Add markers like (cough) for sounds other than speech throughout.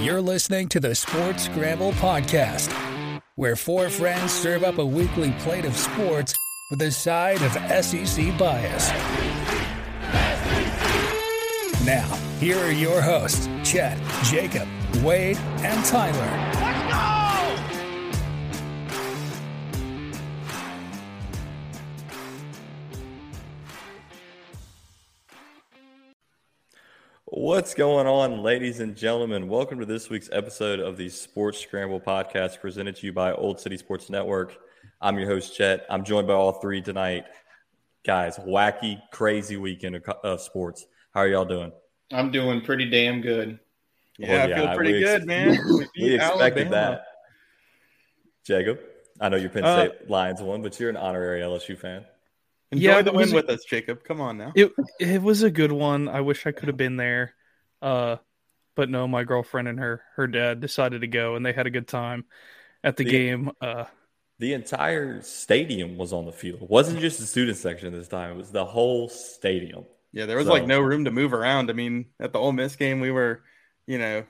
You're listening to the Sports Scramble Podcast, where four friends serve up a weekly plate of sports with a side of SEC bias. Now, here are your hosts, Chet, Jacob, Wade, and Tyler. What's going on, ladies and gentlemen? Welcome to this week's episode of the Sports Scramble podcast presented to you by Olde City Sports Network. I'm your host, Chet. I'm joined by all three tonight. Guys, wacky, crazy weekend of, of sports. How are y'all doing? I'm doing pretty damn good. Yeah, Well, I feel pretty we good, ex- man. (laughs) We We expected Alabama. that. Jacob, I know you're Penn Uh, State Lions one, but you're an honorary LSU fan. Enjoy Yeah, the it win a- with us, Jacob. Come on now. It it was a good one. I wish I could have been there. Uh but no, my girlfriend and her her dad decided to go and they had a good time at the The- game. Uh The entire stadium was on the field. It wasn't just the student section this time, it was the whole stadium. Yeah, there was So- like no room to move around. I mean, at the Ole Miss game, we were, you know,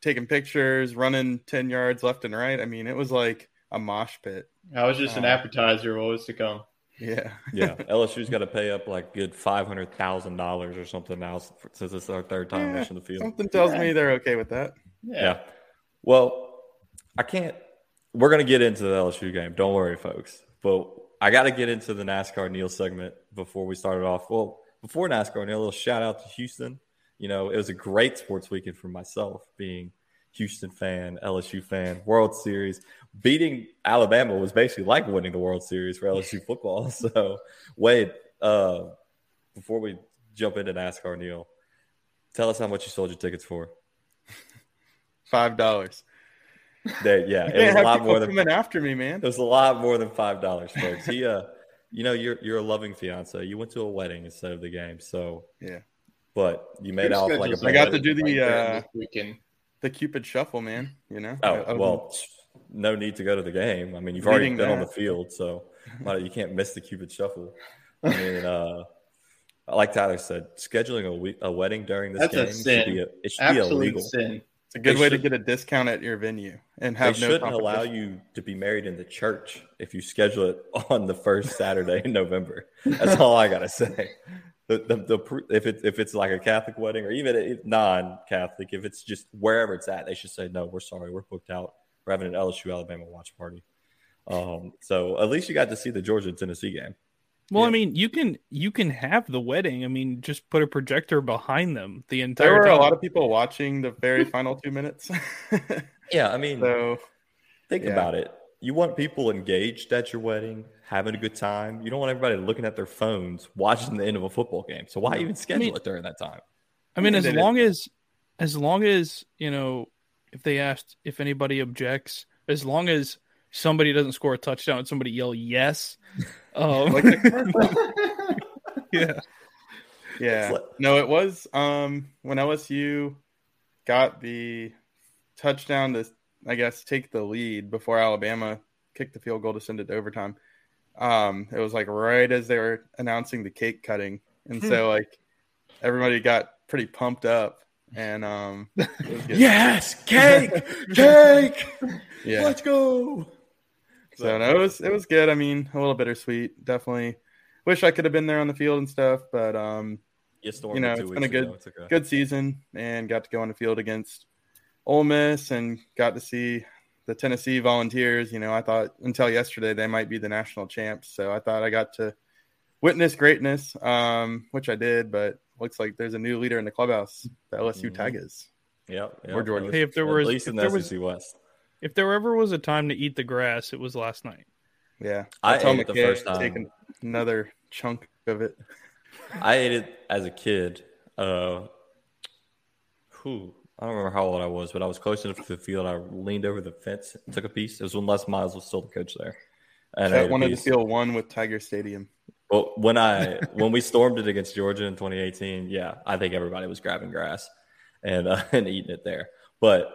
taking pictures, running 10 yards left and right. I mean, it was like a mosh pit. I was just an Oh. appetizer of what was to come. Yeah. Yeah, (laughs) LSU's got to pay up like good five hundred thousand dollars or something now since it's our third time Yeah, rushing the field. Something tells me they're okay with that. Yeah. Well, I can't. We're gonna get into the LSU game. Don't worry, folks. But I got to get into the NASCAR Neil segment before we started off. Well, before NASCAR Neil, a little shout out to Houston. You know, it was a great sports weekend for myself, being Houston fan, LSU fan, World Series. Beating Alabama was basically like winning the World Series for LSU football. (laughs) So, Wade, uh, before we jump into NASCAR Neil, tell us how much you sold your tickets for. Five dollars. There, yeah, You it (laughs) was can't a lot more than coming after me, man. it was a lot more than five dollars, folks. He, uh, you know, you're you're a loving fiance. You went to a wedding instead of the game, so Yeah. But you made out like a schedule's I got to do the uh, this weekend. the Cupid shuffle, man. You know. I- I Oh was- well, no need to go to the game. I mean, you've already Leading been on the field, so (laughs) you can't miss the Cupid Shuffle. I mean, uh, like Tyler said, scheduling a, we- a wedding during this That's a game sin. should be a, it should Absolute be illegal. sin. It's a good They way to get a discount at your venue and They have no shouldn't allow you to be married in the church if you schedule it on the first Saturday in November. That's all I gotta say. The, the, the if it's if it's like a Catholic wedding or even non-Catholic, if it's just wherever it's at, they should say no. We're sorry, we're booked out. We're having an LSU Alabama watch party. Um, so at least you got to see the Georgia Tennessee game. well, I mean, you can you can have the wedding. I mean, just put a projector behind them the entire. There were time. a lot of people watching the very (laughs) final two minutes. (laughs) Yeah, I mean, so think yeah. about it. You want people engaged at your wedding, having a good time. You don't want everybody looking at their phones watching the end of a football game. So why even schedule mean- it during that time? I mean, Yeah, as they did. long as as long as you know, if they asked if anybody objects, as long as somebody doesn't score a touchdown and somebody yell yes, (laughs) um, like (laughs) yeah, Yeah. No, it was um when LSU got the touchdown to I guess take the lead before Alabama kicked the field goal to send it to overtime. Um it was like right as they were announcing the cake cutting. And so like everybody got pretty pumped up and um it was good. Yes, cake, (laughs) cake. yeah. Let's go. So no, it was it was good. I mean, a little bittersweet. Definitely wish I could have been there on the field and stuff, but um, You stormed you know, it two it's been a good okay. good season, and got to go on the field against Ole Miss, and got to see the Tennessee Volunteers. You know, I thought until yesterday they might be the national champs, so I thought I got to witness greatness, um, which I did. But looks like there's a new leader in the clubhouse, the LSU Mhm. Tigers. Yep. Or Georgia. Hey, if there At was least if in there the was West. if there ever was a time to eat the grass, it was last night. Yeah, I saw ate it the McKay first time. taking another chunk of it. I ate it as a kid. Uh, who I don't remember how old I was, but I was close enough to the field. I leaned over the fence, and took a piece. It was when Les Miles was still the coach there, and I ate That a wanted to piece. feel one with Tiger Stadium. Well, when I (laughs) when we stormed it against Georgia in 2018, yeah, I think everybody was grabbing grass and uh, (laughs) and eating it there. But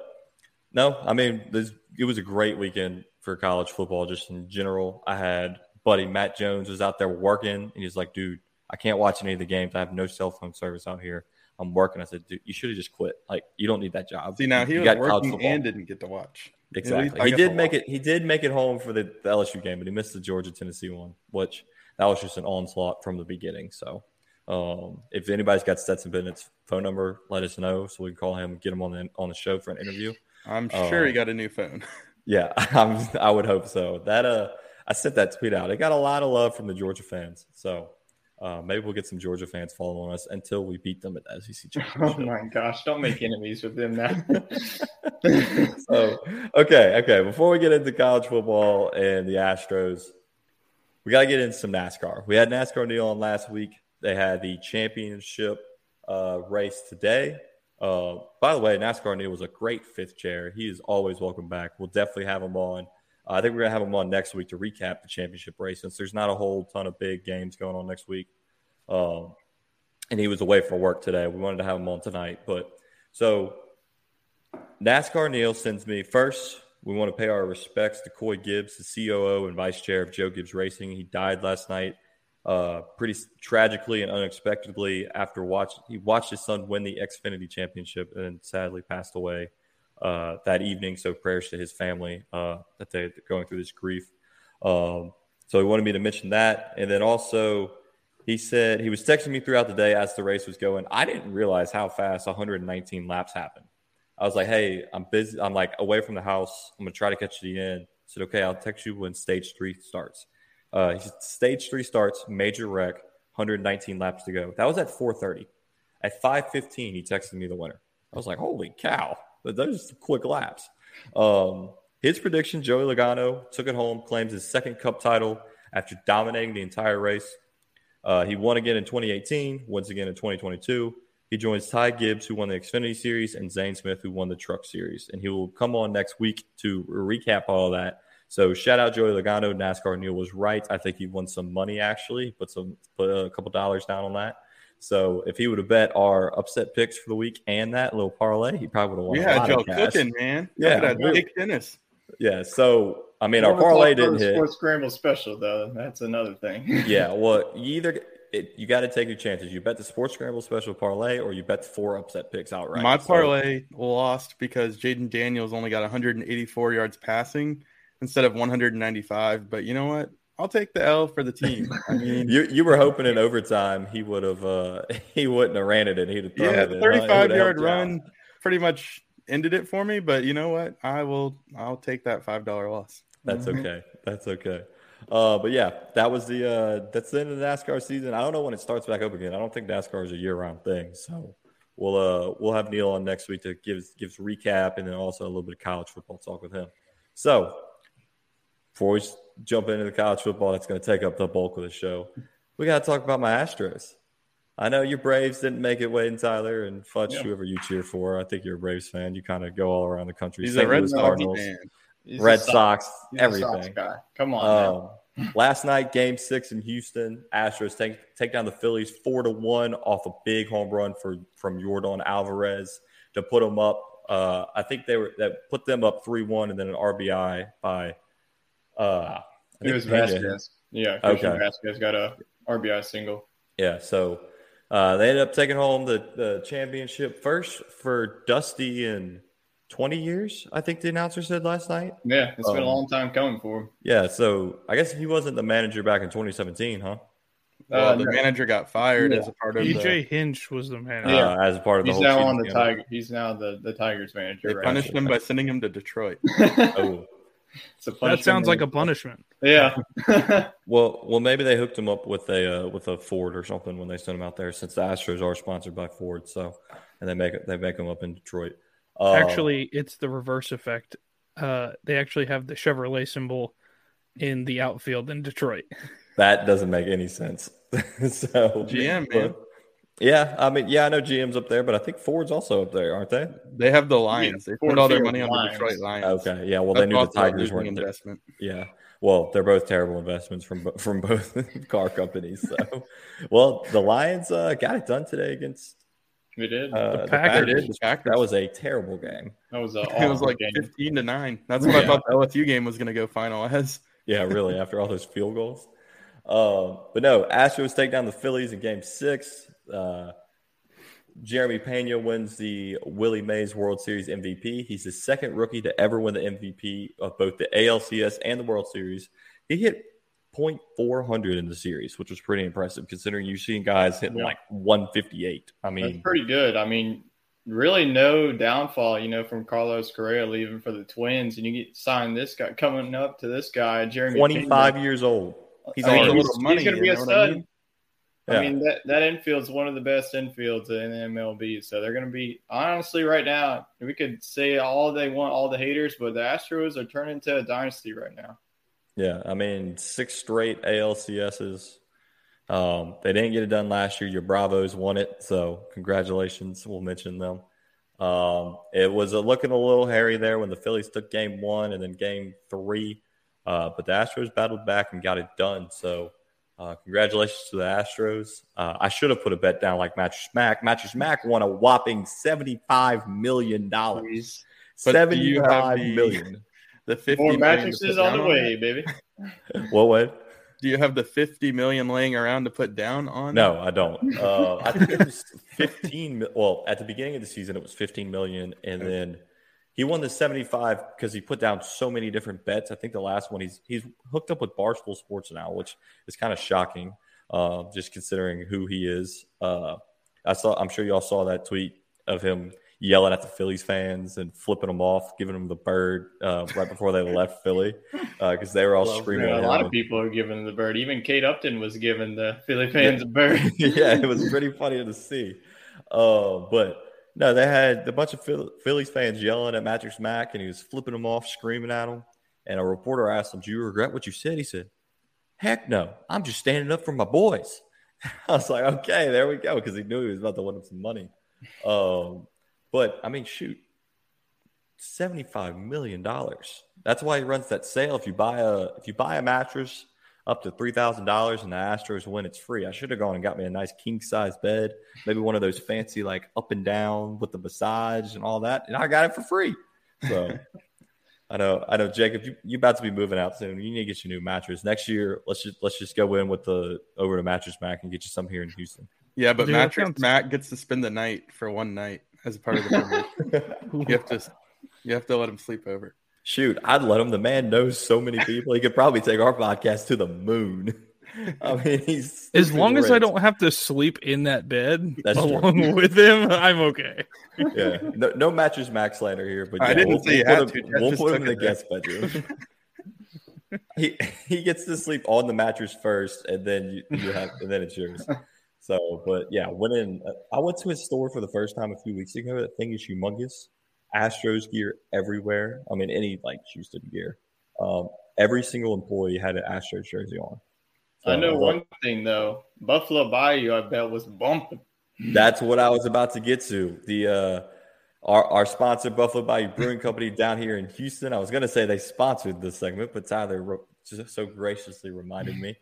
no, I mean, this, it was a great weekend for college football, just in general. I had buddy Matt Jones was out there working, and he's like, "Dude, I can't watch any of the games. I have no cell phone service out here. I'm working." I said, "Dude, you should have just quit. Like, you don't need that job." See, now he You was working and didn't get to watch. Exactly. He did make it. He did make it home for the, the LSU game, but he missed the Georgia Tennessee one, which that was just an onslaught from the beginning. So, um, if anybody's got Stetson Bennett's phone number, let us know so we can call him and get him on the on the show for an interview. I'm sure Uh, he got a new phone. (laughs) Yeah, (laughs) I'm, I would hope so. That uh, I sent that tweet out. It got a lot of love from the Georgia fans. So. Uh, maybe we'll get some Georgia fans following us until we beat them at the SEC (laughs) Oh my gosh! Don't make enemies with them now. so okay, okay. Before we get into college football and the Astros, we got to get into some NASCAR. We had NASCAR Neil on last week. They had the championship uh, race today. Uh, by the way, NASCAR Neil was a great fifth chair. He is always welcome back. We'll definitely have him on. Uh, I think we're gonna have him on next week to recap the championship race since there's not a whole ton of big games going on next week. Um, and he was away for work today. We wanted to have him on tonight, but so NASCAR Neil sends me first. We want to pay our respects to Coy Gibbs, the COO and vice chair of Joe Gibbs Racing. He died last night, uh, pretty tragically and unexpectedly after watch. He watched his son win the Xfinity Championship and sadly passed away uh, that evening. So prayers to his family uh, that they're going through this grief. Um, so he wanted me to mention that, and then also he said he was texting me throughout the day as the race was going. I didn't realize how fast 119 laps happened. I was like, "Hey, I'm busy. I'm like away from the house. I'm gonna try to catch the end." I said, "Okay, I'll text you when stage three starts." Uh, said, stage three starts, major wreck, 119 laps to go. That was at 4:30. At 5:15, he texted me the winner. I was like, "Holy cow! Those quick laps." Um, his prediction: Joey Logano took it home, claims his second Cup title after dominating the entire race. Uh, he won again in 2018, once again in 2022. He joins Ty Gibbs, who won the Xfinity Series, and Zane Smith, who won the Truck Series. And he will come on next week to recap all that. So shout out Joey Logano. NASCAR Neil was right. I think he won some money actually, put some put a couple dollars down on that. So if he would have bet our upset picks for the week and that little parlay, he probably would have won. Yeah, a had lot y'all of cash. cooking, man. Yeah, Look at we- that Dennis. yeah. So I mean, our parlay about didn't hit. Sports Scramble special though. That's another thing. (laughs) yeah, well, you either it, you got to take your chances. You bet the sports scramble special parlay, or you bet the four upset picks outright. My So- parlay lost because Jayden Daniels only got 184 yards passing instead of 195. But you know what? I'll take the L for the team. I (laughs) mean, you you were hoping in overtime he would have uh (laughs) he wouldn't have ran it and he'd have thrown yeah, it. It 35 would've yard you out. run pretty much ended it for me. But you know what? I will. I'll take that five dollar loss. That's Mhm. okay. That's okay. Uh, but yeah, that was the uh, that's the end of the NASCAR season. I don't know when it starts back up again. I don't think NASCAR is a year round thing. So we'll uh, we'll have Neil on next week to give give us recap and then also a little bit of college football talk with him. So before we jump into the college football, that's going to take up the bulk of the show. We got to talk about my Astros. I know your Braves didn't make it, Wade and Tyler and Futch, Yeah. whoever you cheer for. I think you're a Braves fan. You kind of go all around the country. He's St. a Red Louis Sox Cardinals. fan. He's a Red Sox- Sox, Sox everything. guy. Come on. Um, last night, Game Six in Houston, Astros take take down the Phillies four to one off a big home run for from Yordan Alvarez to put them up. Uh, I think they were that put them up three one, and then an RBI by. Uh, It was. Vazquez. Yeah, Christian Okay. Vazquez got a RBI single. Yeah, so uh, they ended up taking home the, the championship first for Dusty in 20 years, I think the announcer said last night. Yeah, it's been a Um, long time coming for him. Yeah, so I guess he wasn't the manager back in 2017, huh? Well, Uh, the no. manager got fired Yeah. as a part of AJ the. Hinch was the man. Uh, as a part of the He's whole now on the scandal. Tiger. He's now the, the Tigers manager. They right? punished him by sending him to Detroit. Oh, (laughs) It's a that sounds like a punishment. Yeah. (laughs) well, well, maybe they hooked him up with a uh, with a Ford or something when they sent him out there, since the Astros are sponsored by Ford. So, and they make it they make him up in Detroit. Uh, Actually, it's the reverse effect. Uh, they actually have the Chevrolet symbol in the outfield in Detroit. (laughs) that doesn't make any sense. (laughs) so GM, but- man. yeah, I mean, yeah, I know GM's up there, but I think Ford's also up there, aren't they? They have the Lions. They Ford put all their money on the Detroit Lions. Okay, yeah. Well, they knew the Tigers weren't there. investment. Yeah. Well, they're both terrible investments from (laughs) from both car companies. So, well, the Lions uh, got it done today against we did. uh, the, Packers. Packers. The Packers. That was a terrible game. that was a (laughs) It was like game. fifteen to nine. That's what I thought the LSU game was going to go final as. Yeah, really. after all those field goals, um, but no, Astros take down the Phillies in Game Six. Uh, Jeremy Pena wins the Willie Mays World Series MVP. He's the second rookie to ever win the MVP of both the ALCS and the World Series. He hit .400 in the series, which was pretty impressive considering you've seen guys hitting Yeah. like 158. I That's mean, pretty good. I mean, really no downfall, you know, from Carlos Correa leaving for the Twins, and you get signed this guy coming up to this guy, Jeremy. 25 Pena. years old. He's I mean, already already a little money, he's going to be a know I stud. mean? I mean that that infield's one of the best infields in the MLB. So they're going to be honestly right now. We could say all they want, all the haters, but the Astros are turning into a dynasty right now. Yeah, I mean, six straight ALCSs. Um, they didn't get it done last year. Your Bravos won it, so congratulations. We'll mention them. Um, it was a, looking a little hairy there when the Phillies took game one and then game three, uh, but the Astros battled back and got it done. So, uh, congratulations to the Astros. Uh, I should have put a bet down like Mattress Mack. Mattress Mack won a whopping seventy-five million dollars. But do you have Seventy-five the- million. The fifty More mattresses on the way, that? baby. (laughs) What? What? Do you have the fifty million laying around to put down on? No, I don't. Uh, I think it was (laughs) 15. Well, at the beginning of the season, it was 15 million, and then he won the 75 because he put down so many different bets. I think the last one he's he's hooked up with Barstool Sports now, which is kind of shocking, uh, just considering who he is. Uh, I saw. I'm sure y'all saw that tweet of him yelling at the Phillies fans and flipping them off, giving them the bird uh, right before they left Philly because they were all Well, screaming. yeah, at a lot of people are giving the bird. Even Kate Upton was giving the Philly fans a bird. (laughs) yeah, it was pretty funny to see. Uh, but no, they had a bunch of Phillies fans yelling at Mattress Mack, and he was flipping them off, screaming at them. And a reporter asked him, "Do you regret what you said?" He said, "Heck no, I'm just standing up for my boys." (laughs) I was like, "Okay, there we go," because he knew he was about to win him some money. Um, but I mean, shoot, seventy-five million dollars. That's why he runs that sale. If you buy a if you buy a mattress up to three thousand dollars and the Astros win, it's free. I should have gone and got me a nice king size bed, maybe one of those fancy like up and down with the massage and all that, and I got it for free. So (laughs) I know, I know, Jacob, you you about to be moving out soon. You need to get your new mattress next year. Let's just let's just go in with the over to Mattress Mack and get you some here in Houston. Yeah, but Dude, Mattress sounds- Matt gets to spend the night for one night as a part of the promotion. (laughs) you have to you have to let him sleep over. Shoot, I'd let him. The man knows so many people. He could probably take our podcast to the moon. I mean, he's As long as I don't have to sleep in that bed That's true. along (laughs) with him, I'm okay. yeah, no, no mattress max slander here, but I yeah, didn't we'll, say we'll had put to, him, we'll put him in the it guest bedroom. (laughs) he he gets to sleep on the mattress first, and then you, you have, and then it's yours. So, but yeah, went in. I went to his store for the first time a few weeks ago. That thing is humongous. Astros gear everywhere. I mean, any like Houston gear. Um, every single employee had an Astros jersey on. So I know one like, thing though. Buffalo Bayou, I bet, was bumping. That's what I was about to get to. The uh, our our sponsor, Buffalo Bayou Brewing Company, down here in Houston. I was going to say they sponsored this segment, but Tyler just so graciously reminded me.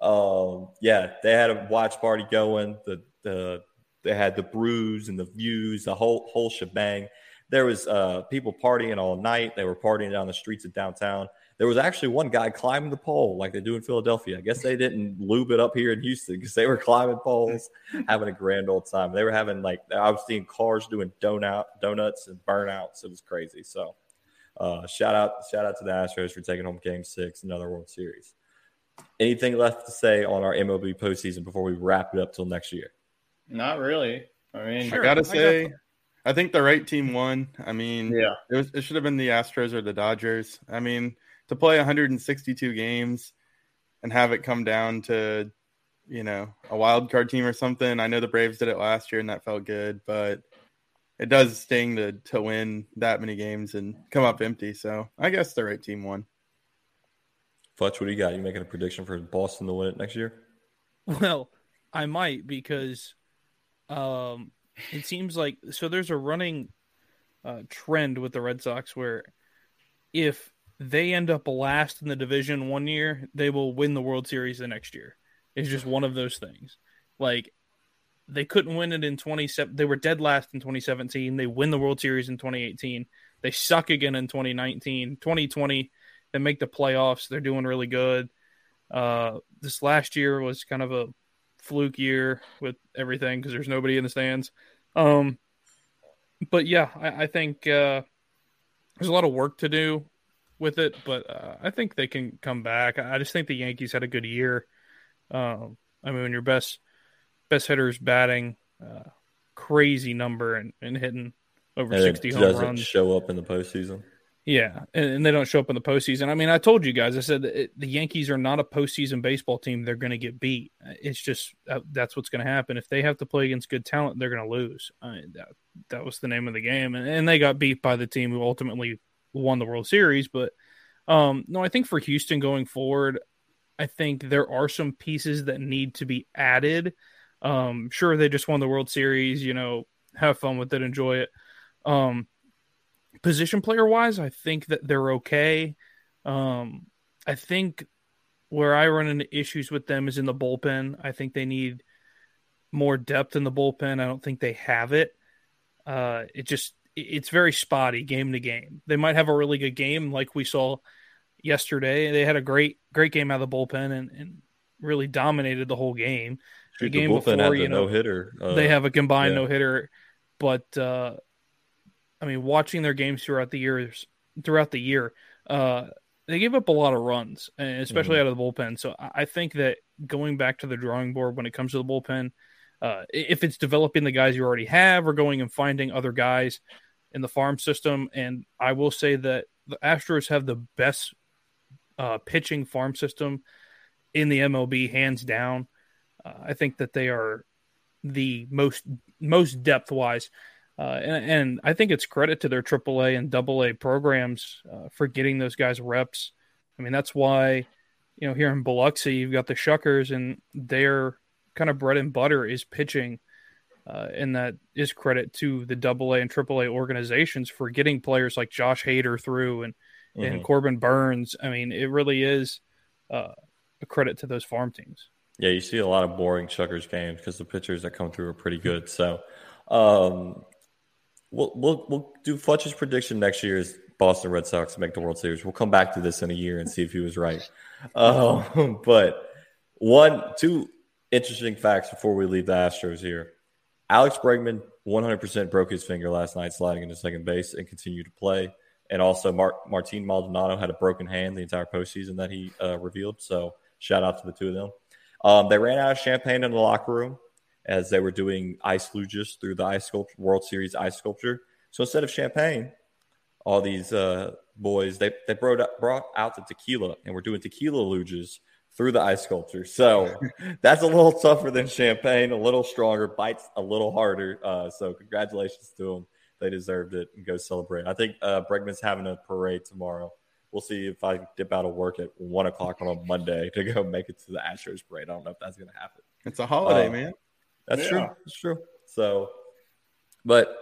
Um, yeah, they had a watch party going. The the they had the brews and the views, the whole whole shebang. There was uh, people partying all night. They were partying down the streets of downtown. There was actually one guy climbing the pole like they do in Philadelphia. I guess they didn't lube it up here in Houston because they were climbing poles, (laughs) having a grand old time. They were having like I was seeing cars doing donut donuts and burnouts. It was crazy. So uh, shout out shout out to the Astros for taking home Game Six, another World Series. Anything left to say on our MLB postseason before we wrap it up till next year? Not really. I mean, I gotta say, I think the right team won. I mean, Yeah. it, was, it should have been the Astros or the Dodgers. I mean, to play 162 games and have it come down to, you know, a wild card team or something. I know the Braves did it last year and that felt good, but it does sting to to win that many games and come up empty. So I guess the right team won. Futch, what do you got? You making a prediction for Boston to win it next year? Well, I might because um, it seems like so there's a running uh, trend with the Red Sox where if they end up last in the division one year, they will win the World Series the next year. It's just one of those things. Like they couldn't win it in 27 they were dead last in 2017. They win the World Series in 2018. They suck again in 2019. 2020 they make the playoffs. They're doing really good. Uh, this last year was kind of a fluke year with everything because there's nobody in the stands. Um, but yeah, I, I think uh, there's a lot of work to do with it, but uh, I think they can come back. I just think the Yankees had a good year. Um, I mean, when your best best hitters batting uh, crazy number and, and hitting over And sixty it home doesn't runs. show up in the postseason. Yeah, and, they don't show up in the postseason. I mean, I told you guys. I said the Yankees are not a postseason baseball team. They're going to get beat. It's just uh, that's what's going to happen. If they have to play against good talent, they're going to lose. I mean, that that was the name of the game, and, and they got beat by the team who ultimately won the World Series. But um, no, I think for Houston going forward, I think there are some pieces that need to be added. Um, sure, they just won the World Series. You know, have fun with it, enjoy it. Um, position player wise, I think that they're okay. Um, I think where I run into issues with them is in the bullpen. I think they need more depth in the bullpen. I don't think they have it. Uh, it just it's very spotty game to game. They might have a really good game like we saw yesterday. They had a great great game out of the bullpen and, and really dominated the whole game. Shoot, the the game bullpen before, had the you know, no-hitter, uh, they have a combined yeah. no hitter, but uh, I mean, watching their games throughout the years, throughout the year, uh, they gave up a lot of runs, especially Mhm. out of the bullpen. So I I think that going back to the drawing board when it comes to the bullpen, uh, if it's developing the guys you already have or going and finding other guys in the farm system, and I will say that the Astros have the best uh, pitching farm system in the MLB, hands down. Uh, I think that they are the most most depth wise, uh, and, and I think it's credit to their AAA and AA programs uh, for getting those guys reps. I mean, that's why you know here in Biloxi you've got the Shuckers, and their kind of bread and butter is pitching. Uh, and that is credit to the AA and AAA organizations for getting players like Josh Hader through and and Mhm. Corbin Burnes. I mean, it really is uh, a credit to those farm teams. Yeah, you see a lot of boring Shuckers games because the pitchers that come through are pretty good. So, um, we'll we'll we'll do Fletcher's prediction next year is Boston Red Sox make the World Series. We'll come back to this in a year and see if he was right. Um, (laughs) but one, two interesting facts before we leave the Astros here. Alex Bregman 100% broke his finger last night sliding into second base and continued to play. And also, Mar- Martin Maldonado had a broken hand the entire postseason that he uh, revealed. So, shout out to the two of them. Um, they ran out of champagne in the locker room as they were doing ice luges through the ice sculpture, World Series ice sculpture. So instead of champagne, all these uh, boys they they brought out, brought out the tequila and we're doing tequila luges through the ice sculpture. So (laughs) that's a little tougher than champagne, a little stronger, bites a little harder. Uh, so congratulations to them. They deserved it and go celebrate. I think uh, Bregman's having a parade tomorrow. We'll see if I dip out of work at one o'clock on a Monday to go (laughs) make it to the Astros parade. I don't know if that's going to happen. It's a holiday, Uh, man. That's Yeah. true. That's true. So, but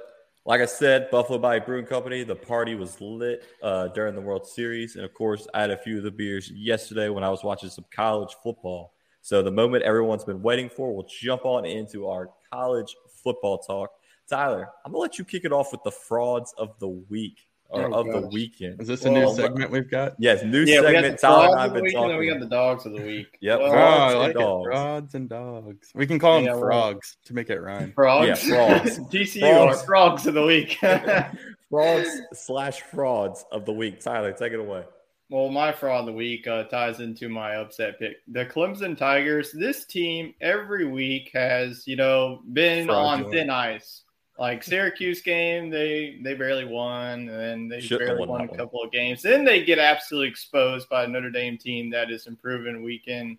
like I said, Buffalo Bayou Brewing Company, the party was lit uh, during the World Series. And of course, I had a few of the beers yesterday when I was watching some college football. So, the moment everyone's been waiting for, we'll jump on into our college football talk. Tyler, I'm going to let you kick it off with the frauds of the week or Oh, of the weekend. Is this a new segment we've got? Yes, new Yeah, we got segment. the Tyler and I've been week, and then talking. we got the dogs of the week. Yep, Well, Oh, frauds and like dogs. Frogs and dogs. We can call them Yeah, well- frogs to make it rhyme. Frogs. Yeah, frogs. (laughs) TCU Frogs. frogs of the week. (laughs) (laughs) frogs slash frauds of the week. Tyler, take it away. Well, my fraud of the week uh, ties into my upset pick. The Clemson Tigers. This team every week has, you know, been Fraudulent. on thin ice. Like Syracuse game, they they barely won, and then they Shouldn't barely won won a that one. couple of games. Then they get absolutely exposed by a Notre Dame team that is improving week in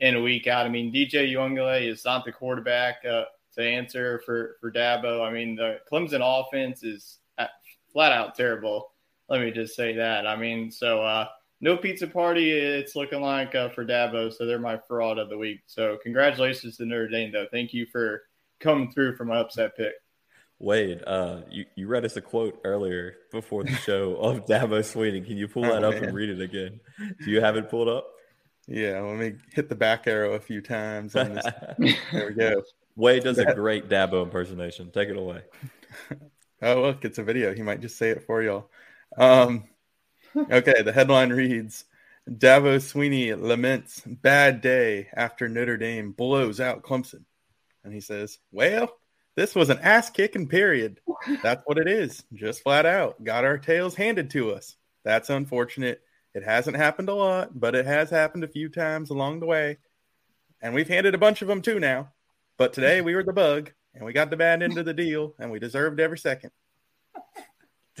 and week out. I mean, DJ Uiagalelei is not the quarterback uh, to answer for for Dabo. I mean, the Clemson offense is uh, flat out terrible. Let me just say that. I mean, so uh, no pizza party. It's looking like uh, for Dabo, so they're my fraud of the week. So congratulations to Notre Dame, though. Thank you for coming through for my upset pick. Wade, uh, you, you read us a quote earlier before the show (laughs) of Dabo Sweeney. Can you pull that Oh, up man. and read it again? Do you have it pulled up? Yeah, let me hit the back arrow a few times. On this. (laughs) there we go. Wade does a great Dabo impersonation. Take it away. (laughs) Oh, look, it's a video. He might just say it for y'all. Um, okay, the headline reads Dabo Sweeney laments bad day after Notre Dame blows out Clemson. And he says, Well, this was an ass kicking period. That's what it is. Just flat out. Got our tails handed to us. That's unfortunate. It hasn't happened a lot, but it has happened a few times along the way. And we've handed a bunch of them too now. But today we were the bug and we got the bad end of the deal and we deserved every second.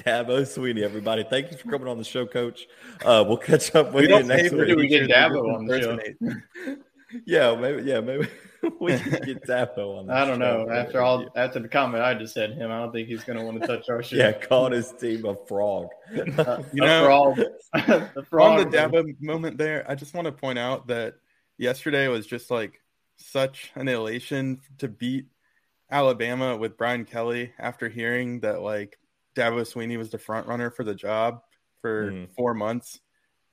Dabo Sweeney, everybody. Thank you for coming on the show, Coach. Uh, we'll catch up with We you next pay week. we get teachers, Dabo on the show. (laughs) impersonate. Yeah, maybe. Yeah, maybe (laughs) we can get (laughs) Dabo on. the I don't know. After all, after the comment I just said him, I don't think he's going to want to touch our show. (laughs) yeah, called his team a frog. Uh, You know, fraud. the on the Dabo moment there, I just want to point out that yesterday was just like such an elation to beat Alabama with Brian Kelly after hearing that like Dabo Sweeney was the front runner for the job for Mhm. four months.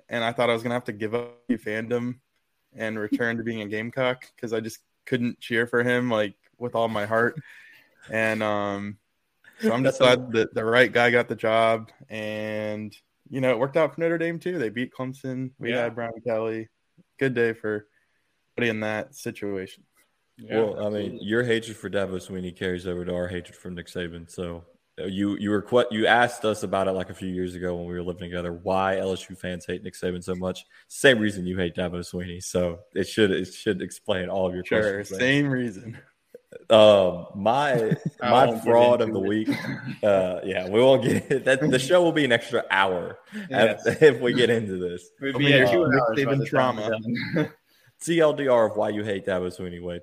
And I thought I was gonna have to give up fandom and return to being a Gamecock because I just couldn't cheer for him like with all my heart. And um so I'm just glad that the right guy got the job, and you know it worked out for Notre Dame too. They beat Clemson. We Yeah. had Brian Kelly. Good day for putting in that situation. Yeah, well, I mean, your hatred for Dabo Sweeney carries over to our hatred for Nick Saban. So you you were que- you asked us about it like a few years ago when we were living together. Why LSU fans hate Nick Saban so much? Same reason you hate Dabo Sweeney. So it should it should explain all of your Sure, questions. there. same reason. Um, my (laughs) my fraud of the it. week. Uh, yeah, we won't get (laughs) that. The show will be an extra hour (laughs) Yes. if, if we get into this. We'd I be mean, at uh, two Nick hours Saban trauma. we're. TLDR of why you hate Dabo Sweeney. Wade,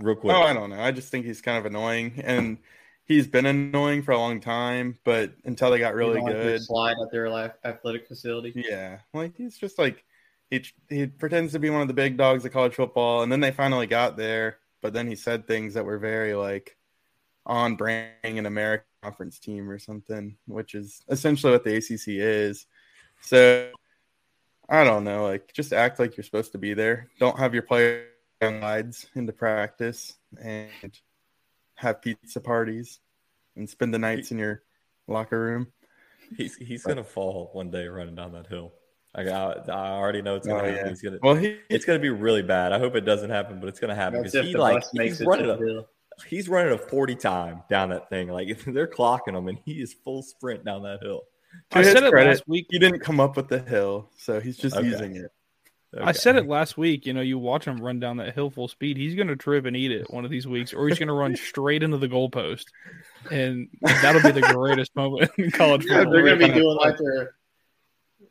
real quick. Oh, I don't know. I just think he's kind of annoying, and he's been annoying for a long time. But until they got really You know, like good, slide at their athletic facility. Yeah, like he's just like he he pretends to be one of the big dogs of college football, and then they finally got there. But then he said things that were very like on branding an American conference team or something, which is essentially what the ACC is. So I don't know, like just act like you're supposed to be there. Don't have your players guides into practice and have pizza parties and spend the nights in your locker room. He's he's gonna fall one day running down that hill. Like I, I already know it's gonna Oh, happen. yeah. He's gonna. Well, he it's gonna be really bad. I hope it doesn't happen, but it's gonna happen because he like makes he's running a hill. he's running a forty time down that thing. Like (laughs) they're clocking him, and he is full sprint down that hill. To I his said it credit, last week. He didn't come up with the hill, so he's just Okay. using it. I said it last week. You know, you watch him run down that hill full speed. He's going to trip and eat it one of these weeks, or he's going to run (laughs) straight into the goalpost, and that'll be the greatest (laughs) moment in college Yeah, football. they're gonna be doing like their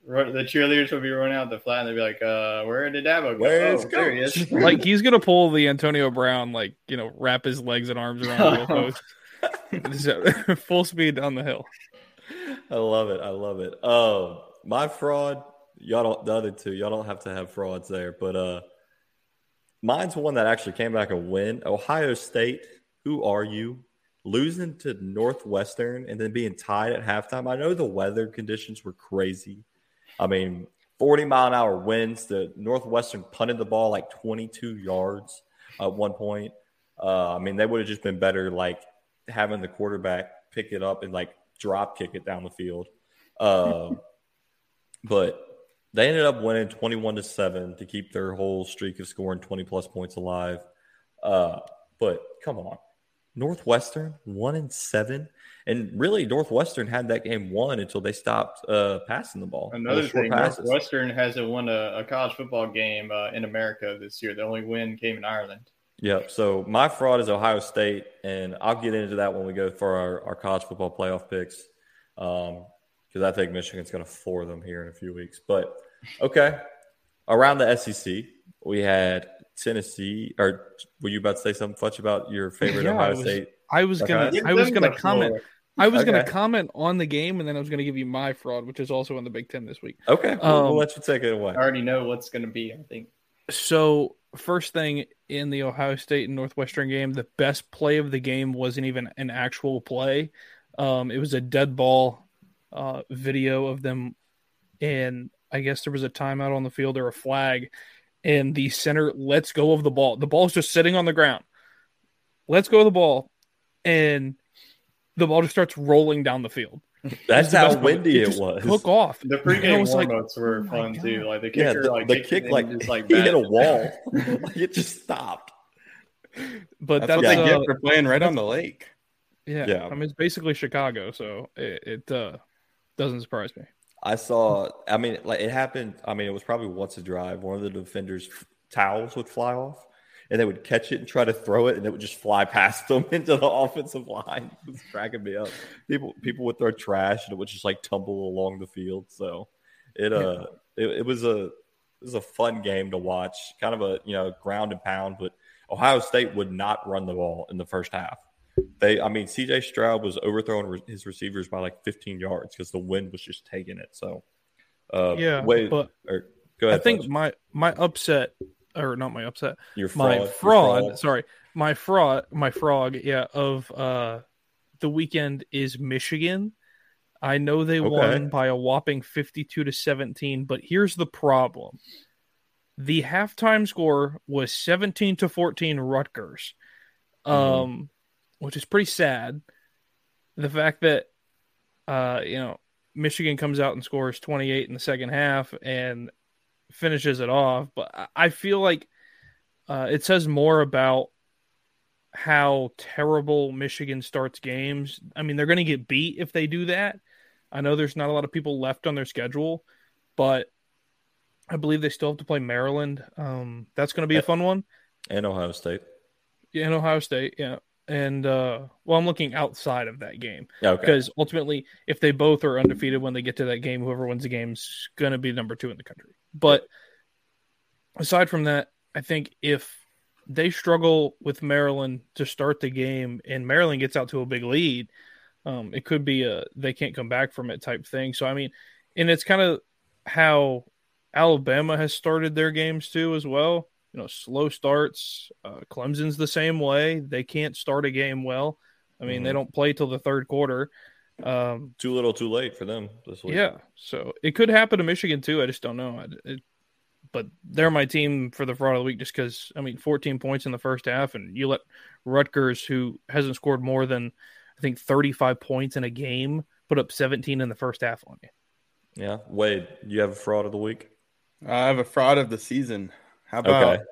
the cheerleaders will be running out the flat and they'll be like, uh, where did Dabo go? Where's oh, there he is. (laughs) like he's going to pull the Antonio Brown, like you know, wrap his legs and arms around the goalpost, full speed down the hill. I love it. I love it. Um, my fraud, y'all don't. The other two, y'all don't have to have frauds there, but uh, mine's one that actually came back a win. Ohio State. Who are you? Losing to Northwestern and then being tied at halftime. I know the weather conditions were crazy. I mean, 40 mile an hour winds. The Northwestern punted the ball like 22 yards at one point. Uh, I mean, they would have just been better like having the quarterback pick it up and like drop kick it down the field. Uh, (laughs) but they ended up winning 21 to 7 to keep their whole streak of scoring 20 plus points alive. Uh, but come on. Northwestern one and seven, and really Northwestern had that game won until they stopped uh, passing the ball. Another thing, passes. Northwestern hasn't won a, a college football game uh, in America this year. The only win came in Ireland. Yep. So my fraud is Ohio State, and I'll get into that when we go for our, our college football playoff picks, because I think Michigan's going to floor them here in a few weeks. But okay, around the SEC, we had Tennessee. Or were you about to say something, Fletch, about your favorite Yeah, I Ohio was- State? I was gonna Buckeyes? I was gonna comment. I was gonna comment on the game and then I was gonna give you my fraud, which is also in the Big Ten this week. Okay, we'll, Um, we'll let you take it away. I already know what's going to be. I think. So first thing in the Ohio State and Northwestern game, the best play of the game wasn't even an actual play. Um, it was a dead ball uh, video of them, and I guess there was a timeout on the field or a flag, and the center lets go of the ball. The ball's just sitting on the ground. Let's go of the ball, and the ball just starts rolling down the field. (laughs) That's the how windy it just was. Took off. The pregame was like, warm-ups were oh fun God. too. Like the Yeah, the, like the kick like, just, like he hit a wall. like (laughs) (laughs) it just stopped. But That's, that's, what they uh, get for playing right on the lake. Yeah, Yeah. I mean it's basically Chicago, so it, it uh, doesn't surprise me. I saw. I mean, like it happened. I mean, it was probably once a drive. One of the defenders' towels would fly off, and they would catch it and try to throw it, and it would just fly (laughs) past them into the offensive line. It was cracking me up. People, people would throw trash, and it would just like tumble along the field. So it, uh, it, it was a, it was a fun game to watch. Kind of a you know ground and pound, but Ohio State would not run the ball in the first half. They, I mean, CJ Stroud was overthrowing re- his receivers by like 15 yards because the wind was just taking it. So, uh, Yeah, wait, but or, go ahead. I think my my upset or not my upset, Your my fraud- your fraud, fraud. Sorry, my fraud, my frog. Yeah, of uh, the weekend is Michigan. I know they Okay. won by a whopping fifty-two to seventeen, but here's the problem: the halftime score was seventeen to fourteen Rutgers, um, Mm-hmm. Which is pretty sad. The fact that uh, you know Michigan comes out and scores twenty-eight in the second half and finishes it off. But I- I feel like uh, it says more about how terrible Michigan starts games. I mean, they're going to get beat if they do that. I know there's not a lot of people left on their schedule, but I believe they still have to play Maryland. Um, that's going to be a fun one. and Ohio State. Yeah, and Ohio State, yeah. And uh, well, I'm looking outside of that game Yeah, okay. because ultimately, if they both are undefeated when they get to that game, whoever wins the game's going to be number two in the country. But aside from that, I think if they struggle with Maryland to start the game and Maryland gets out to a big lead, um, it could be a they can't come back from it type thing. So I mean, and it's kind of how Alabama has started their games too as well. You know, slow starts. Uh, Clemson's the same way. They can't start a game well. I mean, they Mhm. don't play till the third quarter. Um, Too little, too late for them this week. yeah, so it could happen to Michigan too. I just don't know. I, it, but they're my team for the fraud of the week just because I mean, 14 points in the first half, and you let Rutgers, who hasn't scored more than I think 35 points in a game, put up 17 in the first half on you. Yeah. Wade, you have a fraud of the week? I have a fraud of the season. How about Okay.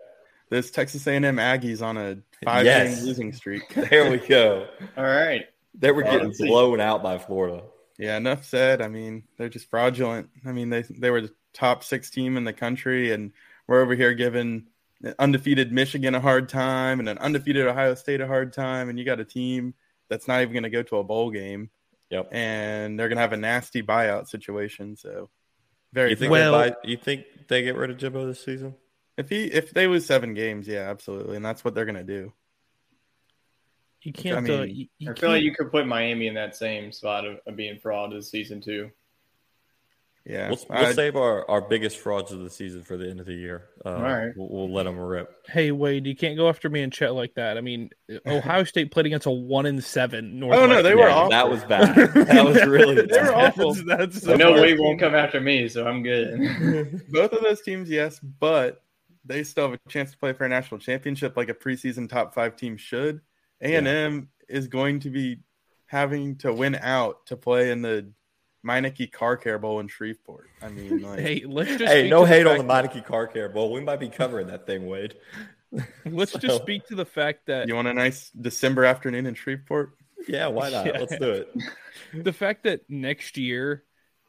this Texas A&M Aggies on a five-game Yes. losing streak? (laughs) There we go. All right. They were getting of the blown out by Florida. Yeah, enough said. I mean, they're just fraudulent. I mean, they they were the top six team in the country, and we're over here giving an undefeated Michigan a hard time and an undefeated Ohio State a hard time, and you got a team that's not even going to go to a bowl game. Yep. And they're going to have a nasty buyout situation. So, very You think, Well- they buy, you think they get rid of Jimbo this season? If he if they lose seven games, yeah, absolutely, and that's what they're going to do. You can't. I uh, you, you I feel like can't- you could put Miami in that same spot of, of being fraud this season two. Yeah, We'll, we'll I- save our, our biggest frauds of the season for the end of the year. Uh, All right. We'll, we'll let them rip. Hey Wade, you can't go after me and Chet like that. I mean, (laughs) Ohio State played against a one in seven. Oh, no, they were team. awful. That was bad. (laughs) That was really they were awful. That's, that's I know Wade won't come after me, so I'm good. Both of those teams, yes, but they still have a chance to play for a national championship like a preseason top five team should. A and M is going to be having to win out to play in the Meineke Car Care Bowl in Shreveport. I mean, (laughs) like, Hey, let's just Hey, no to hate on the Meineke Car Care Bowl. We might be covering that thing, Wade. (laughs) Let's So- just speak to the fact that You want a nice December afternoon in Shreveport? Yeah, why not? Yeah. Let's do it. (laughs) the fact that next year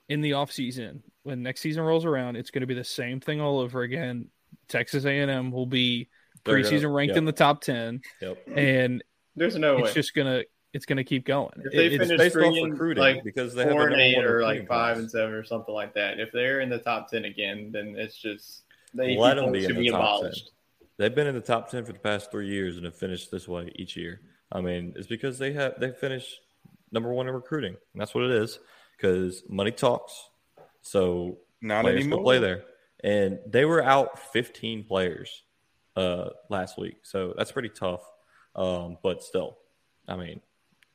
in the off season, when next season rolls around, it's going to be the same thing all over again. Texas A&M will be preseason gonna- ranked yep. in the top 10 Yep. and There's no way it's way. just going to it's going to keep going. if they It- it's finish based off recruiting, like because they four the and eight or like five class. and seven or something like that, if they're in the top ten again, then it's just they Let them be should in the be top abolished. 10. They've been in the top ten for the past three years and have finished this way each year. I mean, it's because they have they finished number one in recruiting, and that's what it is. Because money talks, so Not players anymore. play there, and they were out 15 players uh, last week, so that's pretty tough. Um, but still, I mean,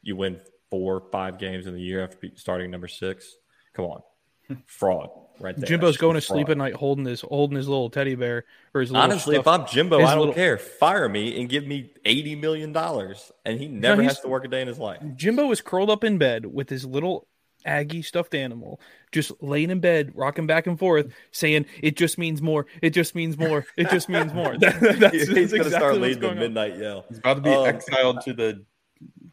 you win four, five games in the year after starting number six. Come on, (laughs) fraud right there. Jimbo's going to just sleep at night holding his holding his little teddy bear or his little Honestly, if I'm Jimbo, I don't little- care. Fire me and give me eighty million dollars, and he never he's- has to work a day in his life. Jimbo is curled up in bed with his little Aggie stuffed animal, just laying in bed, rocking back and forth, saying, "It just means more. It just means more. It just means more." That- (laughs) (laughs) that's, that's He's going to exactly start what's leading the going on. midnight yell. He's about to be Um, exiled to the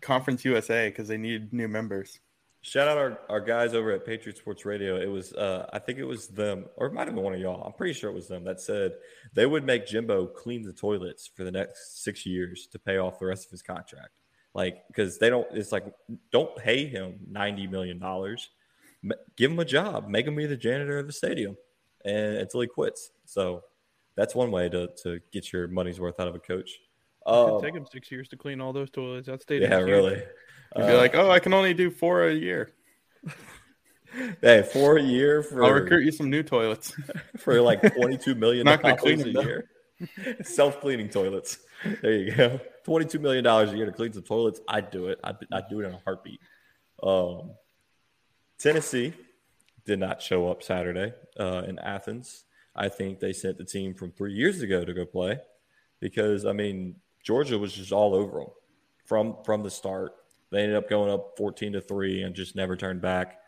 Conference USA because they need new members. Shout out our, our guys over at Patriot Sports Radio. It was, uh, I think it was them, or it might have been one of y'all. I'm pretty sure it was them that said they would make Jimbo clean the toilets for the next six years to pay off the rest of his contract. Like, because they don't, it's like, don't pay him $90 million. Give him a job, make him be the janitor of the stadium and until he quits. So that's one way to, to get your money's worth out of a coach. It Um, take him six years to clean all those toilets. That stadium. yeah, really. You'd be Uh, like, oh, I can only do four a year. (laughs) hey, four a year for I'll recruit you some new toilets. (laughs) for like twenty-two million (laughs) Not gonna dollars clean a year. Self-cleaning toilets. There you go. Twenty-two million dollars a year to clean some toilets. I'd do it. I'd, I'd do it in a heartbeat. Um, Tennessee did not show up Saturday uh, in Athens. I think they sent the team from three years ago to go play because I mean Georgia was just all over them from from the start. They ended up going up fourteen to three and just never turned back.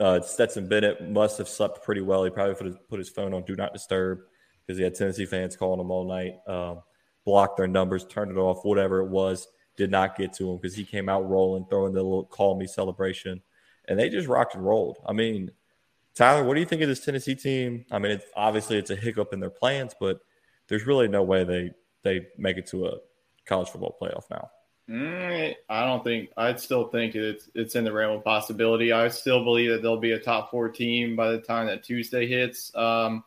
Uh, Stetson Bennett must have slept pretty well. He probably put his, put his phone on do not disturb because he had Tennessee fans calling him all night. Um, blocked their numbers, turned it off, whatever it was. Did not get to him because he came out rolling, throwing the little call me celebration, and they just rocked and rolled. I mean, Tyler, what do you think of this Tennessee team? I mean, it's, obviously it's a hiccup in their plans, but there's really no way they they make it to a college football playoff now. Mm, I don't think. I'd still think it's it's in the realm of possibility. I still believe that they'll be a top four team by the time that Tuesday hits. Um,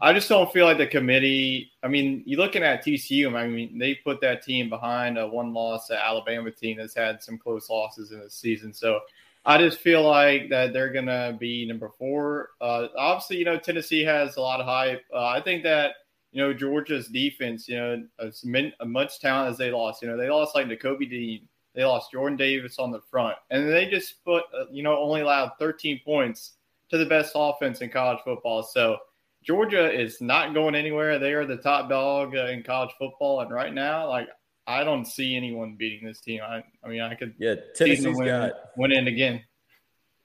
I just don't feel like the committee. I mean, you're looking at TCU. I mean, they put that team behind a one-loss Alabama team that's had some close losses in the season. So I just feel like that they're gonna be number four. Uh, obviously, you know Tennessee has a lot of hype. Uh, I think that you know Georgia's defense, you know, as min, much talent as they lost, you know, they lost like Nakobe Dean, they lost Jordan Davis on the front, and they just put, uh, you know, only allowed 13 points to the best offense in college football. So Georgia is not going anywhere. They are the top dog uh, in college football, and right now, like I don't see anyone beating this team. I, I mean, I could Yeah, Tennessee's win, got win in again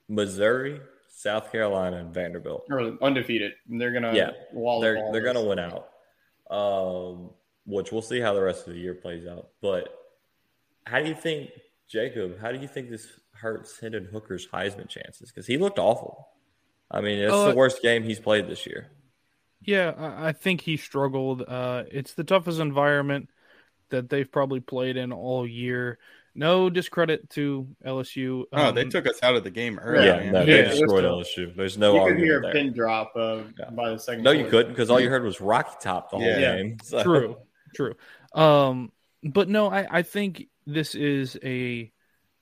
Missouri, South Carolina, and Vanderbilt. or undefeated. And they're gonna Yeah, wall they're they're this. gonna win out. Um, which we'll see how the rest of the year plays out. But how do you think, Jacob? How do you think this hurts Hendon Hooker's Heisman chances? Because he looked awful. I mean, it's Uh, the worst game he's played this year. Yeah, I, I think he struggled. Uh, it's the toughest environment that they've probably played in all year. No discredit to LSU. Oh, they Um, took us out of the game early. Yeah, no, they Yeah, destroyed LSU. There's no you could hear a there. pin drop uh, by the second. No, you quarter. couldn't because all you (laughs) heard was Rocky Top the whole Yeah. game. So- True, true. Um, but no, I, I think this is a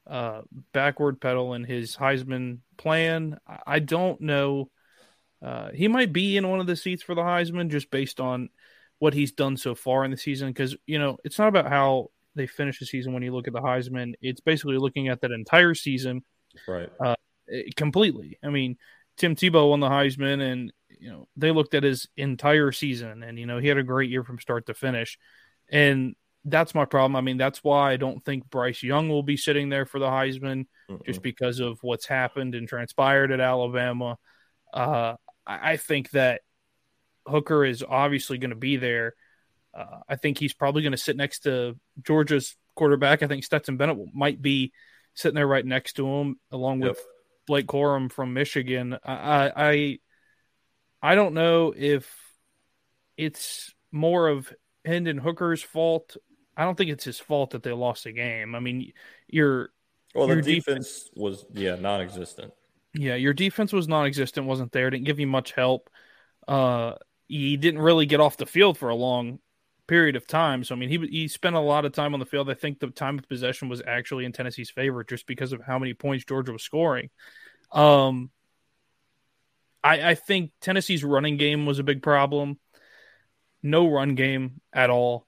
uh, backward pedal in his Heisman plan. I, I don't know. Uh, he might be in one of the seats for the Heisman just based on what he's done so far in the season. Because you know, it's not about how they finish the season when you look at the Heisman. It's basically looking at that entire season Right. eh, completely. I mean, Tim Tebow won the Heisman, and you know they looked at his entire season, and you know he had a great year from start to finish, and that's my problem. I mean, that's why I don't think Bryce Young will be sitting there for the Heisman, just because of what's happened and transpired at Alabama. Uh, I, I think that Hooker is obviously going to be there. Uh, I think he's probably going to sit next to Georgia's quarterback. I think Stetson Bennett might be sitting there right next to him, along with Blake Corum from Michigan. I, I I don't know if it's more of Hendon Hooker's fault. I don't think it's his fault that they lost the game. I mean, you're Well, the your defense was yeah non-existent. Yeah, your defense was non-existent, wasn't there, didn't give you much help. Uh, he didn't really get off the field for a long period of time. So I mean, he he spent a lot of time on the field. I think the time of possession was actually in Tennessee's favor just because of how many points Georgia was scoring. Um, I I think Tennessee's running game was a big problem. No run game at all.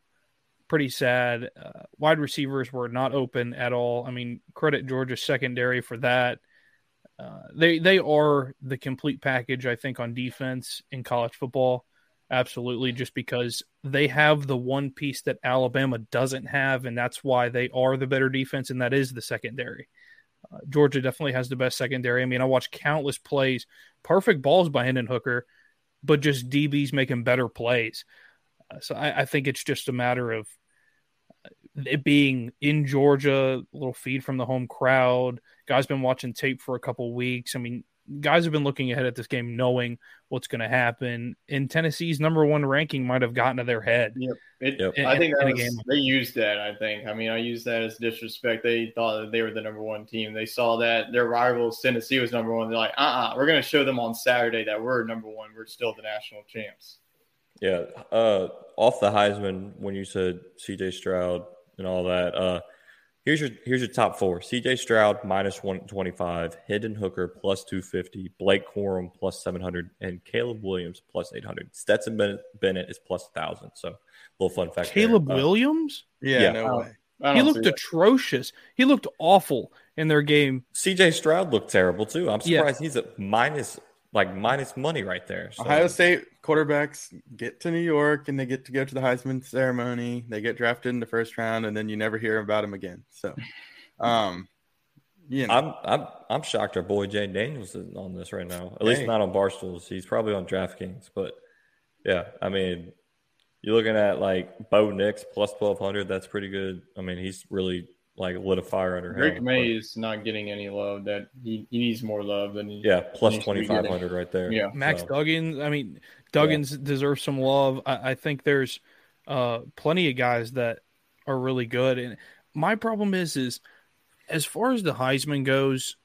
Pretty sad. Uh, wide receivers were not open at all. I mean, credit Georgia's secondary for that. Uh, they they are the complete package, I think, on defense in college football. Absolutely, just because they have the one piece that Alabama doesn't have, and that's why they are the better defense, and that is the secondary. Uh, Georgia definitely has the best secondary. I mean, I watched countless plays, perfect balls by Hendon Hooker, but just DBs making better plays. Uh, so I, I think it's just a matter of it being in Georgia, a little feed from the home crowd. Guys been watching tape for a couple weeks. I mean, guys have been looking ahead at this game, knowing what's going to happen. And Tennessee's number one ranking might have gotten to their head. Yep. It, In- I think that was, game. they used that. I think. I mean, I used that as disrespect. They thought that they were the number one team. They saw that their rivals Tennessee was number one. They're like, uh, uh-uh, uh, we are going to show them on Saturday that we're number one. We're still the national champs. Yeah. Uh, off the Heisman, when you said C.J. Stroud and all that, uh, here's your here's your top four: C.J. Stroud minus one twenty five, Hendon Hooker plus two fifty, Blake Corum plus seven hundred, and Caleb Williams plus eight hundred. Stetson Bennett, Bennett is plus thousand. So, little fun fact. there. Caleb Uh, Williams? Yeah, Yeah. no way. He looked see that. atrocious. He looked awful in their game. C.J. Stroud looked terrible too. I'm Yeah. surprised he's at minus like minus money right there. So, Ohio State quarterbacks get to New York and they get to go to the Heisman ceremony. They get drafted in the first round, and then you never hear about them again. So, um, you know, I'm I'm I'm shocked our boy Jay Daniels is on this right now. At least not on Barstools. He's probably on DraftKings, but yeah, I mean, you're looking at like Bo Nix plus twelve hundred. That's pretty good. I mean, he's really like lit a fire under Drake hell. Maye is not getting any love. That he, he needs more love than he. Yeah, plus needs to be twenty five hundred right there. Yeah. Max So, Duggins. I mean, Duggins deserves some love. I, I think there's uh, plenty of guys that are really good. And my problem is, is as far as the Heisman goes,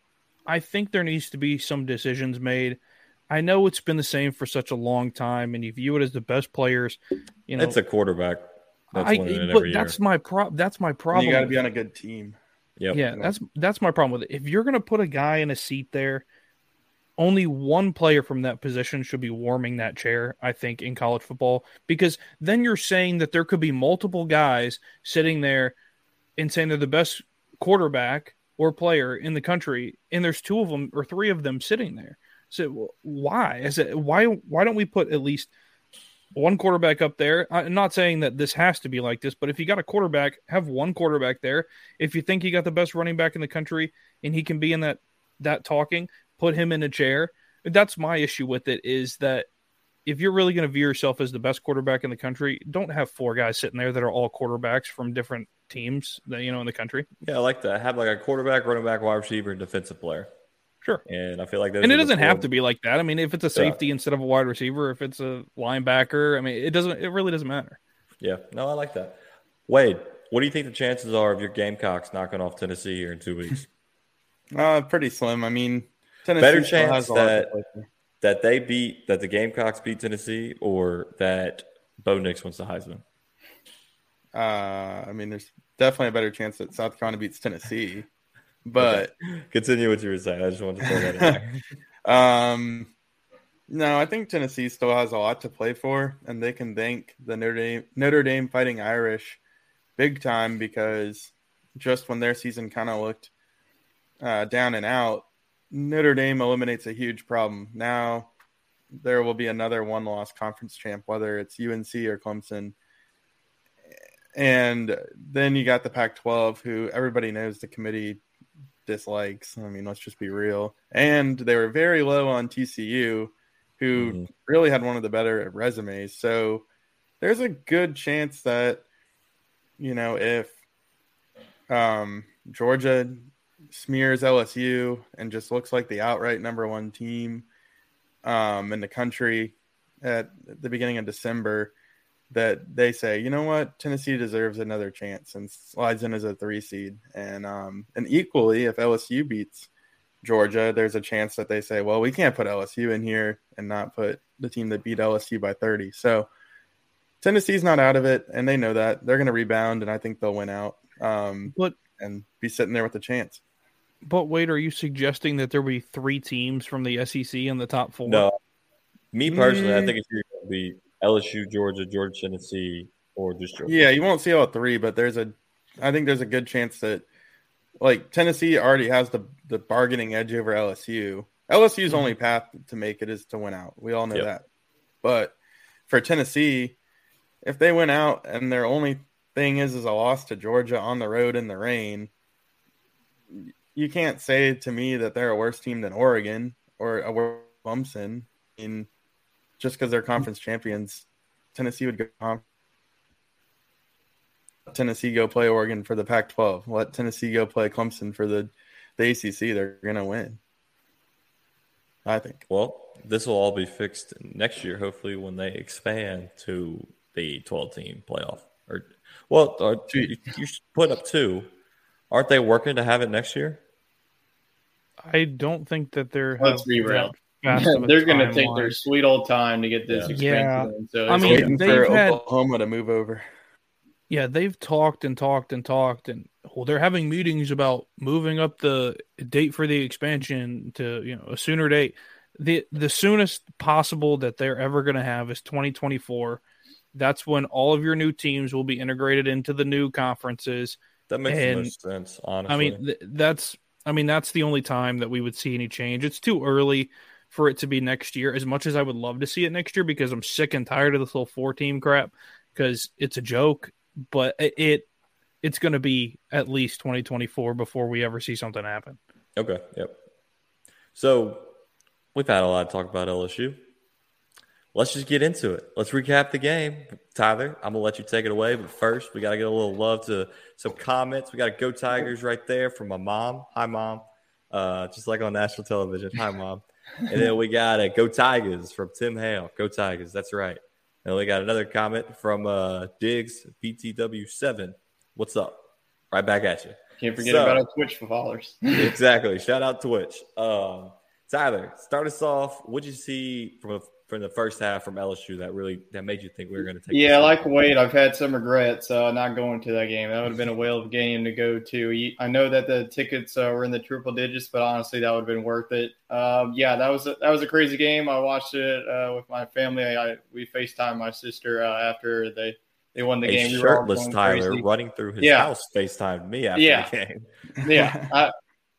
I think there needs to be some decisions made. I know it's been the same for such a long time, and you view it as the best players. You know, it's a quarterback. That's I, winning it but every year. that's my pro. That's my problem. you got to be on a good team. Yep. Yeah, that's that's my problem with it. If you're going to put a guy in a seat there, only one player from that position should be warming that chair, I think, in college football, because then you're saying that there could be multiple guys sitting there and saying they're the best quarterback or player in the country, and there's two of them or three of them sitting there. So why? Is it why? Why don't we put at least one quarterback up there? I'm not saying that this has to be like this, but if you got a quarterback, have one quarterback there. If you think you got the best running back in the country and he can be in that that talking, put him in a chair. That's my issue with it is that if you're really going to view yourself as the best quarterback in the country, don't have four guys sitting there that are all quarterbacks from different teams that you know in the country. Yeah, I like that. Have like a quarterback, running back, wide receiver, and defensive player. Sure. And I feel like those and it doesn't have to be like that. I mean, if it's a safety instead of a wide receiver, if it's a linebacker, I mean, it doesn't. It really doesn't matter. Yeah, no, I like that. Wade, what do you think the chances are of your Gamecocks knocking off Tennessee here in two weeks? (laughs) Uh, pretty slim. I mean, Tennessee Better chance has a that that they beat that the Gamecocks beat Tennessee, or that Bo Nix wins the Heisman. Uh, I mean, there's definitely a better chance that South Carolina beats Tennessee, but Continue what you were saying. I just wanted to throw that in (laughs) um, no, I think Tennessee still has a lot to play for, and they can thank the Notre Dame Notre Dame Fighting Irish big time because just when their season kind of looked uh, down and out, Notre Dame eliminates a huge problem. Now there will be another one-loss conference champ, whether it's UNC or Clemson. And then you got the Pac 12, who everybody knows the committee dislikes. I mean, let's just be real. And they were very low on TCU, who really had one of the better resumes. So there's a good chance that you know if um, Georgia smears LSU and just looks like the outright number one team um, in the country at the beginning of December, that they say, you know what, Tennessee deserves another chance and slides in as a three seed. And um, and equally, if LSU beats Georgia, there's a chance that they say, well, we can't put LSU in here and not put the team that beat LSU by 30. So Tennessee's not out of it, and they know that they're going to rebound, and I think they'll win out. Um, but and be sitting there with a chance. But wait, are you suggesting that there will be three teams from the SEC in the top four? No, me personally, mm. I think it's going to be LSU, Georgia, Georgia, Tennessee, or just Georgia. Yeah, you won't see all three, but there's a, I think there's a good chance that, like Tennessee already has the the bargaining edge over LSU. LSU's mm-hmm. only path to make it is to win out. We all know yep. that. But for Tennessee, if they win out and their only thing is is a loss to Georgia on the road in the rain, you can't say to me that they're a worse team than Oregon or a worse Clemson. I mean, just because they're conference champions, Tennessee would go home. Tennessee go play Oregon for the Pac-12. Let Tennessee go play Clemson for the the ACC. They're gonna win. I think. Well, this will all be fixed next year, hopefully, when they expand to the 12 team playoff. Or, well, uh, or you, you put up two. Aren't they working to have it next year? I don't think that they're. Let's be real. They're going to take their sweet old time to get this yeah. expansion. So I mean, they've had Oklahoma to move over. Yeah, they've talked and talked and talked, and well, they're having meetings about moving up the date for the expansion to you know a sooner date. the The soonest possible that they're ever going to have is 2024. That's when all of your new teams will be integrated into the new conferences. That makes and, most sense. Honestly, I mean th- that's I mean that's the only time that we would see any change. It's too early for it to be next year. As much as I would love to see it next year because I'm sick and tired of this little four team crap because it's a joke but it it's going to be at least 2024 before we ever see something happen. Okay. Yep. So we've had a lot of talk about LSU. Let's just get into it. Let's recap the game. Tyler, I'm gonna let you take it away, but first we gotta get a little love to some comments. We got Go Tigers right there from my mom. Hi, mom. Uh, just like on national television. Hi, mom. And then we got a Go Tigers from Tim Hale. Go Tigers. That's right. And we got another comment from uh, Diggs BTW7. What's up? Right back at you. Can't forget so, about our Twitch for followers. (laughs) exactly. Shout out Twitch. Um, Tyler, start us off. What'd you see from a from the first half from LSU that really that made you think we were going to take? Yeah, like Wade, I've had some regrets uh, not going to that game. That would have been a whale of a game to go to. I know that the tickets uh, were in the triple digits, but honestly, that would have been worth it. Um, yeah, that was a, that was a crazy game. I watched it uh, with my family. I, we Facetime my sister uh, after they they won the a game. Shirtless we Tyler crazy. running through his yeah. house FaceTime me after yeah. the game. yeah, (laughs) I,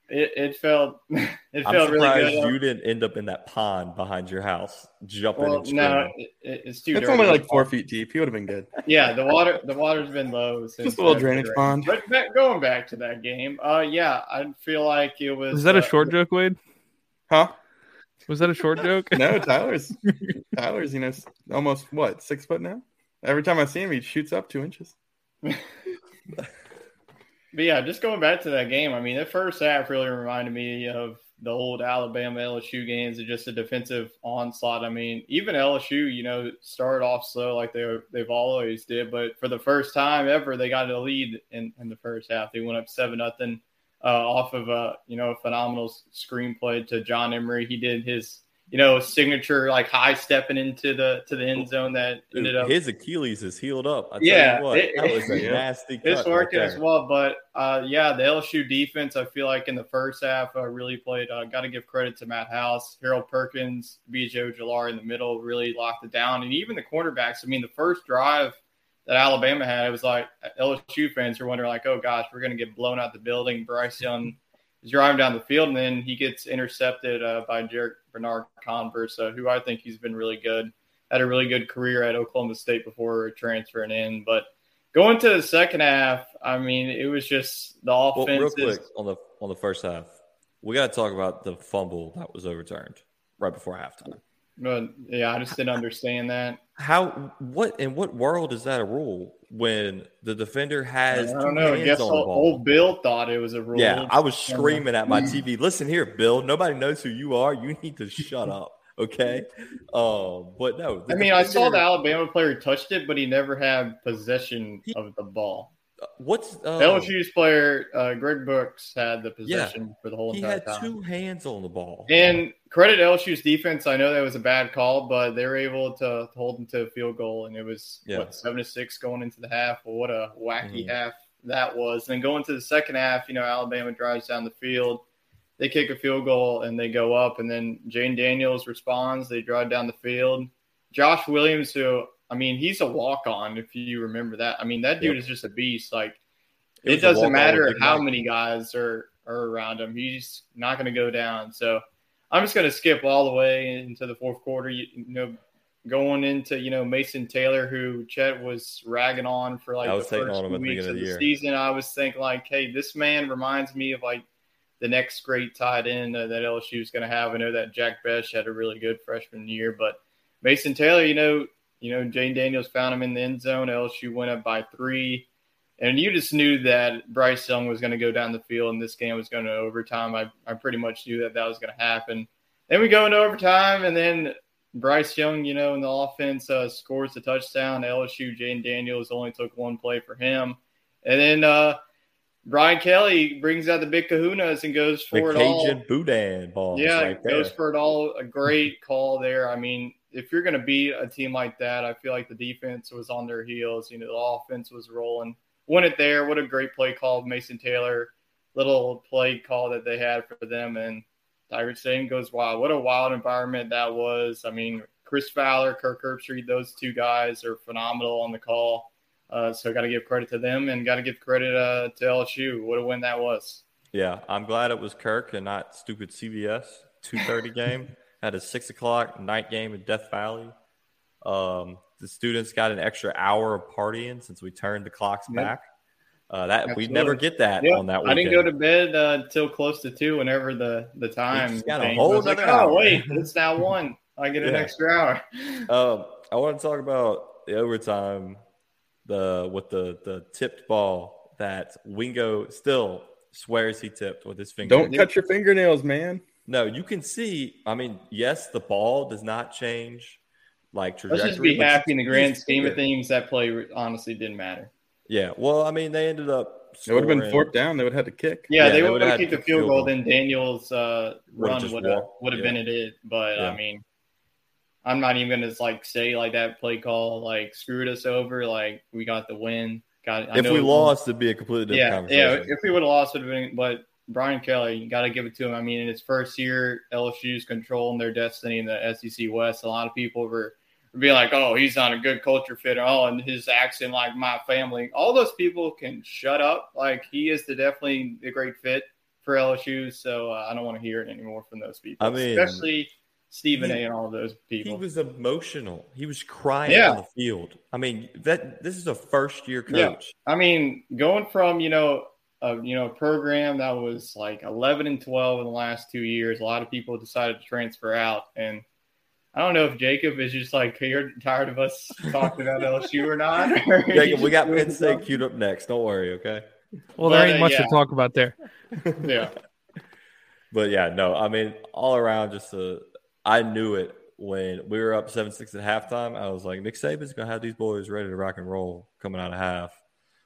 it, it felt (laughs) it I'm felt really good. You didn't end up in that pond behind your house jumping. Well, no, it, it's too. It's only like four feet deep. He would have been good. Yeah, the water the water's been low. Since Just a little drainage pond. But back, going back to that game, uh, yeah, I feel like it was. Is that uh, a short joke, Wade? Huh? Was that a short (laughs) joke? no, Tyler's Tyler's you know almost what six foot now. Every time I see him, he shoots up two inches. (laughs) But yeah, just going back to that game, I mean, the first half really reminded me of the old Alabama LSU games and just a defensive onslaught. I mean, even LSU, you know, started off slow like they they've always did, but for the first time ever, they got a lead in, in the first half. They went up seven nothing uh, off of a you know a phenomenal screenplay to John Emery. He did his you know, signature like high stepping into the to the end zone that ended up. His Achilles is healed up. I yeah, what, it, that was a yeah. nasty. it's working right as well, but uh, yeah, the LSU defense. I feel like in the first half, uh, really played. Uh, Got to give credit to Matt House, Harold Perkins, B.J. Ojulari in the middle, really locked it down, and even the cornerbacks. I mean, the first drive that Alabama had, it was like LSU fans are wondering, like, oh gosh, we're going to get blown out the building. Bryce Young is driving down the field, and then he gets intercepted uh, by Jarrick Bernard Converse, uh, who I think he's been really good. Had a really good career at Oklahoma State before transferring in, but going to the second half, I mean, it was just the offense. Well, real quick on the on the first half, we got to talk about the fumble that was overturned right before halftime. But yeah, I just didn't understand that. How? What? In what world is that a rule when the defender has? I don't know. I guess old, old, Bill thought it was a rule. Yeah, I was screaming at my TV. Listen here, Bill. Nobody knows who you are. You need to shut up. Okay. Um, but no. I mean, I saw the Alabama player touched it, but he never had possession he, of the ball. What's uh, LSU's player uh, Greg Brooks had the possession yeah, for the whole he entire had time. two hands on the ball. And credit LSU's defense. I know that was a bad call, but they were able to hold them to a field goal, and it was Yeah. what seven to six going into the half. Well, what a wacky Mhm. half that was. And then going to the second half, you know, Alabama drives down the field. They kick a field goal and they go up, and then Jayden Daniels responds. They drive down the field. Josh Williams, who I mean, he's a walk on. If you remember that, I mean, that dude Yep. is just a beast. Like It it, doesn't matter how Mike. many guys are are around him. He's not going to go down. So I'm just going to skip all the way into the fourth quarter. You, you know, going into you know Mason Taylor, who Chet was ragging on for like the first two weeks of the year. season. I was thinking like, hey, this man reminds me of like the next great tight end uh, that LSU is going to have. I know that Jack Besh had a really good freshman year, but Mason Taylor, you know, you know, Jayden Daniels found him in the end zone. LSU went up by three. And you just knew that Bryce Young was going to go down the field and this game was going to overtime. I, I pretty much knew that that was going to happen. Then we go into overtime, and then Bryce Young, you know, in the offense uh, scores the touchdown. LSU, Jayden Daniels only took one play for him. And then uh, Brian Kelly brings out the big kahunas and goes The for it all. Cajun Boudin ball. Yeah, right goes for it all. A great call there. I mean, if you're going to beat a team like that, I feel like the defense was on their heels. You know, the offense was rolling. Won it there. What a great play call, Mason Taylor. Little play call that they had for them, and Tiger Stadium goes wild. What a wild environment that was. I mean, Chris Fowler, Kirk Herbstreit, those two guys are phenomenal on the call. Uh, so got to give credit to them, and got to give credit uh, to LSU. What a win that was. Yeah, I'm glad it was Kirk and not stupid CBS. Two thirty (laughs) game had a six o'clock night game in Death Valley. Um, the students got an extra hour of partying since we turned the clocks Yep. back. Uh, that we never get that Yep. on that one. I didn't go to bed uh, till close to two. Whenever the the time just got a changed. whole I like, nother oh wait, it's now (laughs) one. I get an Yeah. extra hour. (laughs) Um, I want to talk about the overtime, the with the the tipped ball that Wingo still swears he tipped with his finger. Don't cut your fingernails, man. No, you can see. I mean, yes, the ball does not change like Let's just be happy in the grand see scheme of things. That play honestly didn't matter. Yeah, well, I mean, they ended up. It would have been scoring- fourth down. They would have had to kick. Yeah, Yeah, they they would would've kicked the field field goal. goal. Then Daniels' uh, run would have walked, would have yeah. been it. But Yeah. I mean, I'm not even gonna like say like that play call like screwed us over. Like we got the win. Got I If know we lost, it'd be a completely different yeah, yeah. If we would have lost, would have been. But Brian Kelly, you got to give it to him. I mean, in his first year, LSU's controlling their destiny in the SEC West. A lot of people were, being like, "Oh, he's not a good culture fit." Oh, and his accent like my family. All those people can shut up. Like he is the definitely a great fit for LSU. So uh, I don't want to hear it anymore from those people. I mean, especially Stephen he- A. and all those people. He was emotional. He was crying Yeah. on the field. I mean, that this is a first year Yeah. coach. I mean, going from you know a you know a program that was like 11 and 12 in the last two years, a lot of people decided to transfer out, and I don't know if Jacob is just like you're tired of us talking about LSU or not. (laughs) or Jacob, we got he's Penn State queued up next. Don't worry, okay? Well, there But, ain't uh, much yeah. to talk about there. (laughs) Yeah, But yeah, no, I mean, all around, just a, I knew it when we were up seven six at halftime. I was like, Nick Saban's gonna have these boys ready to rock and roll coming out of half.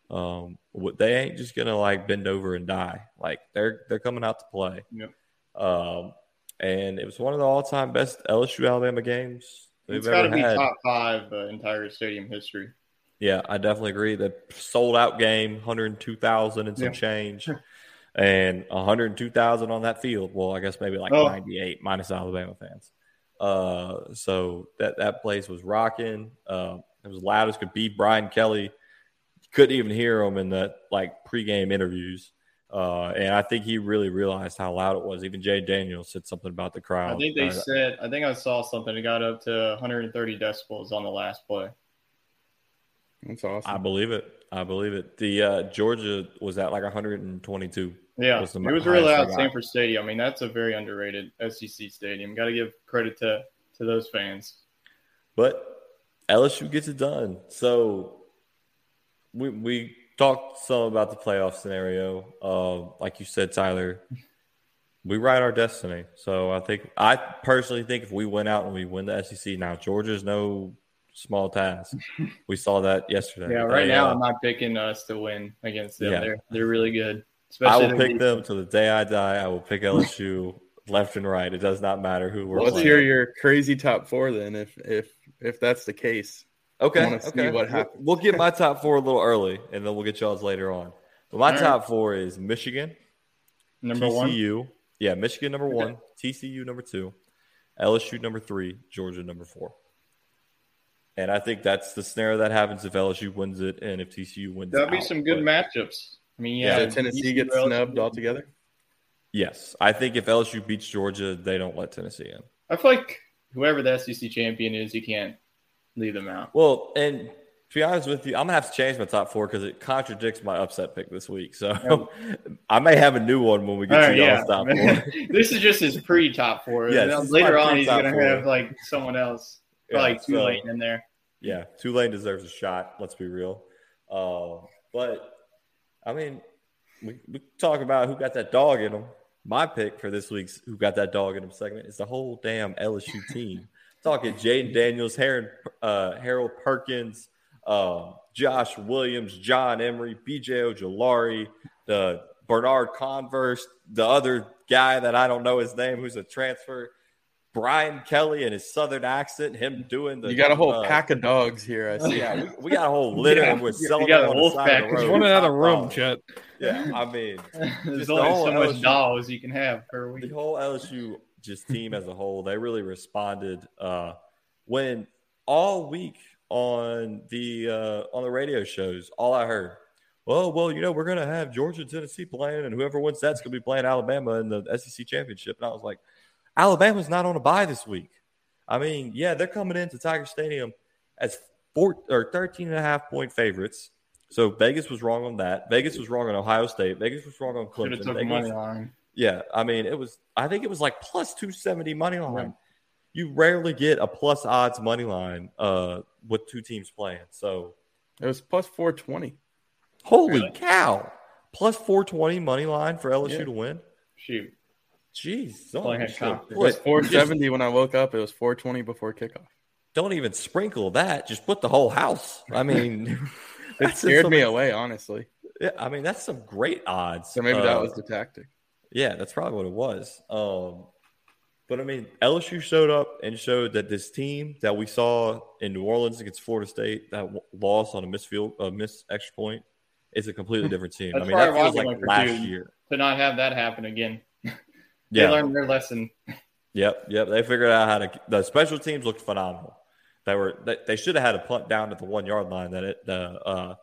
Um, what- they ain't just gonna like bend over and die. Like they're they're coming out to play. Yep. Um, and it was one of the all time best LSU Alabama games it's got to be had. top five uh, entire stadium history. Yeah, I definitely agree. The sold out game, 102,000 and some Yeah. change, and 102,000 on that field. Well, I guess maybe like Oh. 98 minus Alabama fans. Uh, so that that place was rocking. Uh, it was loud as could be. Brian Kelly couldn't even hear him in the like pregame interviews. Uh, and I think he really realized how loud it was. Even Jay Daniels said something about the crowd. I think they Uh, said. I think I saw something. It got up to 130 decibels on the last play. That's awesome. I believe it. I believe it. The uh, Georgia was at like 122. Yeah, Was it was really highest loud. got. Sanford Stadium. I mean, that's a very underrated SEC stadium. Got to give credit to to those fans. But LSU gets it done. So we we talked some about the playoff scenario. Uh, like you said, Tyler, we write our destiny. So I think I personally think if we went out and we win the SEC now, Georgia's no small task. (laughs) We saw that yesterday. Yeah, right They, now uh, I'm not picking us to win against them. Yeah. They're they're really good. I will pick them to the day I die. I will pick LSU (laughs) left and right. It does not matter who we're Let's playing. hear your crazy top four then, if if if that's the case. Okay. I wanna see okay. what We'll- happens. We'll, get my top four a little early, and then we'll get y'all's later on. But my All right. top four is Michigan, Number one? TCU. Yeah, Michigan number one, TCU number two, LSU number three, Georgia number four. And I think that's the scenario that happens if LSU wins it and if TCU wins. That'll be out. some good But matchups. I mean, yeah, Yeah, Tennessee gets TCU, snubbed altogether. Yes, I think if LSU beats Georgia, they don't let Tennessee in. I feel like whoever the SEC champion is, you can't leave them out. Well, and to be honest with you, I'm gonna have to change my top four because it contradicts my upset pick this week. So (laughs) I may have a new one when we get All to right, y'all's yeah. top (laughs) four. this is just his pre top four. Yeah, And this is later on, he's gonna four. have like someone else, Yeah, like so- Tulane in there. Yeah, Tulane deserves a shot. Let's be real. Uh, but I mean, we, we talk about who got that dog in them. My pick for this week's "Who Got That Dog in Them" segment is the whole damn LSU team. (laughs) Talking Jayden Daniels, Harold, uh, Harold Perkins, um, Josh Williams, John Emery, BJ Ojulari, the Bernard Converse, the other guy that I don't know his name, who's a transfer, Brian Kelly and his southern accent, him doing the You got a whole uh, pack of dogs here. I see. yeah, we, we got a whole litter Yeah, and we're selling got them a on the wolf side pack. of the There's road. Running out of Top room, dog. Chet. Yeah, I mean, (laughs) There's just the only whole so much dogs you can have per week. the whole LSU just team as a whole, they really responded uh, when all week on the uh, on the radio shows, all I heard, well, well, you know, we're gonna have Georgia, and Tennessee playing, and whoever wins that's gonna be playing Alabama in the SEC championship. And I was like, Alabama's not on a bye this week. I mean, yeah, they're coming into Tiger Stadium as four or 13 and a half point favorites. So Vegas was wrong on that. Vegas was wrong on Ohio State. Vegas was wrong on Should have Clemson. took Vegas- money line. Yeah, I mean, it was. I think it was like plus two seventy money line. You rarely get a plus odds money line uh, with two teams playing. So It was plus four twenty. holy cow, plus four twenty money line for LSU Yeah. to win. Shoot, Jeez, Well, I had just confidence. It was put- four just seventy when I woke up. It was four twenty before kickoff. don't even sprinkle that. Just put the whole house. I mean, (laughs) It (laughs) scared some- me away, honestly. Yeah, I mean that's some great odds. So maybe that Uh, was the tactic. Yeah, that's probably what it was. Um, but I mean, LSU showed up and showed that this team that we saw in New Orleans against Florida State that w- lost on a missed field, a missed extra point, is a completely different team. I mean, that feels like last year. to not have that happen again. (laughs) they Yeah. learned their lesson. Yep, yep. They figured out how to. The special teams looked phenomenal. They were. They, they should have had a punt down at the one yard line that it. The uh,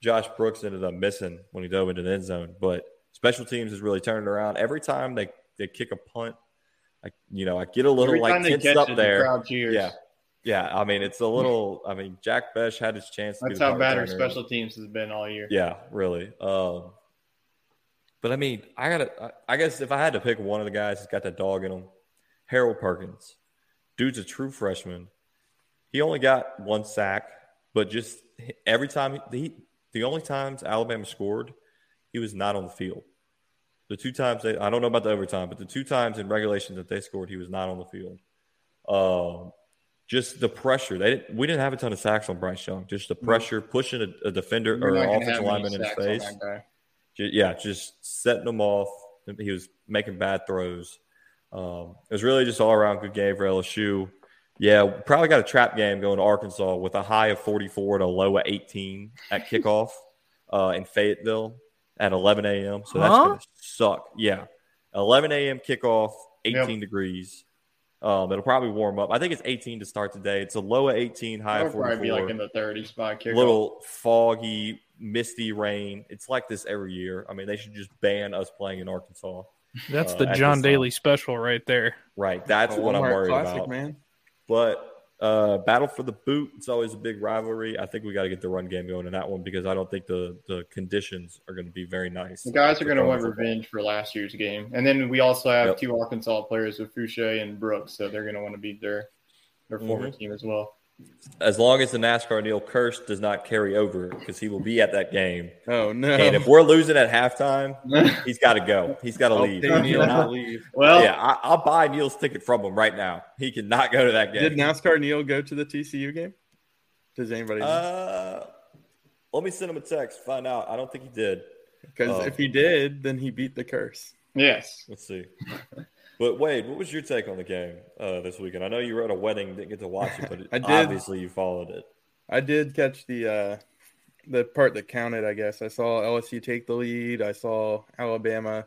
Josh Brooks ended up missing when he dove into the end zone. But special teams has really turned around. Every time they they kick a punt, I you know I get a little Every like tensed up it, the there. crowd. Yeah, yeah. I mean, it's a little. I mean, Jack Besh had his chance. That's the how bad our special teams has been all year. Yeah, really. Um, but I mean, I gotta. I- I guess if I had to pick one of the guys who's got that dog in him, Harold Perkins, dude's a true freshman. He only got one sack, but just every time he, the only times Alabama scored, he was not on the field. The two times they, I don't know about the overtime, but the two times in regulation that they scored, he was not on the field. Um, just the pressure. They didn't, we didn't have a ton of sacks on Bryce Young. Just the pressure, pushing a, a defender You're or an offensive lineman in his face. that guy. Ju- yeah, just setting them off. He was making bad throws. Um, it was really just all around good game for LSU. Yeah, probably got a trap game going to Arkansas with a high of 44 and a low of 18 at kickoff uh, in Fayetteville at 11 a.m. So that's Huh? going to suck. Yeah, 11 a.m. kickoff, 18 Yep. degrees. Um, it'll probably warm up. I think it's 18 to start today. It's a low of 18, high That of would probably 44 be like in the 30s by kickoff. little foggy, misty rain. It's like this every year. I mean, they should just ban us playing in Arkansas. That's uh, the John this time. Daly special right there. Right. That's The what I'm worried Classic, about. man. But Uh, battle for the boot. It's always a big rivalry. I think we got to get the run game going in that one because I don't think the the conditions are going to be very nice. The guys are going to want revenge for last year's game, and then we also have Yep. two Arkansas players with Foucha and Brooks, so they're going to want to beat their their former Mhm. team as well. As long as the NASCAR Neil curse does not carry over because he will be at that game. Oh no! And if we're losing at halftime, (laughs) he's got to go. He's got to I'll leave. pay Neil to Not- leave. Well, yeah, I, I'll buy Neil's ticket from him right now. He cannot go to that game. Did NASCAR Neil go to the TCU game? Does anybody? know? Uh, let me send him a text. Find out. I don't think he did. Because uh, if he did, then he beat the curse. yes, Let's see. But Wade, what was your take on the game uh, this weekend? I know you were at a wedding, didn't get to watch it, but (laughs) I did. obviously you followed it. I did catch the uh, the part that counted. I guess I saw LSU take the lead. I saw Alabama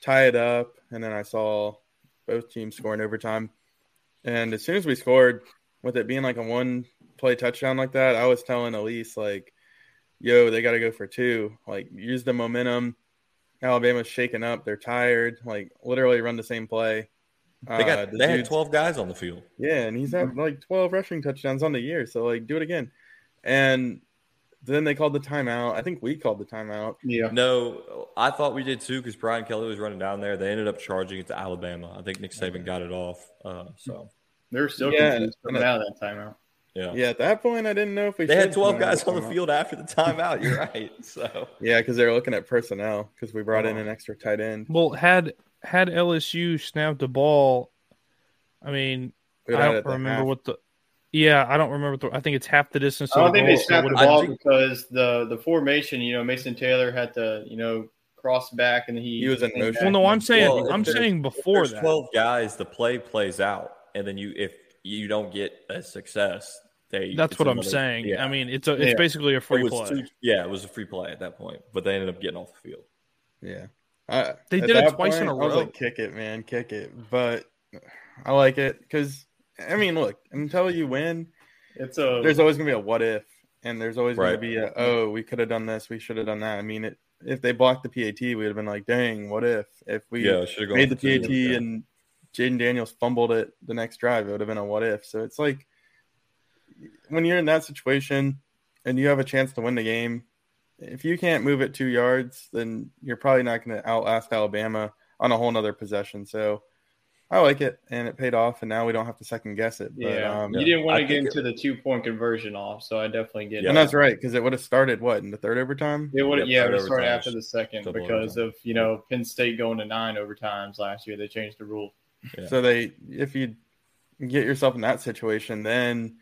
tie it up, and then I saw both teams score in overtime. And as soon as we scored, with it being like a one play touchdown like that, I was telling Elise like, "Yo, they got to go for two. Like, use the momentum." Alabama's shaken up. They're tired. Like, literally run the same play. They got Uh, the they had twelve guys on the field. yeah, and he's had like 12 rushing touchdowns on the year. So, like, do it again. And then they called the timeout. I think we called the timeout. yeah, No, I thought we did too because Brian Kelly was running down there. They ended up charging it to Alabama. I think Nick Saban got it off. Uh, so they're still Yeah, confused coming out of that timeout. Yeah. Yeah, at that point, I didn't know if we They should had 12 guys on the timeout. field after the timeout. You're right. So (laughs) Yeah, because they were looking at personnel because we brought Oh. in an extra tight end. Well, had had LSU snapped the ball, I mean, We I don't remember half. what the. Yeah, I don't remember. The, I think it's half the distance. I don't the think they goal, so snapped the ball been- because the the formation. You know, Mason Taylor had to you know cross back, and he He was in came motion. Well, no, I'm saying Well, I'm saying before that. 12 guys, the play plays out, and then you if you don't get a success, they That's it's what I'm saying. Yeah. I mean, it's a it's Yeah. basically a free play. two- yeah, it was a free play at that point, but they ended up getting off the field. Yeah. I, They did it that twice in a point, I was row. like, kick it, man, kick it. But I like it because, I mean, look, until you win, It's a there's always going to be a what if, and there's always gonna be a, oh, we could have done this, we should have done that. I mean, it, if they blocked the PAT, we would have been like, dang, what if? If we Yeah, should have gone made the two, PAT yeah. and Jayden Daniels fumbled it the next drive, it would have been a what if. So it's like when you're in that situation and you have a chance to win the game, if you can't move it two yards, then you're probably not going to outlast Alabama on a whole nother possession. So I like it, and it paid off, and now we don't have to second guess it. But, yeah. um, you didn't want I to get think into the two point conversion off, so I definitely get. Yeah. and that's right because it would have started what in the third overtime. It would Yep, yeah, it third would start after the second double because overtime. of you know Penn State going to nine overtimes last year. They changed the rule. Yeah. So they, if you get yourself in that situation, then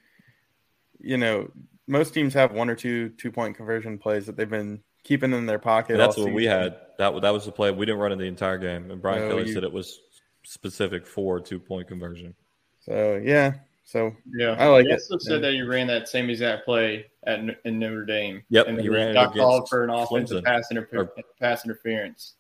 you know most teams have one or two two point conversion plays that they've been keeping in their pocket. And that's all what we had. That that was the play. We didn't run in the entire game, and Brian No, Kelly you- said it was specific for two point conversion. So yeah, so Yeah, I like he it. also said that you ran that same exact play at in Notre Dame. Yep, and he he ran got called for an offensive Clemson. pass, interfer- Or- pass interference.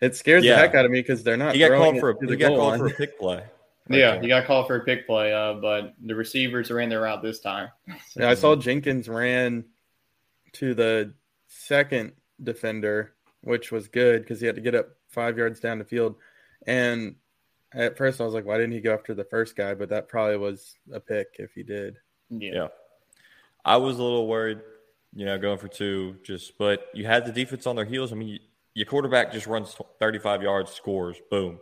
it scares Yeah. the heck out of me because they're not. He got throwing called it for a, he got called line. for a pick play. Right yeah, there. he got called for a pick play, uh, but the receivers ran their route this time. Yeah, I saw Jenkins ran to the second defender, which was good because he had to get up five yards down the field. And at first, I was like, why didn't he go after the first guy? But that probably was a pick if he did. Yeah. Yeah. I was a little worried, you know, going for two, just, but you had the defense on their heels. I mean, you, your quarterback just runs 35 yards, scores, boom,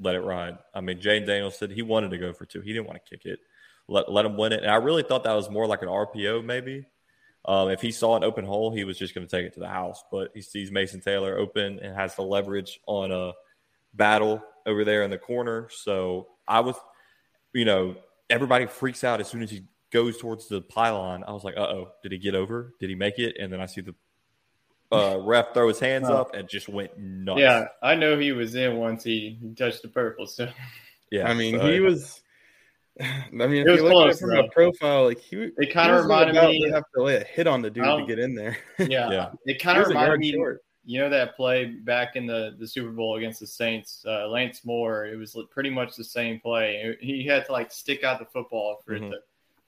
let it ride. I mean, Jayden Daniels said he wanted to go for two. He didn't want to kick it. Let, let him win it. And I really thought that was more like an RPO, maybe. Um, if he saw an open hole, he was just going to take it to the house. But he sees Mason Taylor open and has the leverage on a battle over there in the corner. So I was, you know, everybody freaks out as soon as he goes towards the pylon. I was like, uh oh, did he get over? Did he make it? And then I see the uh, ref throw his hands Oh. up and just went nuts. Yeah, I know he was in once he touched the purple. So (laughs) yeah. I mean, so- he was. I mean, if It was you look at close, it from though. a profile, like he, It kinda reminded me- to have to lay a hit on the dude I to get in there. (laughs) yeah, Yeah. it kind of reminded me. short. You know that play back in the, the Super Bowl against the Saints, uh, Lance Moore. It was pretty much the same play. He had to like stick out the football for Mhm. it to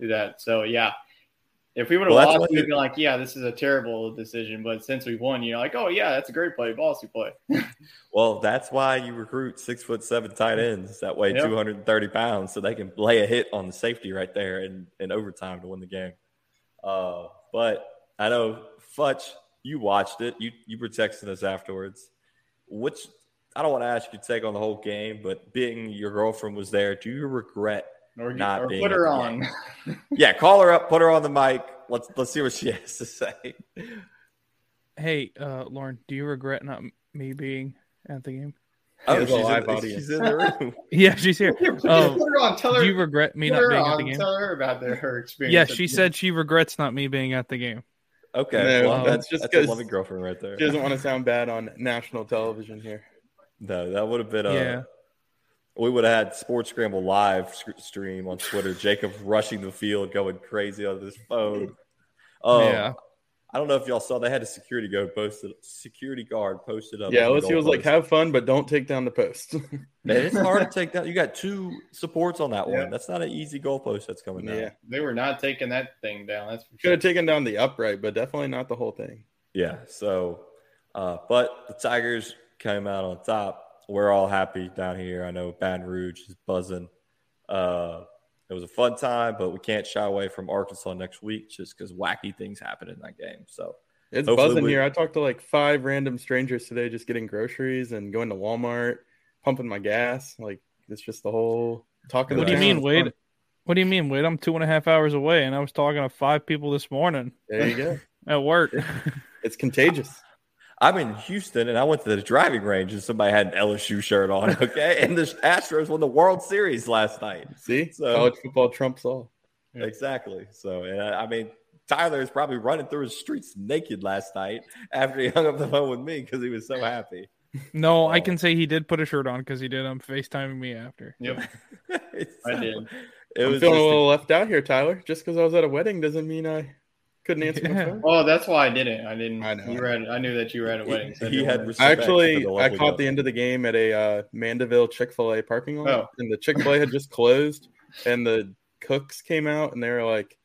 do that. So yeah, If we would have Well, lost, we'd be like, yeah, this is a terrible decision. But since we won, you're like, oh yeah, that's a great play, bossy play. (laughs) Well, that's why you recruit six foot seven tight ends that weigh Yep. 230 pounds so they can lay a hit on the safety right there in, in overtime to win the game. Uh, but I know, Futch, you watched it. You, you were texting us afterwards. Which I don't want to ask you to take on the whole game, but being your girlfriend was there, do you regret Or, not or being put her on. (laughs) Yeah, call her up, put her on the mic. Let's let's see what she (laughs) has to say. Hey, uh, Lauren, do you regret not me being at the game? Oh, has a she's, live in, audience. she's in the room. (laughs) Yeah, she's here. Just Oh, put her on. Tell her. do you regret me not her being at the game? Tell her about their, her experience. Yeah, she the said she regrets not me being at the game. Okay, No, well, that's that's just that's a 'cause loving girlfriend right there. She doesn't want to sound bad on national television here. No, that would have been a. Yeah. We would have had Sports Scramble live stream on Twitter. Jacob rushing the field, going crazy on his phone. Um, Yeah. I don't know if y'all saw. They had a security guard posted. Security guard posted up. Yeah, on the LSU was like, have fun, but don't take down the post. (laughs) Man, it's hard to take down. You got two supports on that Yeah. one. That's not an easy goalpost that's coming down. yeah. They were not taking that thing down. That's for Could have taken down the upright, but definitely not the whole thing. Yeah. So, uh, but the Tigers came out on top. We're all happy down here. I know Baton Rouge is buzzing. Uh, it was a fun time, but we can't shy away from Arkansas next week just because wacky things happen in that game. So, It's buzzing we- here. I talked to like five random strangers today, just getting groceries and going to Walmart, pumping my gas. Like it's just the whole talking. What do you mean, Wade? What do you mean, Wade? I'm two and a half hours away, and I was talking to five people this morning There you go. (laughs) at work. It's contagious. (laughs) I'm in Houston and I went to the driving range and somebody had an LSU shirt on. (laughs) Okay. and the Astros won the World Series last night. See, So- college football trumps all. Exactly. So, and I, I mean, Tyler is probably running through his streets naked last night after he hung up the phone with me because he was so happy. No, I Oh. can say he did put a shirt on because he did. I'm FaceTiming me after. Yep. (laughs) It's I did. It I'm was feeling just a- little left out here, Tyler. Just because I was at a wedding doesn't mean I couldn't answer my Yeah. phone. Oh, that's why I didn't. I didn't. I know. You were at, I knew that you were at a wedding. So I he had wanna- respect I actually I lovely caught the end of the game at a uh, Mandeville Chick Fil A parking lot, Oh. and the Chick Fil A had just closed, and the cooks came out, and they were like,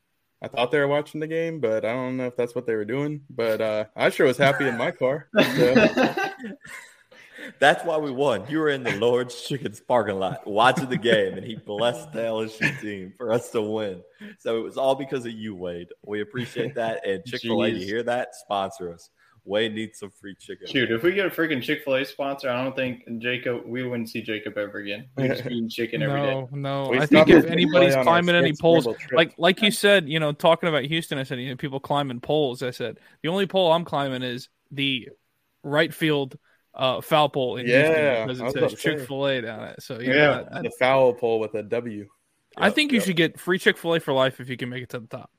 "I thought they were watching the game, but I don't know if that's what they were doing." But uh, I sure was happy in my car. (laughs) So, That's why we won. You were in the Lord's Chicken's parking lot watching the game, and he blessed the LSU team for us to win. So it was all because of you, Wade. We appreciate that. And (laughs) Chick fil A, you hear that? Sponsor us. Wade needs some free chicken. Shoot, if we get a freaking Chick Fil A sponsor, I don't think Jacob. We wouldn't see Jacob ever again. We're just (laughs) eating chicken every day. No, no. We I think if anybody's Chick-fil-A on our climbing any sports poles, like like you said, you know, talking about Houston, I said, you know, people climbing poles. I said the only pole I'm climbing is the right field uh, foul pole in Yeah, Houston because it says. Chick Fil A down it. So yeah, Yeah. I, the foul pole with a W. I Yep, think you yep. should get free Chick Fil A for life if you can make it to the top.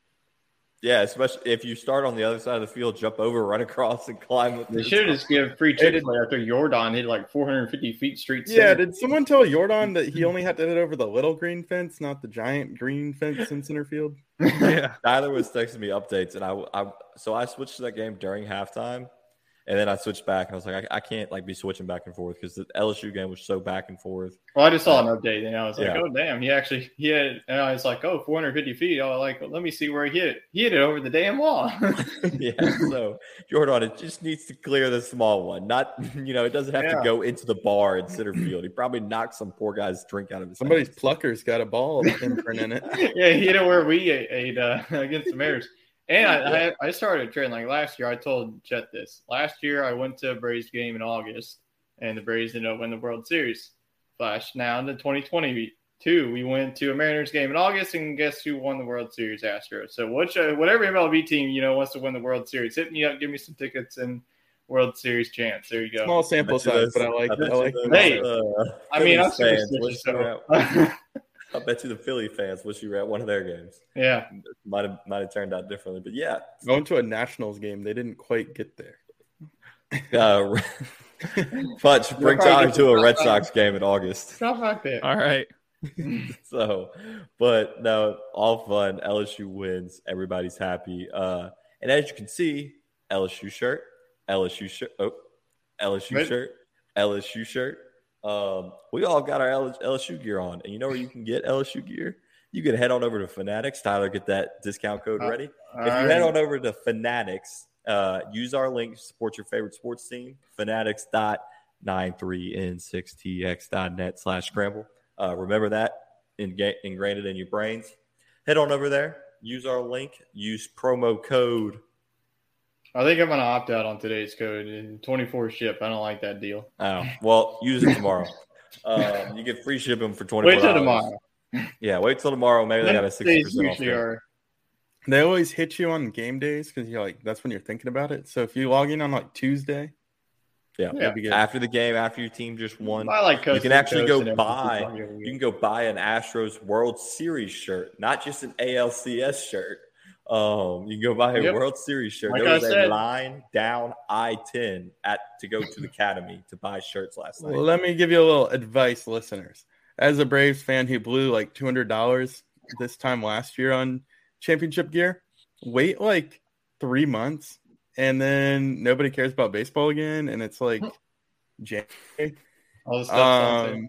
Yeah, especially if you start on the other side of the field, jump over, run across, and climb. up They should top. just give free Chick Fil A after Jordan hit like 450 feet straight. Yeah, center. did someone tell Jordan that he only had to hit over the little green fence, not the giant green fence in center field? (laughs) Yeah, Tyler was texting me updates, and I, I so I switched to that game during halftime, and then I switched back, and I was like, I, I can't like be switching back and forth because the LSU game was so back and forth. Well, I just saw an update and I was like, Yeah. oh damn, he actually he had and I was like, oh, 450 feet. I was like, let me see where he hit it. He hit it over the damn wall. (laughs) (laughs) yeah, so Jordan, it just needs to clear the small one. Not (laughs) you know, it doesn't have to go into the bar in center field. He probably knocked some poor guy's drink out of his. Somebody's hands. plucker's got a ball imprint in it. yeah, he hit it where we ate, ate uh, against the Mariners. And I, I I started trading like last year. I told Chet this. Last year I went to a Braves game in August, and the Braves ended up winning the World Series. Flash now into 2022, we went to a Mariners game in August, and guess who won the World Series? Astros. So which uh, whatever MLB team you know wants to win the World Series, hit me up, give me some tickets and World Series chance. There you go. Small sample size, but I like bet I like those, Hey, uh, I mean, I'm Phillies fans superstitious, wish you were so. (laughs) at- I bet you the Philly fans wish you were at one of their games. yeah. Might have might have turned out differently, but yeah. going to a Nationals game. They didn't quite get there. Uh, (laughs) Futch, bring probably Tyler to a the- Red Sox game in August. Stuff like that. all right. (laughs) so, but no, all fun. LSU wins. Everybody's happy. Uh, and as you can see, LSU shirt, LSU shirt, oh, LSU Right. shirt, LSU shirt. Um, we all got our LSU gear on, and you know where you can get LSU gear? you can head on over to Fanatics. Tyler, get that discount code Uh, ready. if you right. head on over to Fanatics, uh, use our link to support your favorite sports team, fanatics.93n6tx.net slash scramble. Uh, remember that inga- ingrained in your brains. Head on over there, use our link, use promo code. I think I'm gonna opt out on today's code. 24 ship. I don't like that deal. Oh, well, use it tomorrow. um, (laughs) you get free shipping for 24 Wait till tomorrow. Yeah, wait till tomorrow. Maybe they got a 60% off. are. They always hit you on game days because you're like that's when you're thinking about it. So if you log in on like Tuesday, Yeah. that'd be good. After the game, after your team just won, I like you can actually go buy. You can go buy an Astros World Series shirt, not just an ALCS shirt. Um, you can go buy a Yep. World Series shirt. Like there was I a said. line down I ten at to go to the (laughs) Academy to buy shirts last night. Well, let me give you a little advice, listeners. As a Braves fan who blew like two hundred dollars this time last year on championship gear, wait like three months, and then nobody cares about baseball again, and it's like January. All the stuff's. Um,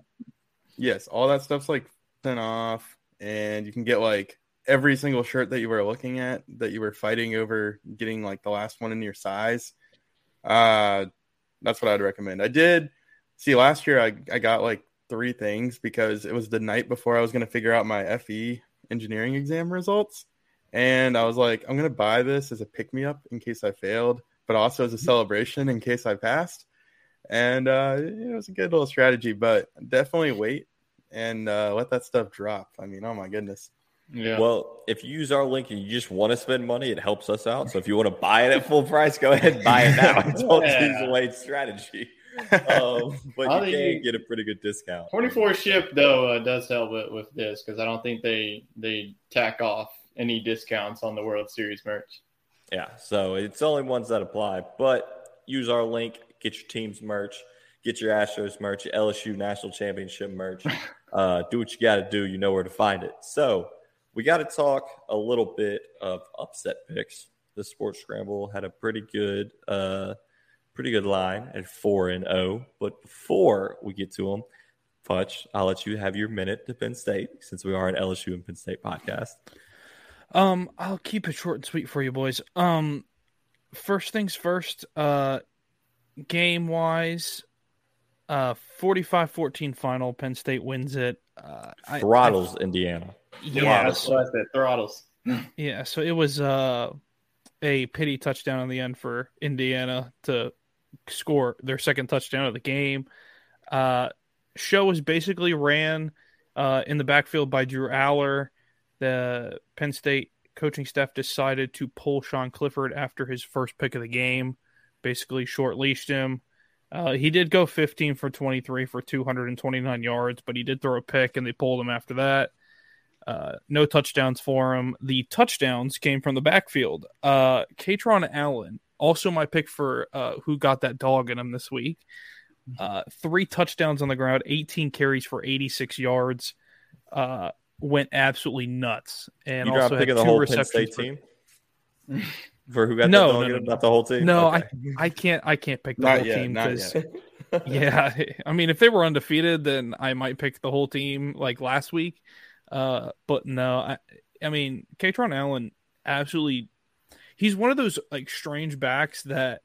yes, all that stuff's like sent off, and you can get like every single shirt that you were looking at that you were fighting over getting like the last one in your size. Uh, that's what I'd recommend. I did see last year. I I got like three things because it was the night before I was going to figure out my FE engineering exam results, and I was like, I'm going to buy this as a pick me up in case I failed, but also as a celebration in case I passed and uh, it was a good little strategy. But definitely wait and uh, let that stuff drop. I mean, oh my goodness. Yeah. Well, if you use our link and you just want to spend money, it helps us out. So if you want to buy it at full price, go ahead and buy it now. (laughs) Don't Yeah. use the late strategy. (laughs) Um, but you can you- get a pretty good discount. 24 ship though uh, does help with, with this because I don't think they they tack off any discounts on the World Series merch. Yeah, so it's only ones that apply. But use our link, get your team's merch, get your Astros merch, LSU National Championship merch. (laughs) uh, do what you got to do. You know where to find it. So we got to talk a little bit of upset picks. The Sports Scramble had a pretty good, uh, pretty good line at four and zero. But before we get to them, Futch, I'll let you have your minute to Penn State since we are an LSU and Penn State podcast. Um, I'll keep it short and sweet for you boys. Um, first things first. Uh, game wise, uh, 45-14 final. Penn State wins it. Uh, I- Throttles Indiana. Yeah, that's what I said. Throttles. Yeah, so it was uh, a pity touchdown in the end for Indiana to score their second touchdown of the game. Uh, show was basically ran uh, in the backfield by Drew Allar. The Penn State coaching staff decided to pull Sean Clifford after his first pick of the game, basically short leashed him. Uh, he did go 15 for 23 for 229 yards, but he did throw a pick and they pulled him after that. Uh, no touchdowns for him. The touchdowns came from the backfield. Uh, Kaytron Allen, also my pick for uh, who got that dog in him this week. Uh, three touchdowns on the ground, 18 carries for 86 yards. Uh, went absolutely nuts. And you also had two receptions for- team (laughs) for who got No, no, no, no. not the whole team. No, Okay. I I can't I can't pick the Not whole yet, team not 'cause- yet. (laughs) yeah, (laughs) I mean, if they were undefeated, then I might pick the whole team like last week. Uh, but no, I, I mean, Kaytron Allen absolutely, he's one of those like strange backs that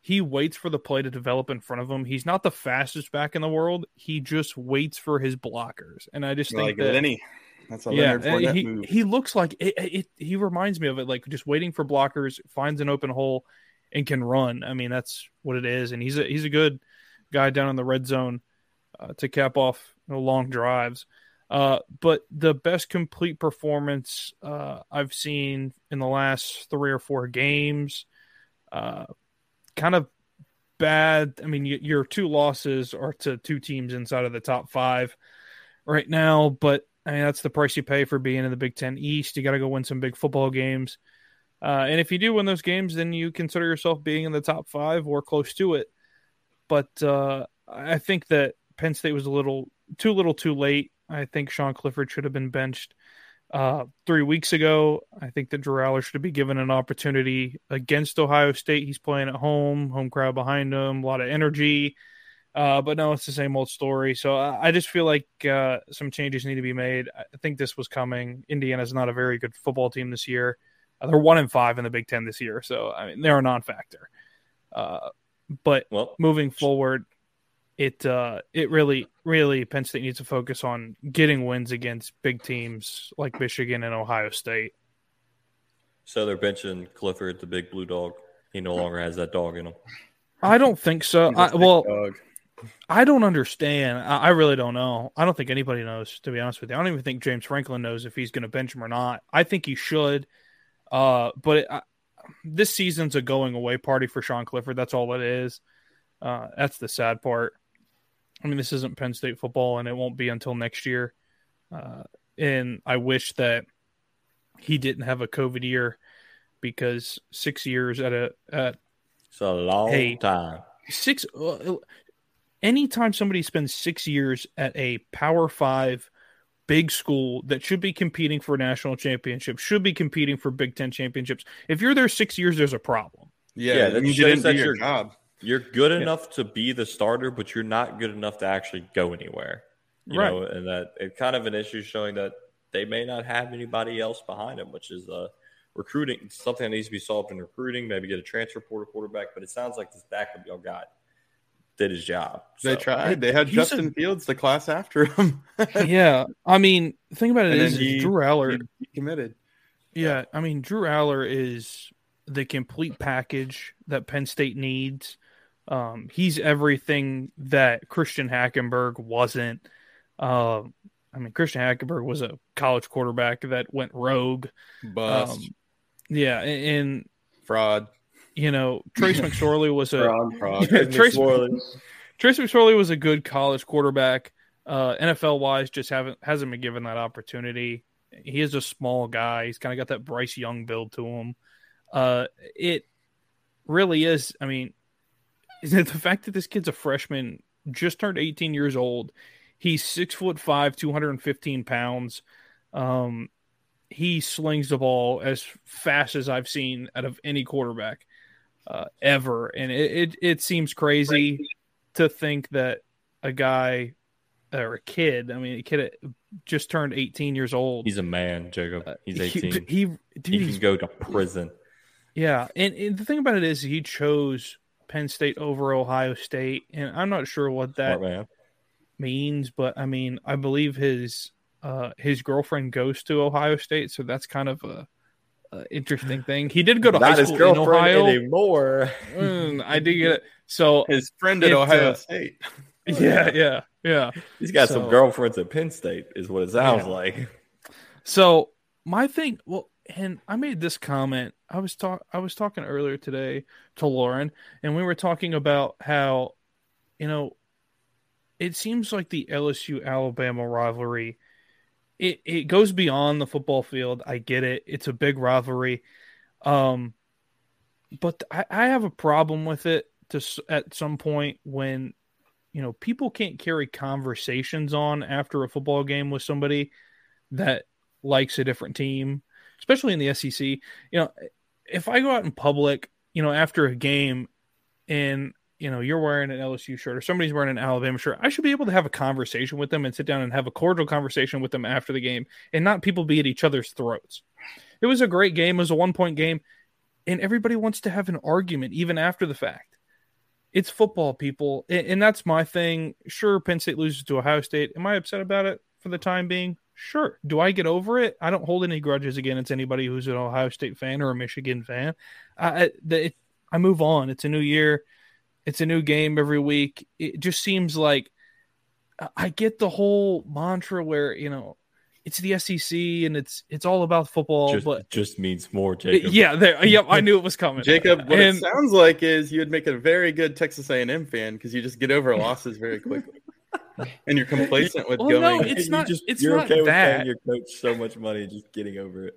he waits for the play to develop in front of him. He's not the fastest back in the world. He just waits for his blockers, and I just You're think like that Lenny. That's a yeah, Leonard he move. he looks like it, it. He reminds me of it, like just waiting for blockers, finds an open hole, and can run. I mean, that's what it is. And he's a he's a good guy down in the red zone uh, to cap off you know, long drives. Uh, but the best complete performance uh, I've seen in the last three or four games, uh, kind of bad. I mean, your two losses are to two teams inside of the top five right now, but I mean, that's the price you pay for being in the Big Ten East. You got to go win some big football games. Uh, and if you do win those games, then you consider yourself being in the top five or close to it. But uh, I think that Penn State was a little too little too late. I think Sean Clifford should have been benched uh, three weeks ago. I think that Drew Allar should be given an opportunity against Ohio State. He's playing at home, home crowd behind him, a lot of energy. Uh, but no, it's the same old story. So I, I just feel like uh, some changes need to be made. I think this was coming. Indiana's not a very good football team this year. Uh, they're one and five in the Big Ten this year, so I mean they're a non-factor. Uh, but Well, moving forward, it uh, it really really Penn State needs to focus on getting wins against big teams like Michigan and Ohio State. so they're benching Clifford, the big blue dog. He no longer has that dog in him. I don't think so. He's a I, sick well, dog. I don't understand. I, really don't know. I don't think anybody knows, to be honest with you. I don't even think James Franklin knows if he's going to bench him or not. I think he should. Uh, but it, I, this season's a going away party for Sean Clifford. That's all it is. Uh, that's the sad part. I mean, this isn't Penn State football, and it won't be until next year. Uh, and I wish that he didn't have a COVID year because six years at a at It's a long Hey. time. six uh, anytime somebody spends six years at a power five big school that should be competing for a national championship should be competing for big ten championships if you're there six years there's a problem Yeah, Yeah, that that means you shows didn't do that your you're- job. You're good enough to be the starter, but you're not good enough to actually go anywhere. You Right. know, and that it's kind of an issue showing that they may not have anybody else behind them, which is uh, recruiting something that needs to be solved in recruiting. Maybe get a transfer portal quarterback, but it sounds like this backup y'all got did his job. They tried. They had He's a- Justin Fields, the class after him. (laughs) yeah i mean the thing about it And is, he- drew allar he- he committed. Yeah, I mean Drew Allar is the complete package that Penn State needs. Um, he's everything that Christian Hackenberg wasn't. Um, I mean Christian Hackenberg was a college quarterback that went rogue. Bust. Um, yeah, and, and Fraud. You know Trace McSorley was a. (laughs) (laughs) Yeah, Trace, (laughs) Trace McSorley was a good college quarterback. Uh, NFL wise, just haven't hasn't been given that opportunity. He is a small guy. He's kind of got that Bryce Young build to him. Uh, it really is. I mean, is it the fact that this kid's a freshman, just turned 18 years old. He's six foot five, 215 pounds. Um, he slings the ball as fast as I've seen out of any quarterback uh, ever, and it, it it seems crazy to think that a guy or a kid, I mean, a kid just turned 18 years old. He's a man, Jacob. He's 18. He, he, dude, he can go to prison. yeah, and, and the thing about it is he chose Penn State over Ohio State, and I'm not sure what that man. means, but I mean, I believe his uh, his girlfriend goes to Ohio State, so that's kind of a, a interesting thing. He did go to Not high his school in Ohio. anymore. Mm, I did get it. So (laughs) His friend at Ohio uh, State. (laughs) yeah, yeah, yeah. He's got So- some girlfriends at Penn State, is what it sounds Yeah. like. So my thing, well, and I made this comment. I was talk, I was talking earlier today to Lauren, and we were talking about how, you know, it seems like the LSU Alabama rivalry. It it goes beyond the football field. I get it. It's a big rivalry, um, but I, I have a problem with it. To at some point when, you know, people can't carry conversations on after a football game with somebody that likes a different team, especially in the SEC. You know, if I go out in public, you know, after a game and, you know, you're wearing an LSU shirt or somebody's wearing an Alabama shirt, I should be able to have a conversation with them and sit down and have a cordial conversation with them after the game and not people be at each other's throats. It was a great game. It was a one point game. And everybody wants to have an argument even after the fact. It's football, people. And, and that's my thing. Sure, Penn State loses to Ohio State. Am I upset about it for the time being? Sure. Do I get over it? I don't hold any grudges against anybody who's an Ohio State fan or a Michigan fan. I I, I move on. It's a new year. It's a new game every week. It just seems like I- I get the whole mantra where you know it's the SEC and it's it's all about football, just, but just means more, Jacob. yeah, there. Yep, I knew it was coming. Jacob, what and it sounds like is you'd make a very good Texas A&M fan because you just get over losses very quickly, (laughs) and you're complacent with Well, no, going. it's You not- Just, it's you're not okay with that. paying your coach so much money and just getting over it.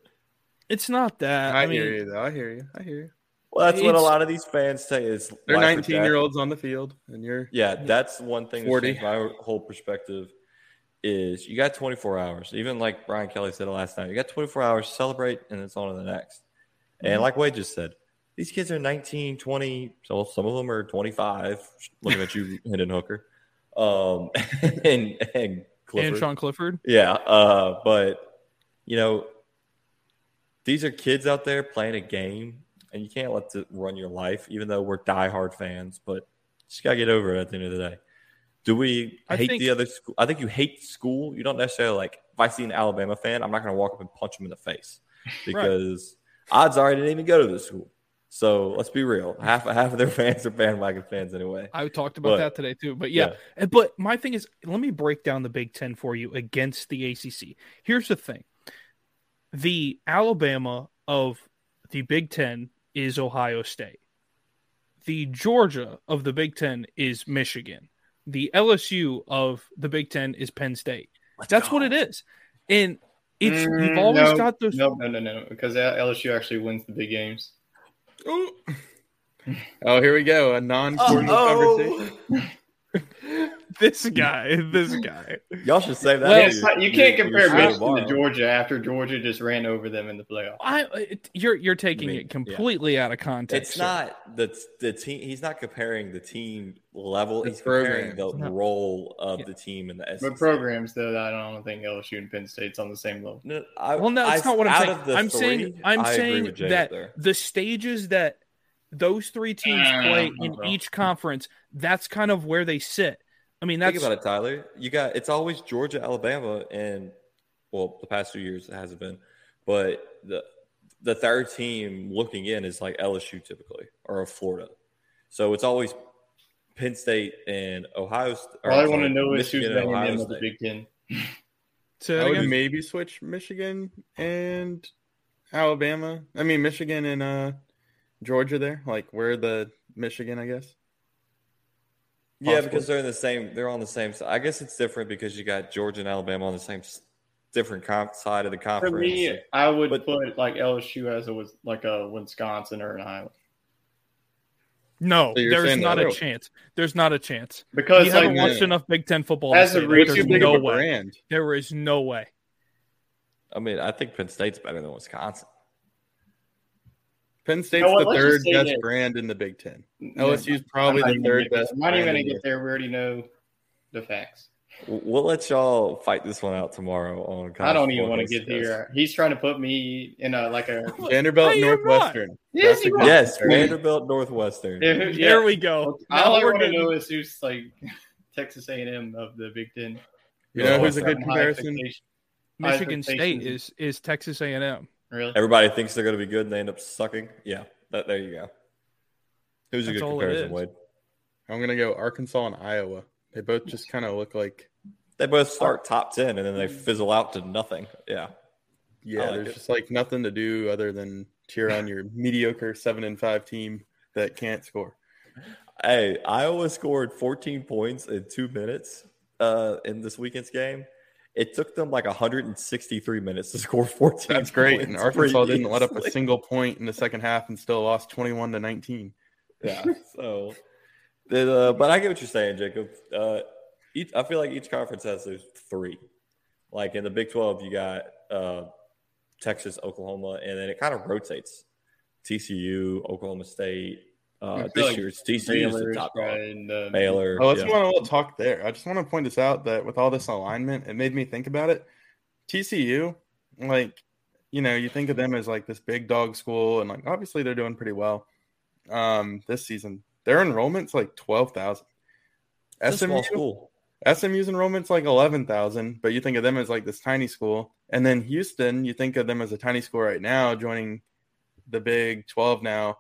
it's not that. I, I, mean, hear you, though. I hear you. I hear you. Well, that's what a lot of these fans say. Is They're 19 year olds on the field, and you're Yeah, that's one thing. 40. My whole perspective is you got 24 hours. Even like Brian Kelly said last night, you got 24 hours to celebrate, and it's on to the next. And Mm-hmm. like Wade just said, these kids are 19, 20. So some of them are 25. Looking at you, (laughs) Hendon Hooker. um, (laughs) and and Clifford. And Sean Clifford. Yeah, uh, but you know, these are kids out there playing a game, and you can't let it run your life. Even though we're diehard fans, but just gotta get over it at the end of the day. Do we I hate think- the other school? I think you hate school. You don't necessarily like. If I see an Alabama fan, I'm not gonna walk up and punch him in the face (laughs) because odds are I didn't even go to the school. So let's be real. Half half of their (laughs) fans are bandwagon fans anyway. I talked about But- that today too. But yeah, Uh, but my thing is, let me break down the Big Ten for you against the ACC. Here's the thing: the Alabama of the Big Ten is Ohio State. The Georgia of the Big Ten is Michigan. The LSU of the Big Ten is Penn State. That's what it is, and it's you've Mm, always no, got those. No, no, no, no, because LSU actually wins the big games. (laughs) Oh, here we go. A non-cordial conversation. (laughs) (laughs) This guy, this guy. Y'all should say that. Well, for your- not- you can't your- your compare Michigan tomorrow. to Georgia after Georgia just ran over them in the playoff. I it, you're you're taking I mean, it completely out of context. It's sir. not the the team. He's not comparing the team level. The He's comparing the programs. No. role of Yeah. the team in the SEC. But programs, though, I don't think LSU and Penn State's on the same level. No, I, Well, no, that's I- not what I'm saying. I'm three, saying I'm I agree saying that there. the stages that those three teams Uh, play in okay. each conference, that's kind of where they sit. I mean, that's Think about it, Tyler. You got it's always Georgia, Alabama, and well, the past few years it hasn't been, but the the third team looking in is like LSU typically or Florida. So it's always Penn State and Ohio. St- or, All I want to sorry, know is who's Michigan and banging Ohio them of the State. Big Ten. Say that I would maybe switch Michigan and Alabama. I mean Michigan and uh Georgia there. Like we're the Michigan, I guess. Yeah, because they're in the same. They're on the same side. I guess it's different because you got Georgia and Alabama on the same different comp- side of the conference. For conference. me, I would But- put like LSU as a was like a Wisconsin or an Iowa no, So there's not that- a chance. There's not a chance. because you like haven't watched yeah. enough Big Ten football. As to a say that. rookie, Too There's no way. brand. There is no way. I mean, I think Penn State's better than Wisconsin. Penn State's what, the third best this. brand in the Big Ten. No, LSU's probably the third best. there. I'm not even gonna get there. We already know the facts. W- We'll let y'all fight this one out tomorrow on. I don't even want to get here. He's trying to put me in a like a. (laughs) Vanderbilt I am not. Northwestern. Yes, That's you a are. good Yes. Vanderbilt, Northwestern. Yeah, There we go. All I we're want to getting- know is who's like (laughs) Texas A&M of the Big Ten. You know who's a good comparison? Michigan State is is Texas A&M. Really? Everybody thinks they're going to be good, and they end up sucking. Yeah, that, there you go. Who's a That's good all it comparison, is. Wade? I'm gonna go Arkansas and Iowa. They both just kind of look like They both start top ten, and then they fizzle out to nothing. Yeah, yeah, I like there's it. just like nothing to do other than cheer on your (laughs) mediocre seven and five team that can't score. Hey, Iowa scored 14 points in two minutes uh, in this weekend's game. It took them like 163 minutes to (laughs) score 14. That's great. points And Arkansas didn't let up a single point in the second half and still lost 21 to 19. Yeah. (laughs) So, uh, but I get what you're saying, Jacob. Uh, each, I feel like each conference has those three. Like in the Big 12, you got uh, Texas, Oklahoma, and then it kind of rotates. TCU, Oklahoma State. Uh, I feel this like year's TCU is the top dog. probably in the- Baylor. Oh, let's yeah. go on a little talk there. I just want to point this out that with all this alignment, it made me think about it. TCU, like, you know, you think of them as like this big dog school, and like obviously they're doing pretty well um this season. Their enrollment's like 12,000. It's a small SMU, school. SMU's enrollment's like 11,000, but you think of them as like this tiny school. And then Houston, you think of them as a tiny school right now, joining the Big 12 now.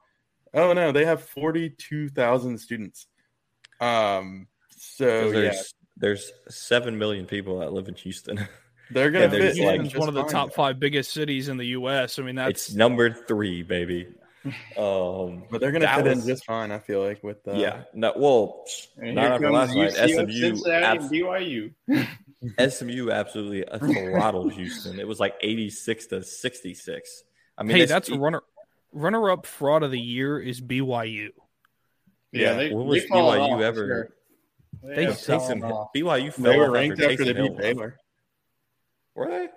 Oh no, they have 42,000 students. Um, so there's, yeah, there's seven million people that live in Houston. (laughs) they're gonna and there's fit like in Houston's one of the top fine. five biggest cities in the U.S. I mean, that's it's number three, baby. (laughs) Um, But they're gonna fit in Dallas- just fine. I feel like with uh, yeah. No, well, And not here after comes last night. SMU, Cincinnati, abs- BYU. SMU (laughs) absolutely throttled Houston. It was like 86 to 66. I mean, hey, that's a runner runner up fraud of the year is BYU. Yeah, they, when was they fallen BYU off, ever? sure. They have suck. fallen Taysom, off. BYU fell they were ranked after Taysom they beat left. Baylor. Were they?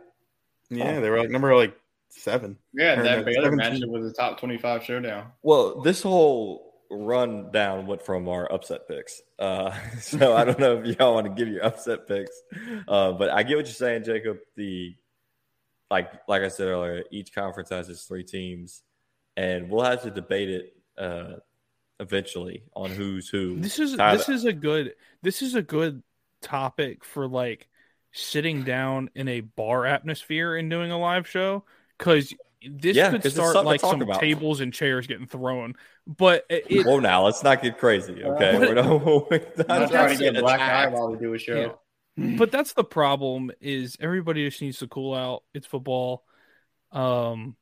Yeah, they were like number like seven. Yeah, Or that Baylor 17. matchup was a top twenty-five showdown. Well, this whole rundown went from our upset picks. Uh, (laughs) so I don't know if y'all want to give your upset picks, uh, but I get what you're saying, Jacob. The like like I said earlier, each conference has its three teams, and we'll have to debate it uh, eventually on who's who. This is Tyler- this is a good this is a good topic for like sitting down in a bar atmosphere and doing a live show because this Yeah, could 'cause it's start like some about. tables and chairs getting thrown. But it, it- Whoa, now let's not get crazy, okay? But- (laughs) We're not, we're not not trying to getting get black eye attacked. while we do a show. but that's the problem is everybody just needs to cool out. It's football. Um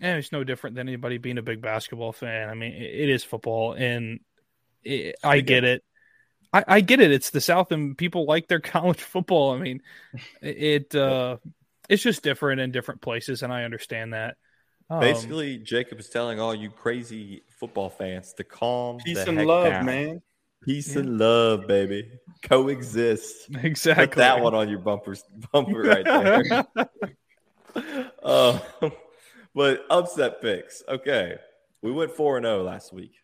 and it's no different than anybody being a big basketball fan. I mean, it, it is football and it, I get it. I, I get it. It's the South and people like their (laughs) college football. I mean, it (laughs) uh it's just different in different places and I understand that. Um, Basically, Jacob is telling all you crazy football fans to calm Peace the and heck love, down. man. Peace and love, baby. Coexist. Exactly. (laughs) Put that one on your bumper bumper right there. uh, but upset picks. Okay. We went 4 0 last week.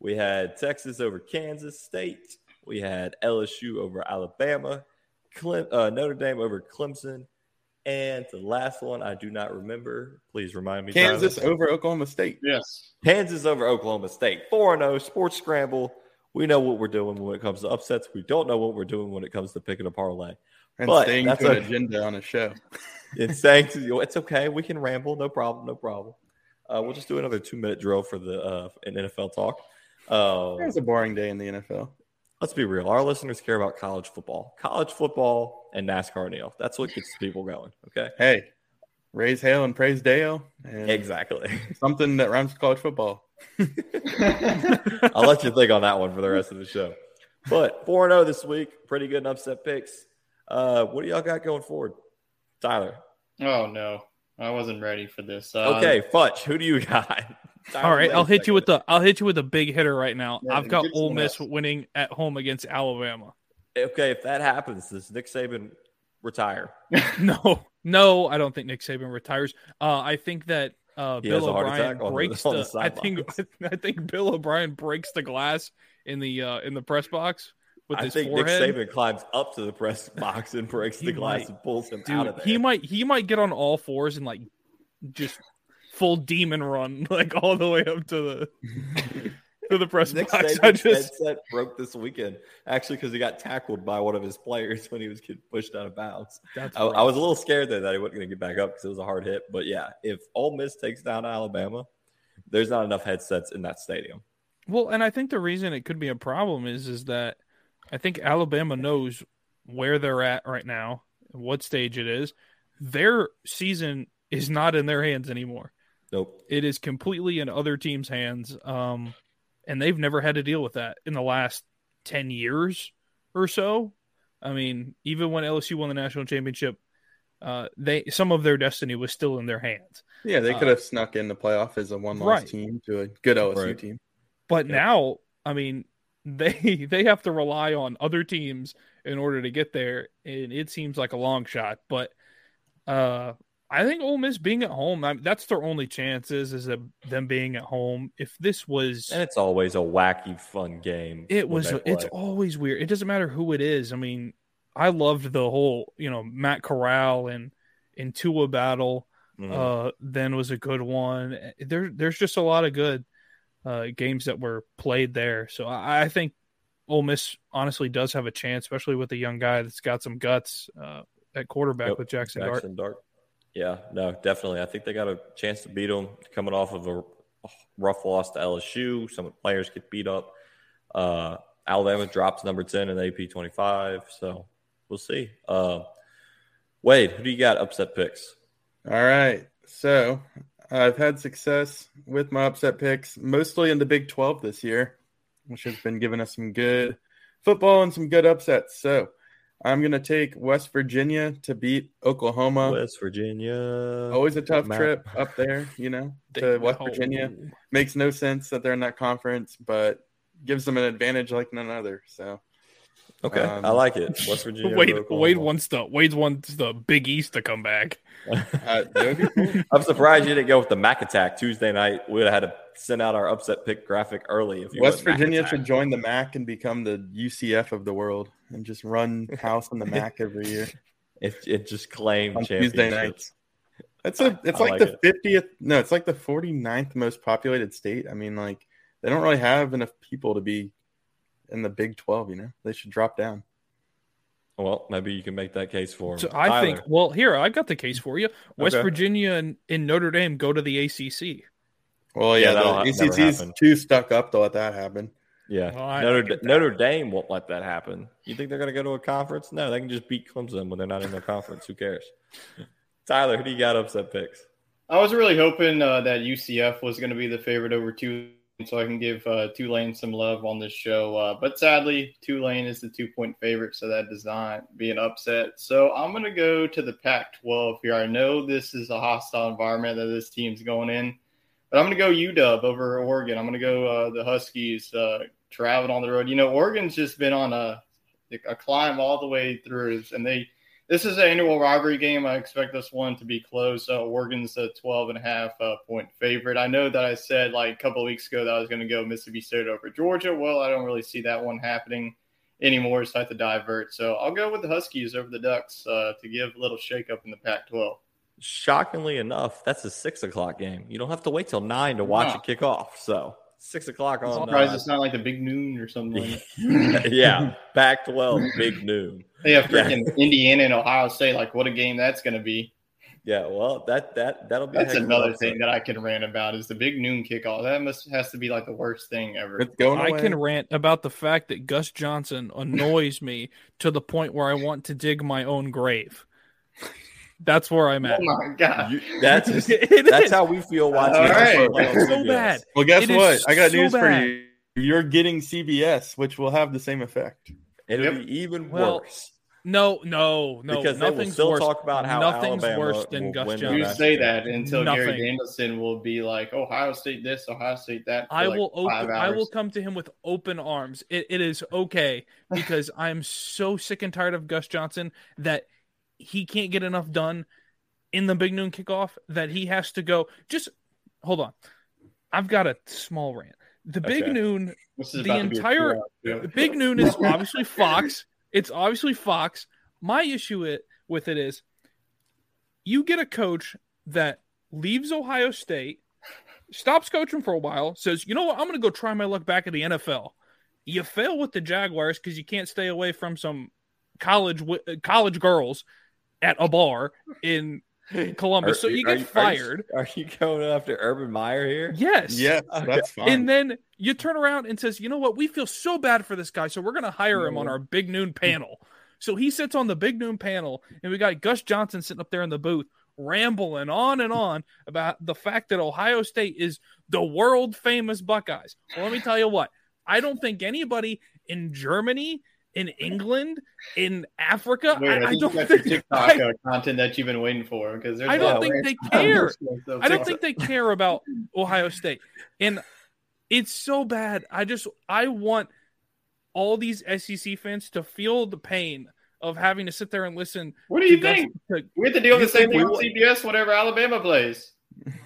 We had Texas over Kansas State. We had LSU over Alabama. Clem, uh, Notre Dame over Clemson. And the last one I do not remember. Please remind me. Kansas Tyler. over Oklahoma State. Yes. Kansas over Oklahoma State. 4 0 sports scramble. We know what we're doing when it comes to upsets. We don't know what we're doing when it comes to picking a parlay. And But staying that's to an okay. agenda on a show. It's you, it's okay. We can ramble. No problem. No problem. Uh, we'll just do another two minute drill for the uh, in NFL talk. Uh, It was a boring day in the NFL. let's be real. Our listeners care about college football, college football, and NASCAR. Neil, that's what gets people going. Okay, Hey, raise hail and praise Dale. And exactly. (laughs) Something that rhymes with college football. I'll let you think on that one for the rest of the show. But 4 0 this week, pretty good in upset picks. Uh, what do y'all got going forward? Tyler. Oh no, I wasn't ready for this. Uh, Okay, Futch, who do you got? (laughs) All right, I'll hit you with the I'll hit you with a big hitter right now. Yeah, I've got give Ole Miss else. winning at home against Alabama. Okay, if that happens, does Nick Saban retire? (laughs) No, no, I don't think Nick Saban retires. Uh, I think that uh, Bill O'Brien attack the- breaks the the. I think (laughs) I think Bill O'Brien breaks the glass in the uh, in the press box with I think forehead. Nick Saban climbs up to the press (laughs) box and breaks the glass might. and pulls him Dude, out of there. he might he might get on all fours and like just full demon run (laughs) like all the way up to the (laughs) to the press Nick box. I just headset broke this weekend, actually, because he got tackled by one of his players when he was getting pushed out of bounds. That's I, I was a little scared there that he wasn't going to get back up because it was a hard hit. But yeah, if Ole Miss takes down Alabama, there's not enough headsets in that stadium. Well, and I think the reason it could be a problem is is that I think Alabama knows where they're at right now, what stage it is. Their season is not in their hands anymore. Nope. It is completely in other teams' hands. Um, and they've never had to deal with that in the last 10 years or so. I mean, even when LSU won the national championship, uh, they some of their destiny was still in their hands. Yeah, they Uh, could have snuck in the playoff as a one loss Right. team to a good LSU Right. team. But Yeah. now, I mean, they (laughs) they have to rely on other teams in order to get there, and it seems like a long shot. But uh, I think Ole Miss being at home, I that's their only chances is that them being at home. If this was, And it's always a wacky, fun game. it was. It's always weird. It doesn't matter who it is. I mean, I loved the whole, you know, Matt Corral and and Tua battle. Mhm. Uh, then was a good one. There, there's just a lot of good uh, games that were played there. So I, I think Ole Miss honestly does have a chance, especially with a young guy that's got some guts uh, at quarterback Yep, with Jackson, Dart. Jackson Dart. Yeah, no, definitely. I think they got a chance to beat them coming off of a rough loss to LSU. Some players get beat up. Uh, Alabama drops number 10 in AP 25. So we'll see. Uh, Wade, who do you got upset picks? All right. So I've had success with my upset picks, mostly in the Big 12 this year, which has been giving us some good football and some good upsets. So I'm going to take West Virginia to beat Oklahoma. West Virginia. Always a tough Map. trip up there, you know, to West. Virginia. Makes no sense that they're in that conference, but gives them an advantage like none other. So Okay, Um, I like it. West (laughs) Virginia. Wade Wade wants the Wade wants the Big East to come back. (laughs) Uh, that would be cool. I'm surprised you didn't go with the Mac Attack Tuesday night. We would have had to send out our upset pick graphic early. If you West Virginia Attack. should join the MAC and become the UCF of the world and just run house in the MAC every year (laughs) It, it just claimed on Tuesday nights. It's a it's I like, like the it. fiftieth no, it's like the 49th most populated state. I mean, like they don't really have enough people to be in the Big Twelve, you know. They should drop down. Well, maybe you can make that case for him. So I think well here I've got the case for you. West Okay. Virginia and, and Notre Dame go to the ACC. Well, Yeah, yeah, that'll ha- the never ACC's too stuck up to let that happen. Yeah, Well, I- I Notre, get. Notre Dame won't let that happen. You think they're going to go to a conference? No, they can just beat Clemson when they're not in their conference. Who cares? (laughs) Tyler, who do you got upset picks? I was really hoping uh, that UCF was going to be the favorite over Tulane, so I can give uh, Tulane some love on this show. Uh, but sadly, Tulane is the two point favorite, so that does not be an upset. So I'm going to go to the Pac 12 here. I know this is a hostile environment that this team's going in, but I'm going to go UW over Oregon. I'm going to go uh, the Huskies uh, traveling on the road. You know, Oregon's just been on a, a climb all the way through, and they this is an annual rivalry game. I expect this one to be close. Uh, Oregon's a 12 and a half uh, point favorite. I know that I said like a couple of weeks ago that I was going to go Mississippi State over Georgia. Well, I don't really see that one happening anymore, so I have to divert. So I'll go with the Huskies over the Ducks uh, to give a little shakeup in the Pac 12. Shockingly enough, that's a six o'clock game. You don't have to wait till nine to watch No. it kick off. So six o'clock I'm on. surprised uh, it's not like the big noon or something like that. (laughs) yeah, Pac twelve, big noon. They have freaking Indiana and Ohio State. Like, what a game that's going to be. Yeah, well, that that that'll be. That's heck another upset. thing that I can rant about is the big noon kickoff. That must has to be like the worst thing ever. It's going I away. can rant about the fact that Gus Johnson annoys me to the point where I want to dig my own grave. That's where I'm at. Oh my god! You- (laughs) that's (laughs) It that's is. how we feel watching. All the right. NFL on It's so (laughs) bad. Well, guess It is what? I got so news for you. You're getting CBS, which will have the same effect. It'll Yep. be even Well, worse No, no, no. because they will nothing's still worse. talk about how nothing's Alabama worse than will Gus win the You say that until Gary Nothing. Danielson will be like, Ohio State this, Ohio State that. for I like will five open, I will come to him with open arms. It, it is okay because I'm so sick and tired of Gus Johnson that he can't get enough done in the big noon kickoff that he has to go. Just hold on. I've got a small rant. The big Okay. noon the about to be a entire- two-hour. The Big Noon is obviously (laughs) Fox. It's obviously Fox. My issue it, with it is you get a coach that leaves Ohio State, stops coaching for a while, says, you know what, I'm going to go try my luck back at the NFL. You fail with the Jaguars because you can't stay away from some college college girls at a bar in (laughs) Columbus, so you get are fired. (laughs) Are you going after Urban Meyer here? Yes. Yes, that's fine. And then you turn around and says, you know what? We feel so bad for this guy, so we're going to hire him on our big noon panel. So he sits on the big noon panel, and we got Gus Johnson sitting up there in the booth, rambling on and on about the fact that Ohio State is the world famous Buckeyes. Well, let me tell you what. I don't think anybody in Germany, in England, in Africa, Wait, I, I think don't you got your think (laughs) TikTok I, uh, content that you've been waiting for because there's I a don't think they (laughs) care. so I don't think they care about Ohio State. And it's so bad. I just I want all these SEC fans to feel the pain of having to sit there and listen. What do you to think? to- We have to deal with the same thing we on CBS whenever Alabama plays.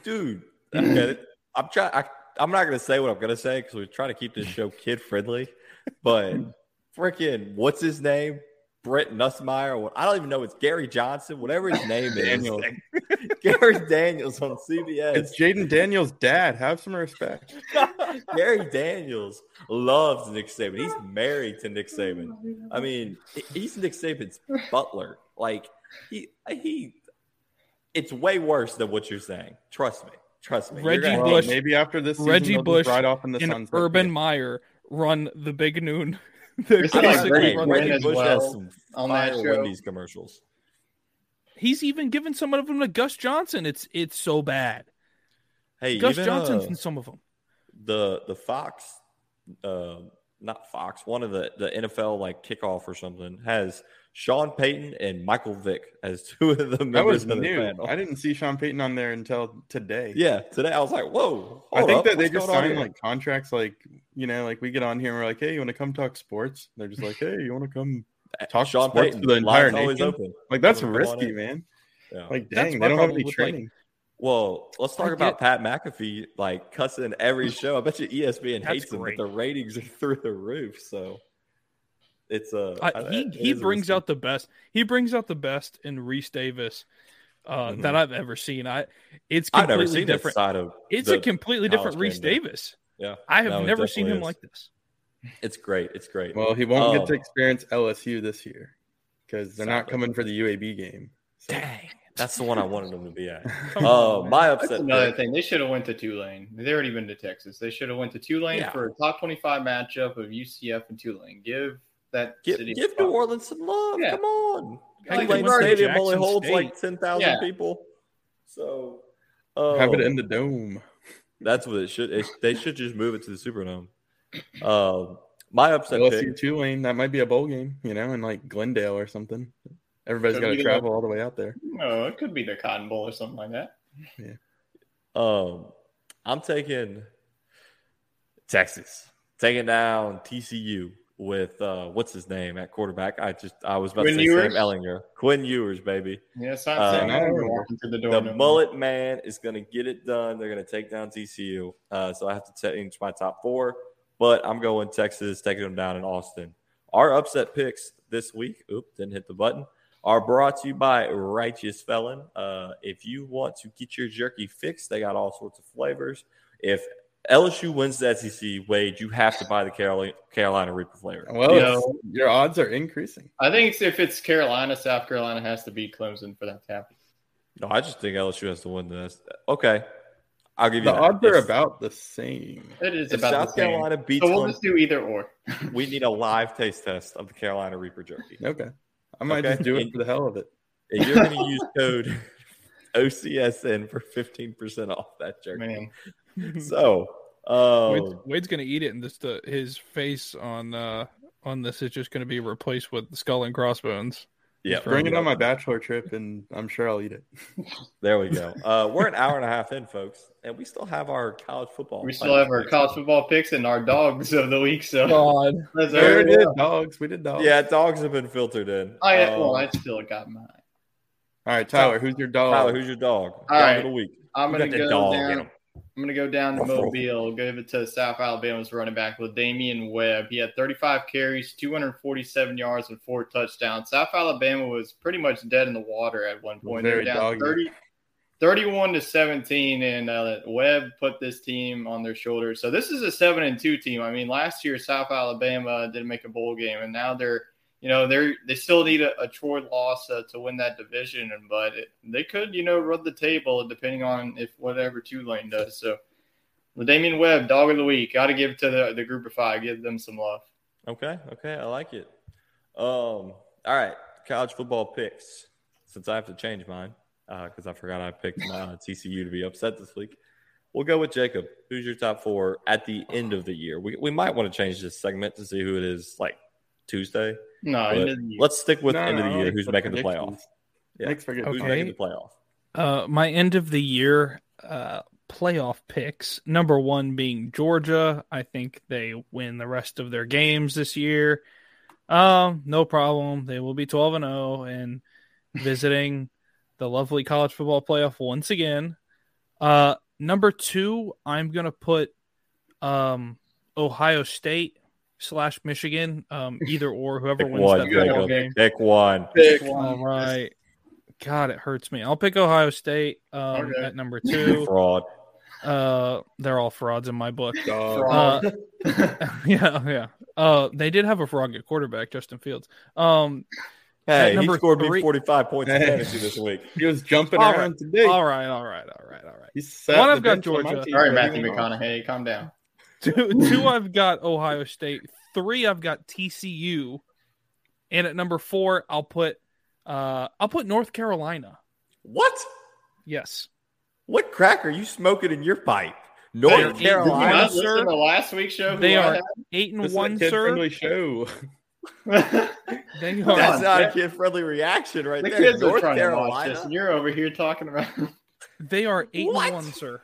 dude. (laughs) I get it. I'm trying. I, I'm not going to say what I'm going to say because we're trying to keep this show kid friendly. But freaking, what's his name? Brett Nussmeyer. What I don't even know. It's Gary Johnson. Whatever his name is. (laughs) Gary Daniels on CBS. It's Jayden Daniels' dad. Have some respect. (laughs) Gary Daniels loves Nick Saban. He's married to Nick Saban. I mean, he's Nick Saban's butler. Like he he. It's way worse than what you're saying. Trust me. Trust me. Reggie Bush- maybe after this season, Reggie they'll Bush ride off in the and sun's Urban Meyer run the big noon. (laughs) They're It's like basically Reggie Bush Reggie as Bush well has some on that show. Wendy's commercials. He's even given some of them to Gus Johnson. It's it's so bad. Hey, Gus even, Johnson's uh, in some of them. the the Fox, uh, not Fox, one of the the NFL like kickoff or something has Sean Payton and Michael Vick as (laughs) two of the That members was of the new. panel. I didn't see Sean Payton on there until today. Yeah, today I was like, whoa. I think up, that they just going on signed like contracts, like You know, like we get on here and we're like, "Hey, you want to come talk sports?" They're just like, "Hey, you want to come (laughs) talk Sean sports Payton, to the entire line's nation?" open. Like that's risky, man. Yeah. Like, dang, my they don't have any with, like, training. Well, let's talk about Pat McAfee like cussing every (laughs) show. I bet you ESPN That's hates him, but the ratings are (laughs) through the roof. So it's uh, I, I- he it he brings risky. out the best. He brings out the best in Rece Davis uh, Mhm. that I've ever seen. I it's I've completely never seen this different. side of. It's the a completely different Rece game, though. Davis. Yeah, I have No, never seen him is. like this. It's great. It's great. Well, he won't get to Um, experience LSU this year because they're not coming for the UAB game. So. Dang. That's the one I wanted him to be at. (laughs) Oh, Uh, on, man. my That's upset another pick. thing. They should have went to Tulane. They already been to Texas. They should have went to Tulane Yeah. for a top twenty-five matchup of UCF and Tulane. Give that Give, city. give. New Orleans some love. Yeah. Come on. Heck, they Tulane went Stadium only Jackson holds like State. ten thousand Yeah. people. So uh, Have it in the dome. That's what it should. It, they should just move it to the Superdome. Um, my upset LSU pick. Tulane, that might be a bowl game, you know, in like Glendale or something. Everybody's got to be travel all the way out there. No, it could be the Cotton Bowl or something like that. Yeah. Um, I'm taking Texas, taking down TCU with uh, what's his name at quarterback. I just I was about Quinn to say Ewers? Sam Ehlinger, Quinn Ewers, baby. Yes, I'm Uh, saying no, walking through the door. The no more. mullet man is going to get it done. They're going to take down TCU. Uh, so I have to change my top four, but I'm going Texas, taking them down in Austin. Our upset picks this week, oop, didn't hit the button, are brought to you by Righteous Felon. Uh, if you want to get your jerky fixed, they got all sorts of flavors. If LSU wins the SEC, Wade, you have to buy the Carolina, Carolina Reaper flavor. Well, You know- your odds are increasing. I think if it's Carolina, South Carolina has to beat Clemson for that to happen. No, I just think LSU has to win this. Okay. I'll give you The that. odds are If- about the same. It is If about South the same. Carolina beats So we'll Clemson- just do either or. (laughs) we need a live taste test of the Carolina Reaper jerky. Okay. I might Okay. just do it And- for the hell of it. And you're going (laughs) to use code OCSN for 15% off that jerky. Man, So, Wade's, um, Wade's gonna eat it, and just uh, his face on uh on this is just gonna be replaced with skull and crossbones. yeah, Bring it on my bachelor trip, and I'm sure I'll eat it. (laughs) There we go. Uh, we're an hour and a half in, folks, and we still have our college football. we still have our college football picks and our dogs of the week. So God, (laughs) let's There hurry it is, dogs. We did dogs. Yeah, dogs have been filtered in. I Um, well, I still got mine. All right, Tyler, who's your dog? Tyler, who's your dog? All Dog right. of the week. I'm gonna got the go dog in down. I'm gonna go down to Mobile, give it to South Alabama's running back with Damian Webb. He had 35 carries, 247 yards, and four touchdowns. South Alabama was pretty much dead in the water at one point. They were down 30, 31 to 17, and uh, Webb put this team on their shoulders. So this is a seven and two team. I mean, last year South Alabama didn't make a bowl game, and now they're you know they're they still need a, a Troy loss uh, to win that division, but it, they could you know run the table depending on if whatever Tulane does. So. The Damian Webb, dog of the week. Got to give to the, the group of five. Give them some love. Okay, okay, I like it. Um, all right, college football picks. Since I have to change mine because I forgot I picked uh, TCU to be upset this week, we'll go with Jacob. Who's your top four at the end of the year? We we might want to change this segment to see who it is like Tuesday. No, end of the year. let's stick with No, end of no, the year. like Who's the making the predictions. playoff? Yeah. Makes for good. Who's making the playoff? Uh, my end of the year uh, playoff picks. Number one being Georgia. I think they win the rest of their games this year. Um, no problem. They will be twelve and zero and (laughs) visiting the lovely college football playoff once again. Uh, number two, I'm gonna put um Ohio State slash Michigan. Um, either or, (laughs) whoever Pick wins one, that football Jacob. game. Pick one. Pick All one. right. God, it hurts me. I'll pick Ohio State um, Okay. at number (laughs) two. Fraud. Uh, they're all frauds in my book. Dog. Uh, (laughs) yeah, yeah. Uh, they did have a fraud at quarterback, Justin Fields. Um, Hey, he scored three- me 45 points in Hey. fantasy this week. he was jumping All around today. all right, all right, all right, all right. He sat One, I've got bench on my Georgia. team All right, Matthew. McConaughey, calm down. (laughs) Two, two, (laughs) I've got Ohio State. Three, I've got TCU, and at number four, I'll put uh, I'll put North Carolina. What? Yes, What crack are you smoking in your pipe? They're North eight- Did you Carolina. not sir. listen to last week's show? they are eight and This one, a sir. kid-friendly show. They (laughs) are. That's on, not a kid friendly reaction right the there. kids are North trying to watch Carolina. this, and you're over here talking about. They are eight What? and one, sir.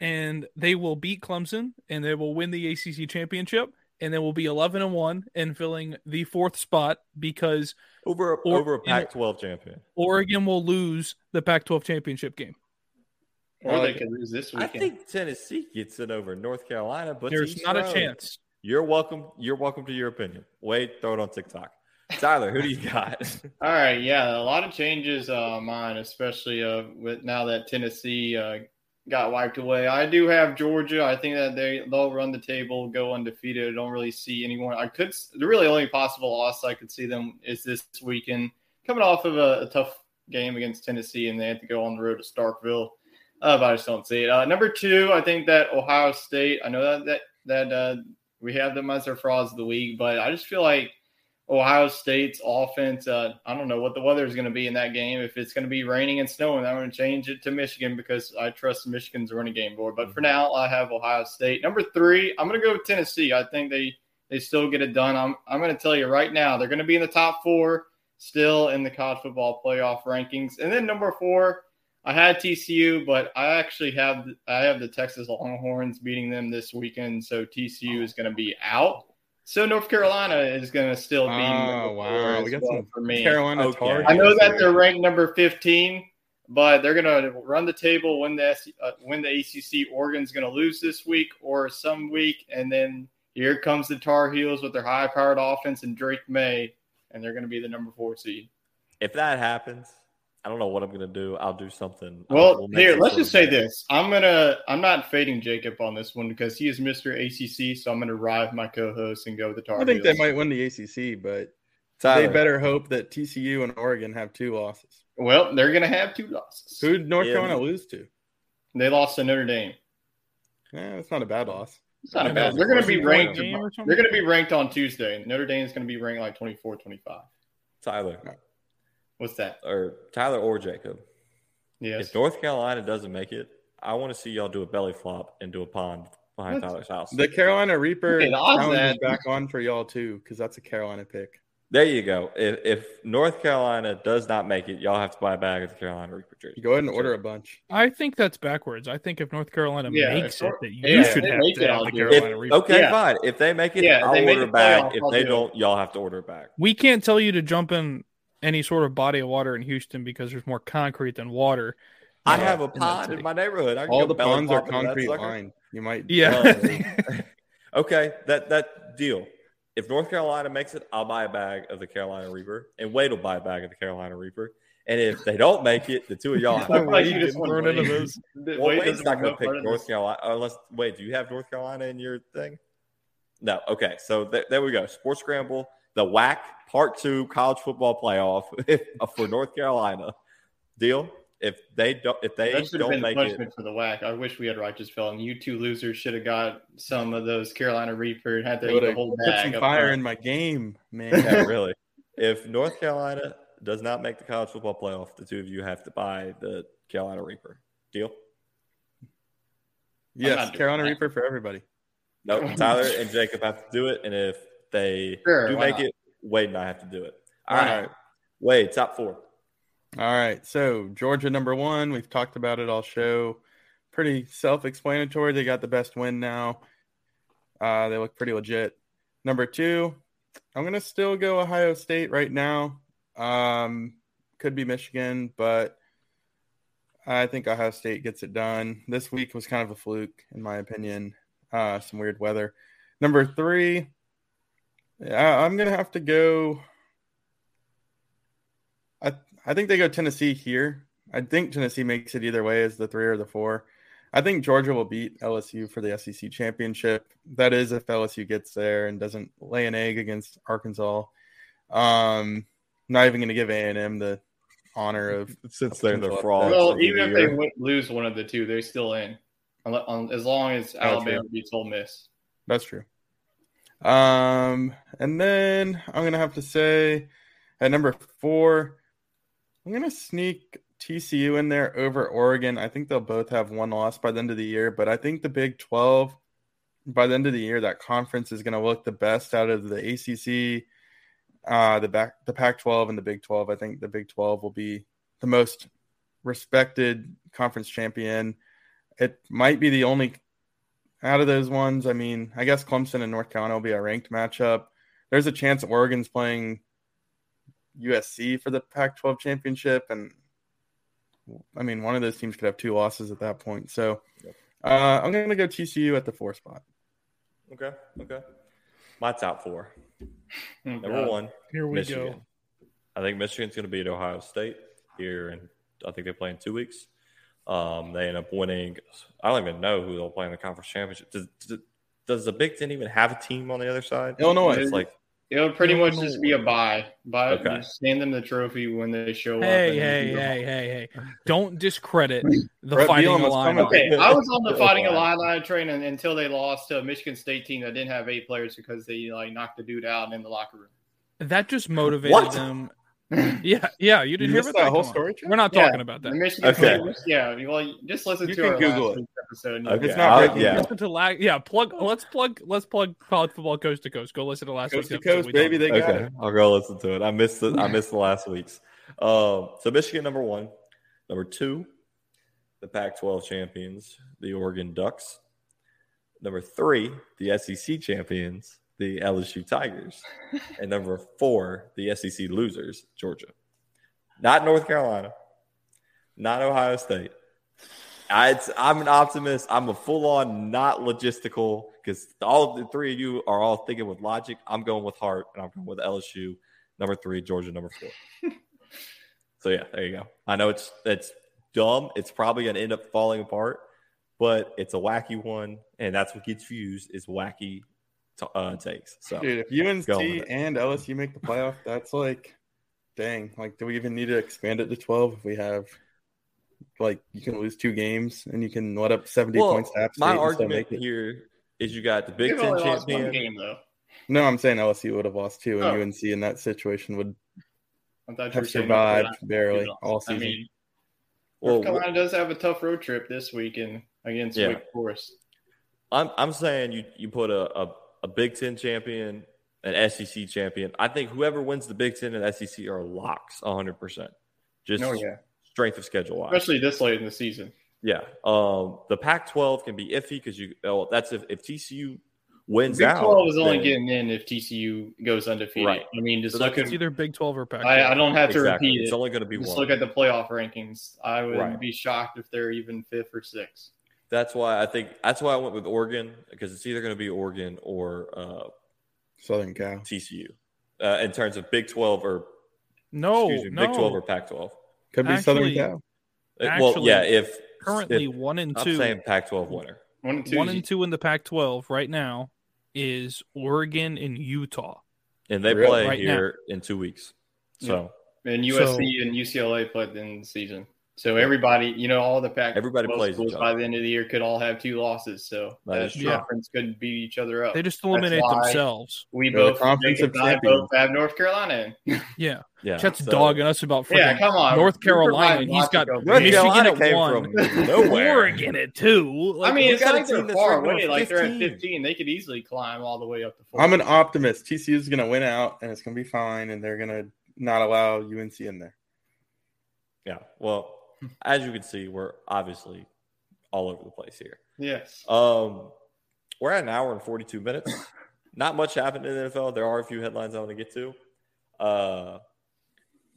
And they will beat Clemson and they will win the ACC championship and they will be 11 and 1 and filling the fourth spot because over or- over a Pac-12 champion. Oregon will lose the Pac-12 championship game. Or they could lose this weekend. I think Tennessee gets it over North Carolina, but to There's each not a chance. You're welcome. You're welcome to your opinion. Wait, throw it on TikTok. Tyler, who do you got? (laughs) All right, yeah, a lot of changes uh, on mine, especially uh, with now that Tennessee uh, got wiped away. I do have Georgia. I think that they they'll run the table, go undefeated. I don't really see anyone. I could the really only possible loss I could see them is this weekend, coming off of a, a tough game against Tennessee, and they had to go on the road to Starkville. Uh, but I just don't see it. Uh, number two, I think that Ohio State. I know that that that uh, we have them as our frauds of the week, but I just feel like Ohio State's offense. Uh, I don't know what the weather is going to be in that game. If it's going to be raining and snowing, I'm going to change it to Michigan because I trust Michigan's running game board. But for now, I have Ohio State. Number three, I'm going to go with Tennessee. I think they they still get it done. I'm I'm going to tell you right now, they're going to be in the top four, still in the college football playoff rankings. And then number four, I had TCU, but I actually have I have the Texas Longhorns beating them this weekend, so TCU is going to be out. So North Carolina is going to still be. Oh, wow. We got well some for me. Carolina Okay. Tar I know that they're ranked number 15, but they're going to run the table, when the S- uh, win the ACC. Oregon's going to lose this week or some week, and then here comes the Tar Heels with their high-powered offense and Drake Maye, and they're going to be the number four seed. if that happens, I don't know what I'm going to do. I'll do something. Well, We'll here, let's just say this: I'm gonna, I'm not fading Jacob on this one because he is Mr. ACC, so I'm gonna ride my co-host and go with the Tar I think they might win the ACC, but Tyler, they better hope that TCU and Oregon have two losses. Well, they're gonna have two losses. Who did North Yeah. Carolina lose to? They lost to Notre Dame. Yeah, that's not a bad loss. It's not a Yeah, bad. that's They're going to a be point ranked. game or something? They're going to be ranked on Tuesday. Notre Dame is going to be ranked like 24, 25. Tyler, What's that? or Tyler or Jacob. Yes. If North Carolina doesn't make it, I want to see y'all do a belly flop into a pond behind What? Tyler's house. The Carolina Reaper Okay, the odds challenge is back on for y'all too, because that's a Carolina pick. There you go. If, if North Carolina does not make it, y'all have to buy a bag of the Carolina Reaper jersey. Go ahead and order a bunch. I think that's backwards. I think if North Carolina Yeah, makes it, that you yeah, if should they have make to it, have I'll the do. Carolina If, Reaper. okay, Yeah. fine. If they make it, Yeah, I'll order a bag. If I'll they do it. don't, y'all have to order a bag. We can't tell you to jump in any sort of body of water in Houston because there's more concrete than water. I uh, have a pond city. in my neighborhood. I All the ponds are flop into that concrete sucker. lined. You might Yeah. (laughs) Okay, that that deal. If North Carolina makes it, I'll buy a bag of the Carolina Reaper, and Wade will buy a bag of the Carolina Reaper. And if they don't make it, the two of y'all. (laughs) I Have like you just getting want thrown Wade. into those. Wade Well, Wade's doesn't going to pick North this. Carolina unless. Wait, do you have North Carolina in your thing? No. Okay, so th- there we go. Sports Scramble, the WAC Part Two College Football Playoff (laughs) uh, for North Carolina. Deal. If they don't, if they That should have don't been the make punishment it, for the whack. I wish we had righteous felon. You two losers should have got some of those Carolina Reaper and had to They eat would the have whole put bag. some fire front. in my game, man. yeah, really. If North Carolina does not make the college football playoff, the two of you have to buy the Carolina Reaper. Deal. yes, Carolina that. Reaper for everybody. No, Tyler and Jacob have to do it, and if they Sure, do make not? it, Wade and I have to do it. All Why right. Wade, top four. All right. So Georgia number one. We've talked about it all show. Pretty self-explanatory. They got the best win now. Uh, they look pretty legit. Number two, I'm gonna still go Ohio State right now. Um, could be Michigan, but I think Ohio State gets it done. This week was kind of a fluke, in my opinion. Uh, some weird weather. Number three, yeah, I'm gonna have to go. I I think they go Tennessee here. I think Tennessee makes it either way as the three or the four. I think Georgia will beat LSU for the SEC championship. That is if LSU gets there and doesn't lay an egg against Arkansas. Um, not even going to give A and M the honor of Since they're the potential frauds. Well, of the even if year. they lose one of the two, they're still in, as long as Alabama beats Ole Miss. That's true. Um, and then I'm gonna have to say at number four, I'm gonna sneak TCU in there over Oregon. I think they'll both have one loss by the end of the year, but I think the Big 12 by the end of the year, that conference is gonna look the best out of the ACC, uh, the back the Pac-12 and the Big 12. I think the Big 12 will be the most respected conference champion. it might be the only out of those ones. I mean, I guess Clemson and North Carolina will be a ranked matchup. There's a chance Oregon's playing USC for the Pac-12 championship, and I mean, one of those teams could have two losses at that point. So uh, I'm going to go TCU at the four spot. Okay. Okay. My top four. Oh, Number God. one, Here we Michigan. go. I think Michigan's going to beat Ohio State here, and I think they play in two weeks. Um, they end up winning. I don't even know who they'll play in the conference championship. Does, does, does the Big Ten even have a team on the other side? Illinois. It's like It would pretty much just be a bye. Bye, Okay. just hand them the trophy when they show up. Hey, hey, hey, hey, hey! Don't discredit the Bret Fighting Bielema's Illini. Okay, I was on the Fighting Okay. Illini train and, until they lost to a Michigan State team that didn't have eight players because they like knocked the dude out in the locker room. That just motivated What? them. (laughs) Yeah, yeah. You didn't You hear missed about that that whole story, Trey? We're not Yeah, talking about The that. Michigan Okay. State, yeah. Well, you- just listen You to can our Google last it. week's episode. Okay, It's not I'll- breaking yeah. Listen to la- yeah, plug. Let's plug. Let's plug college football coast to coast. Go listen to last Coast week's to coast, We baby. They about got okay, it. I'll go listen to it. I missed the I (laughs) missed the last week's. Um, so Michigan number one, number two, the Pac-12 champions, the Oregon Ducks. Number three, the SEC champions, the LSU Tigers, and number four, the SEC losers, Georgia. Not North Carolina, not Ohio State. I, it's, I'm an optimist. I'm a full-on, not logistical, because all of the three of you are all thinking with logic. I'm going with heart, and I'm going with LSU, number three, Georgia, number four. (laughs) so yeah, there you go. I know it's it's dumb. It's probably going to end up falling apart, but it's a wacky one, and that's what gets used is wacky uh, takes. So Dude, if UNC Go with it. and LSU make the playoff, that's like, dang. Like, do we even need to expand it to 12 if we have, like, you can lose two games and you can let up 70 well, points to App State my argument make it? here is you got the Big They've Ten only champion. game though. No, I'm saying LSU would have lost two, and Oh. UNC in that situation would i've survived North barely Carolina. all I season. mean, Well, North Carolina does have a tough road trip this weekend against Yeah. Wake Forest. I'm I'm saying you you put a, a, a Big Ten champion, an SEC champion. I think whoever wins the Big Ten and SEC are locks 100. percent Just Oh yeah, strength of schedule wise. especially this late in the season. Yeah. Um, the Pac-12 can be iffy because you. Oh, that's if, if TCU wins Big out. Twelve is only then- getting in if TCU goes undefeated. Right. I mean, just So look that's at. It's either Big Twelve or Pac. I, I don't have to exactly. repeat It's only going to be Just one. look at the playoff rankings. I would Right. be shocked if they're even fifth or sixth. That's why I think that's why I went with Oregon because it's either going to be Oregon or uh, Southern Cal. TCU uh, in terms of Big 12 or No, me, no. Big 12 or Pac-12. Could be Southern Cal. Uh, well, yeah. If Currently, if, one and I'm two. saying Pac-12 winner. One and two. One and two in the Pac-12 right now is Oregon and Utah. and they Really? play Right here in two weeks. So and So- USC and UCLA played in the season. So everybody, you know, all the pack Everybody plays schools each by the end of the year could all have two losses. So That that is true. conference could beat each other up. They just That's eliminate themselves. We They're the both, conference Jacob and I both have North Carolina. (laughs) Yeah, yeah, Chet's so- dogging us about freaking yeah, come on. North We Carolina. He's got North Michigan Carolina at came one, from nowhere. Oregon at two. I mean, you it's got a like they're far away. Like they're at 15. 15. They could easily climb all the way up to four. I'm an optimist. TCU is going to win out, and it's going to be fine, and they're going to not allow UNC in there. Yeah. Well, as you can see, we're obviously all over the place here. yes. Um, we're at an hour and 42 minutes. (laughs) Not much happened in the NFL. There are a few headlines I want to get to. Uh,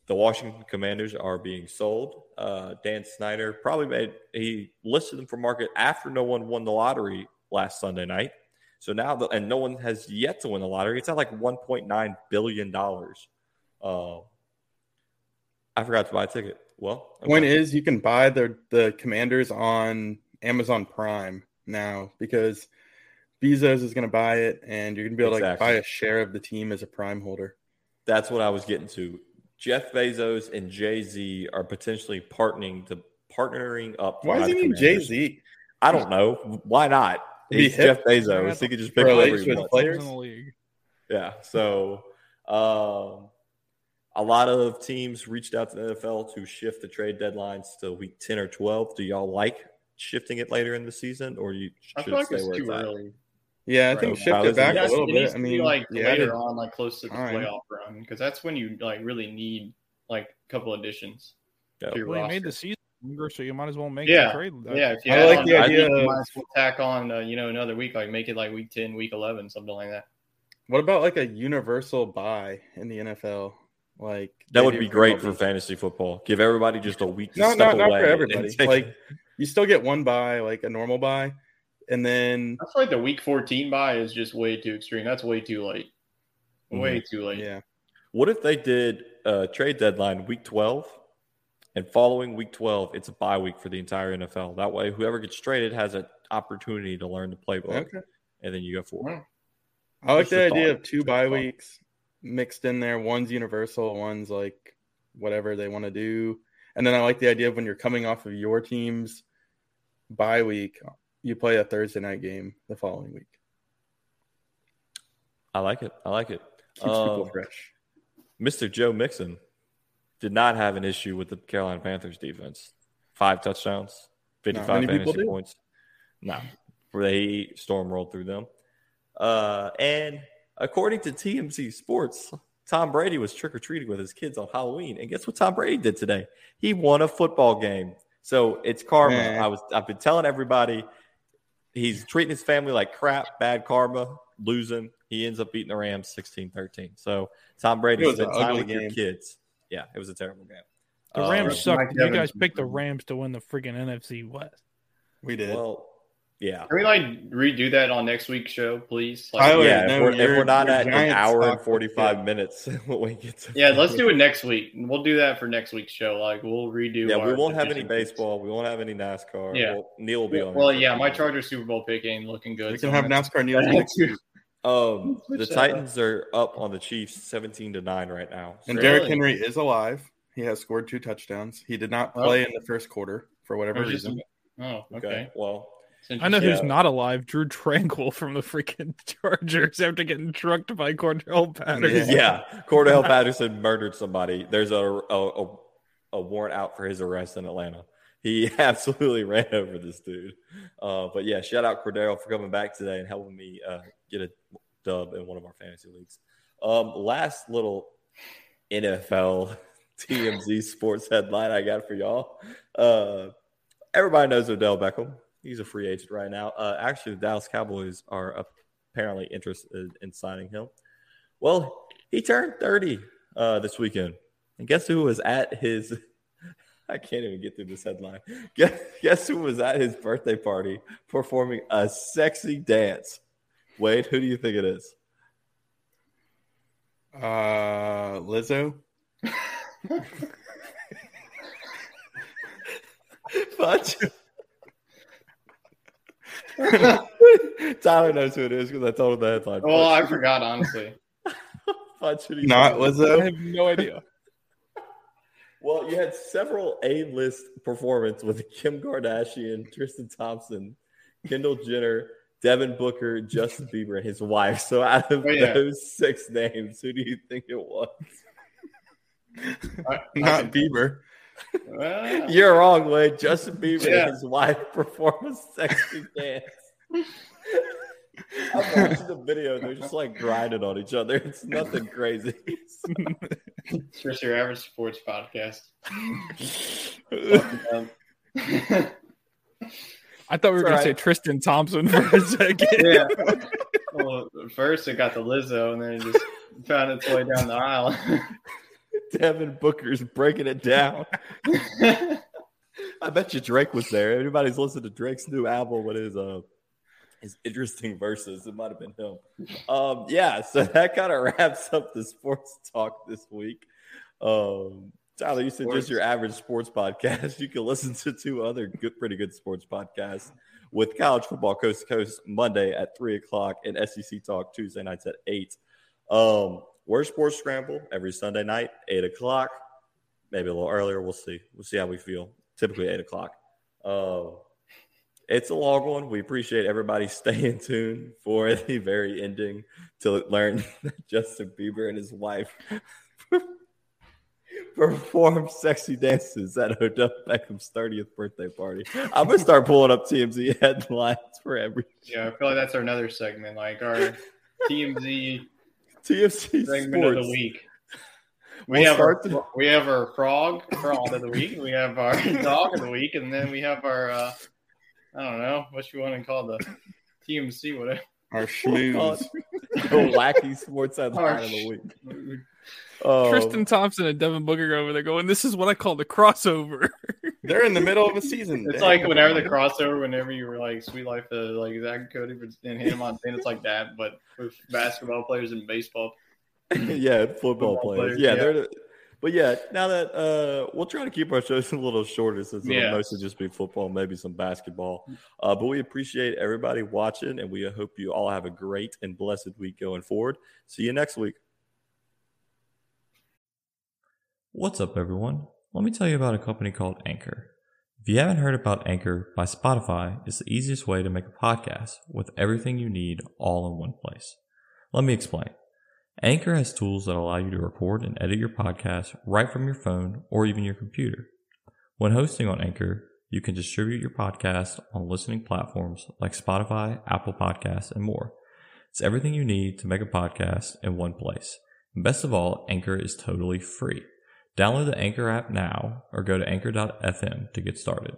the Washington Commanders are being sold. Uh, Dan Snyder probably made he listed them for market after no one won the lottery last Sunday night. So now, the, and no one has yet to win the lottery. It's at like 1.9 billion dollars. Uh, I forgot to buy a ticket. Well, Point is, you can buy the the Commanders on Amazon Prime now because Bezos is going to buy it, and you're going to be able to like, buy a share of the team as a Prime holder. That's what I was getting to. Jeff Bezos and Jay Z are potentially partnering to partnering up. to Why buy does he the need Jay Z? I don't know. Why not? Be He's hip. Jeff Bezos. He could just pick Relate whoever he wants. players. in the league. Yeah. So, um, a lot of teams reached out to the NFL to shift the trade deadlines to week ten or twelve. Do y'all like shifting it later in the season, or you I should feel like stay it's where too it's at? early. Yeah, I Right. think shift how it? back Yes, a little bit. I mean, like yeah, later it- on, like close to the Fine. playoff run, because that's when you like really need like a couple additions Yeah. to your Well, he roster. made the season longer, so you might as well make Yeah, the trade. yeah. If you I like on, the idea you of- might as well tack on, uh, you know, another week, like make it like week ten, week eleven, something like that. What about like a universal bye in the NFL? Like That would be great for fantasy football. Give everybody just a week to No, step no, not away. for everybody. take- Like you still get one bye, like a normal bye, and then I feel like the week fourteen bye is just way too extreme. That's way too late. Mm-hmm. Way too late. yeah, what if they did a trade deadline week 12 and following week 12, it's a bye week for the entire NFL? That way, whoever gets traded has an opportunity to learn the playbook. okay. And then you go for it. I like Just the idea thought. of two Just bye weeks mixed in there. One's universal, one's like whatever they want to do. And then I like the idea of when you're coming off of your team's bye week, you play a Thursday night game the following week. I like it. I like it. Keeps people Um, fresh. Mr. Joe Mixon did not have an issue with the Carolina Panthers defense. Five touchdowns, 55 many fantasy points. No, they storm rolled through them. Uh, and according to TMZ Sports, Tom Brady was trick or treating with his kids on Halloween. And guess what Tom Brady did today? He won a football game. So it's karma. Man. I was I've been telling everybody he's treating his family like crap, bad karma, losing. He ends up beating the Rams 16-13. So Tom Brady was spent time ugly with your kids. Yeah, it was a terrible game. The Um, Rams suck. Mike You guys picked the Rams to win the freaking NFC West. We did. Well, yeah. Can we like redo that on next week's show, please? Like, Tyler, yeah, if, we're, if we're not at an hour and 45 minutes (laughs) when we get to yeah, let's do it next week. We'll do that for next week's show. Like we'll redo. Yeah, we won't have any division picks. baseball. We won't have any NASCAR. Yeah. Well, Neil will be on. Well, yeah, my Chargers Super Bowl pick ain't looking good. we so can have I'm gonna- NASCAR (laughs) Neil next week. Um, the that Titans are up on the Chiefs, 17 to nine right now. And So- Derrick Henry is alive. He has scored two touchdowns. He did not Oh. play in the first quarter for whatever was just- reason. Oh, okay. okay. Well, It's I know interesting. who's not alive. Drue Tranquill from the freaking (laughs) Chargers after getting trucked by Cordarrelle Patterson. yeah, Cordarrelle Patterson murdered somebody. There's a, a a a warrant out for his arrest in Atlanta. He (laughs) absolutely ran over this dude. Uh, but yeah, shout out Cordarrelle for coming back today and helping me uh, get a dub in one of our fantasy leagues. Um, last little NFL (laughs) TMZ sports headline I got for y'all. Uh, everybody knows Odell Beckham. He's a free agent right now. Uh, actually, the Dallas Cowboys are apparently interested in signing him. Well, he turned 30 uh, this weekend. And guess who was at his (laughs) I can't even get through this headline. (laughs) Guess, guess who was at his birthday party performing a sexy dance? Wade, who do you think it is? Uh, Lizzo. (laughs) Fudge. (laughs) Tyler knows who it is because I told him the headline. Well, I forgot honestly. Fudge, who do you Not think it is? I have no idea. Well, you had several A-list performance with Kim Kardashian, Tristan Thompson, Kendall Jenner, Devin Booker, Justin Bieber, and his wife. So out of Oh, yeah. those six names, who do you think it was? I- Not Bieber. Well, You're wrong, Wade. Justin Bieber Yeah. and his wife perform a sexy (laughs) dance. I'm watching the video. They're just like grinding on each other. It's nothing crazy. it's (laughs) just your average sports podcast. I thought we were It's going to say. Tristan Thompson for a second. yeah. Well, first it got the Lizzo, and then it just found its way down the aisle. (laughs) Devin Booker's breaking it down. I bet you Drake was there. Everybody's listening to Drake's new album with his uh his interesting verses. It might have been him. Um, yeah, so that kind of wraps up the sports talk this week. Um, Tyler, you said just your average sports podcast. (laughs) You can listen to two other good, pretty good sports podcasts with college football coast to coast Monday at three o'clock and SEC talk Tuesday nights at eight. Um, we're Sports Scramble every Sunday night, eight o'clock, maybe a little earlier. We'll see. We'll see how we feel. Typically eight o'clock. Uh, it's a long one. We appreciate everybody (laughs) staying tuned for the very ending to learn that Justin Bieber and his wife (laughs) perform sexy dances at Odell Beckham's 30th birthday party. I'm gonna start pulling up TMZ (laughs) headlines for every yeah, I feel like that's our another segment, like our TMZ TMZ segment of the week. (laughs) We We'll have our the- we have our frog frog of the week. We have our (laughs) dog of the week, and then we have our uh, I don't know what you want to call the TMC whatever. Our schmooze. (laughs) the wacky sports headline of the week. Oh, (laughs) Tristan um, Thompson and Devin Booker over there going, "This is what I call the crossover." (laughs) They're in the middle of a season. It's Dang. like whenever the crossover, whenever you were like Suite Life of like Zack and Cody and Hannah Montana, it's like that, but with basketball players and baseball. yeah, football, Football players. players, Yeah, yeah. they're. The, but yeah, now that uh, we'll try to keep our shows (laughs) a little shorter since it'll Yeah. mostly just be football, maybe some basketball. Uh, but we appreciate everybody watching, and we hope you all have a great and blessed week going forward. See you next week. What's up, everyone? Let me tell you about a company called Anchor. If you haven't heard about Anchor by Spotify, it's the easiest way to make a podcast with everything you need all in one place. Let me explain. Anchor has tools that allow you to record and edit your podcast right from your phone or even your computer. When hosting on Anchor, you can distribute your podcast on listening platforms like Spotify, Apple Podcasts, and more. It's everything you need to make a podcast in one place. And best of all, Anchor is totally free. Download the Anchor app now or go to anchor.fm to get started.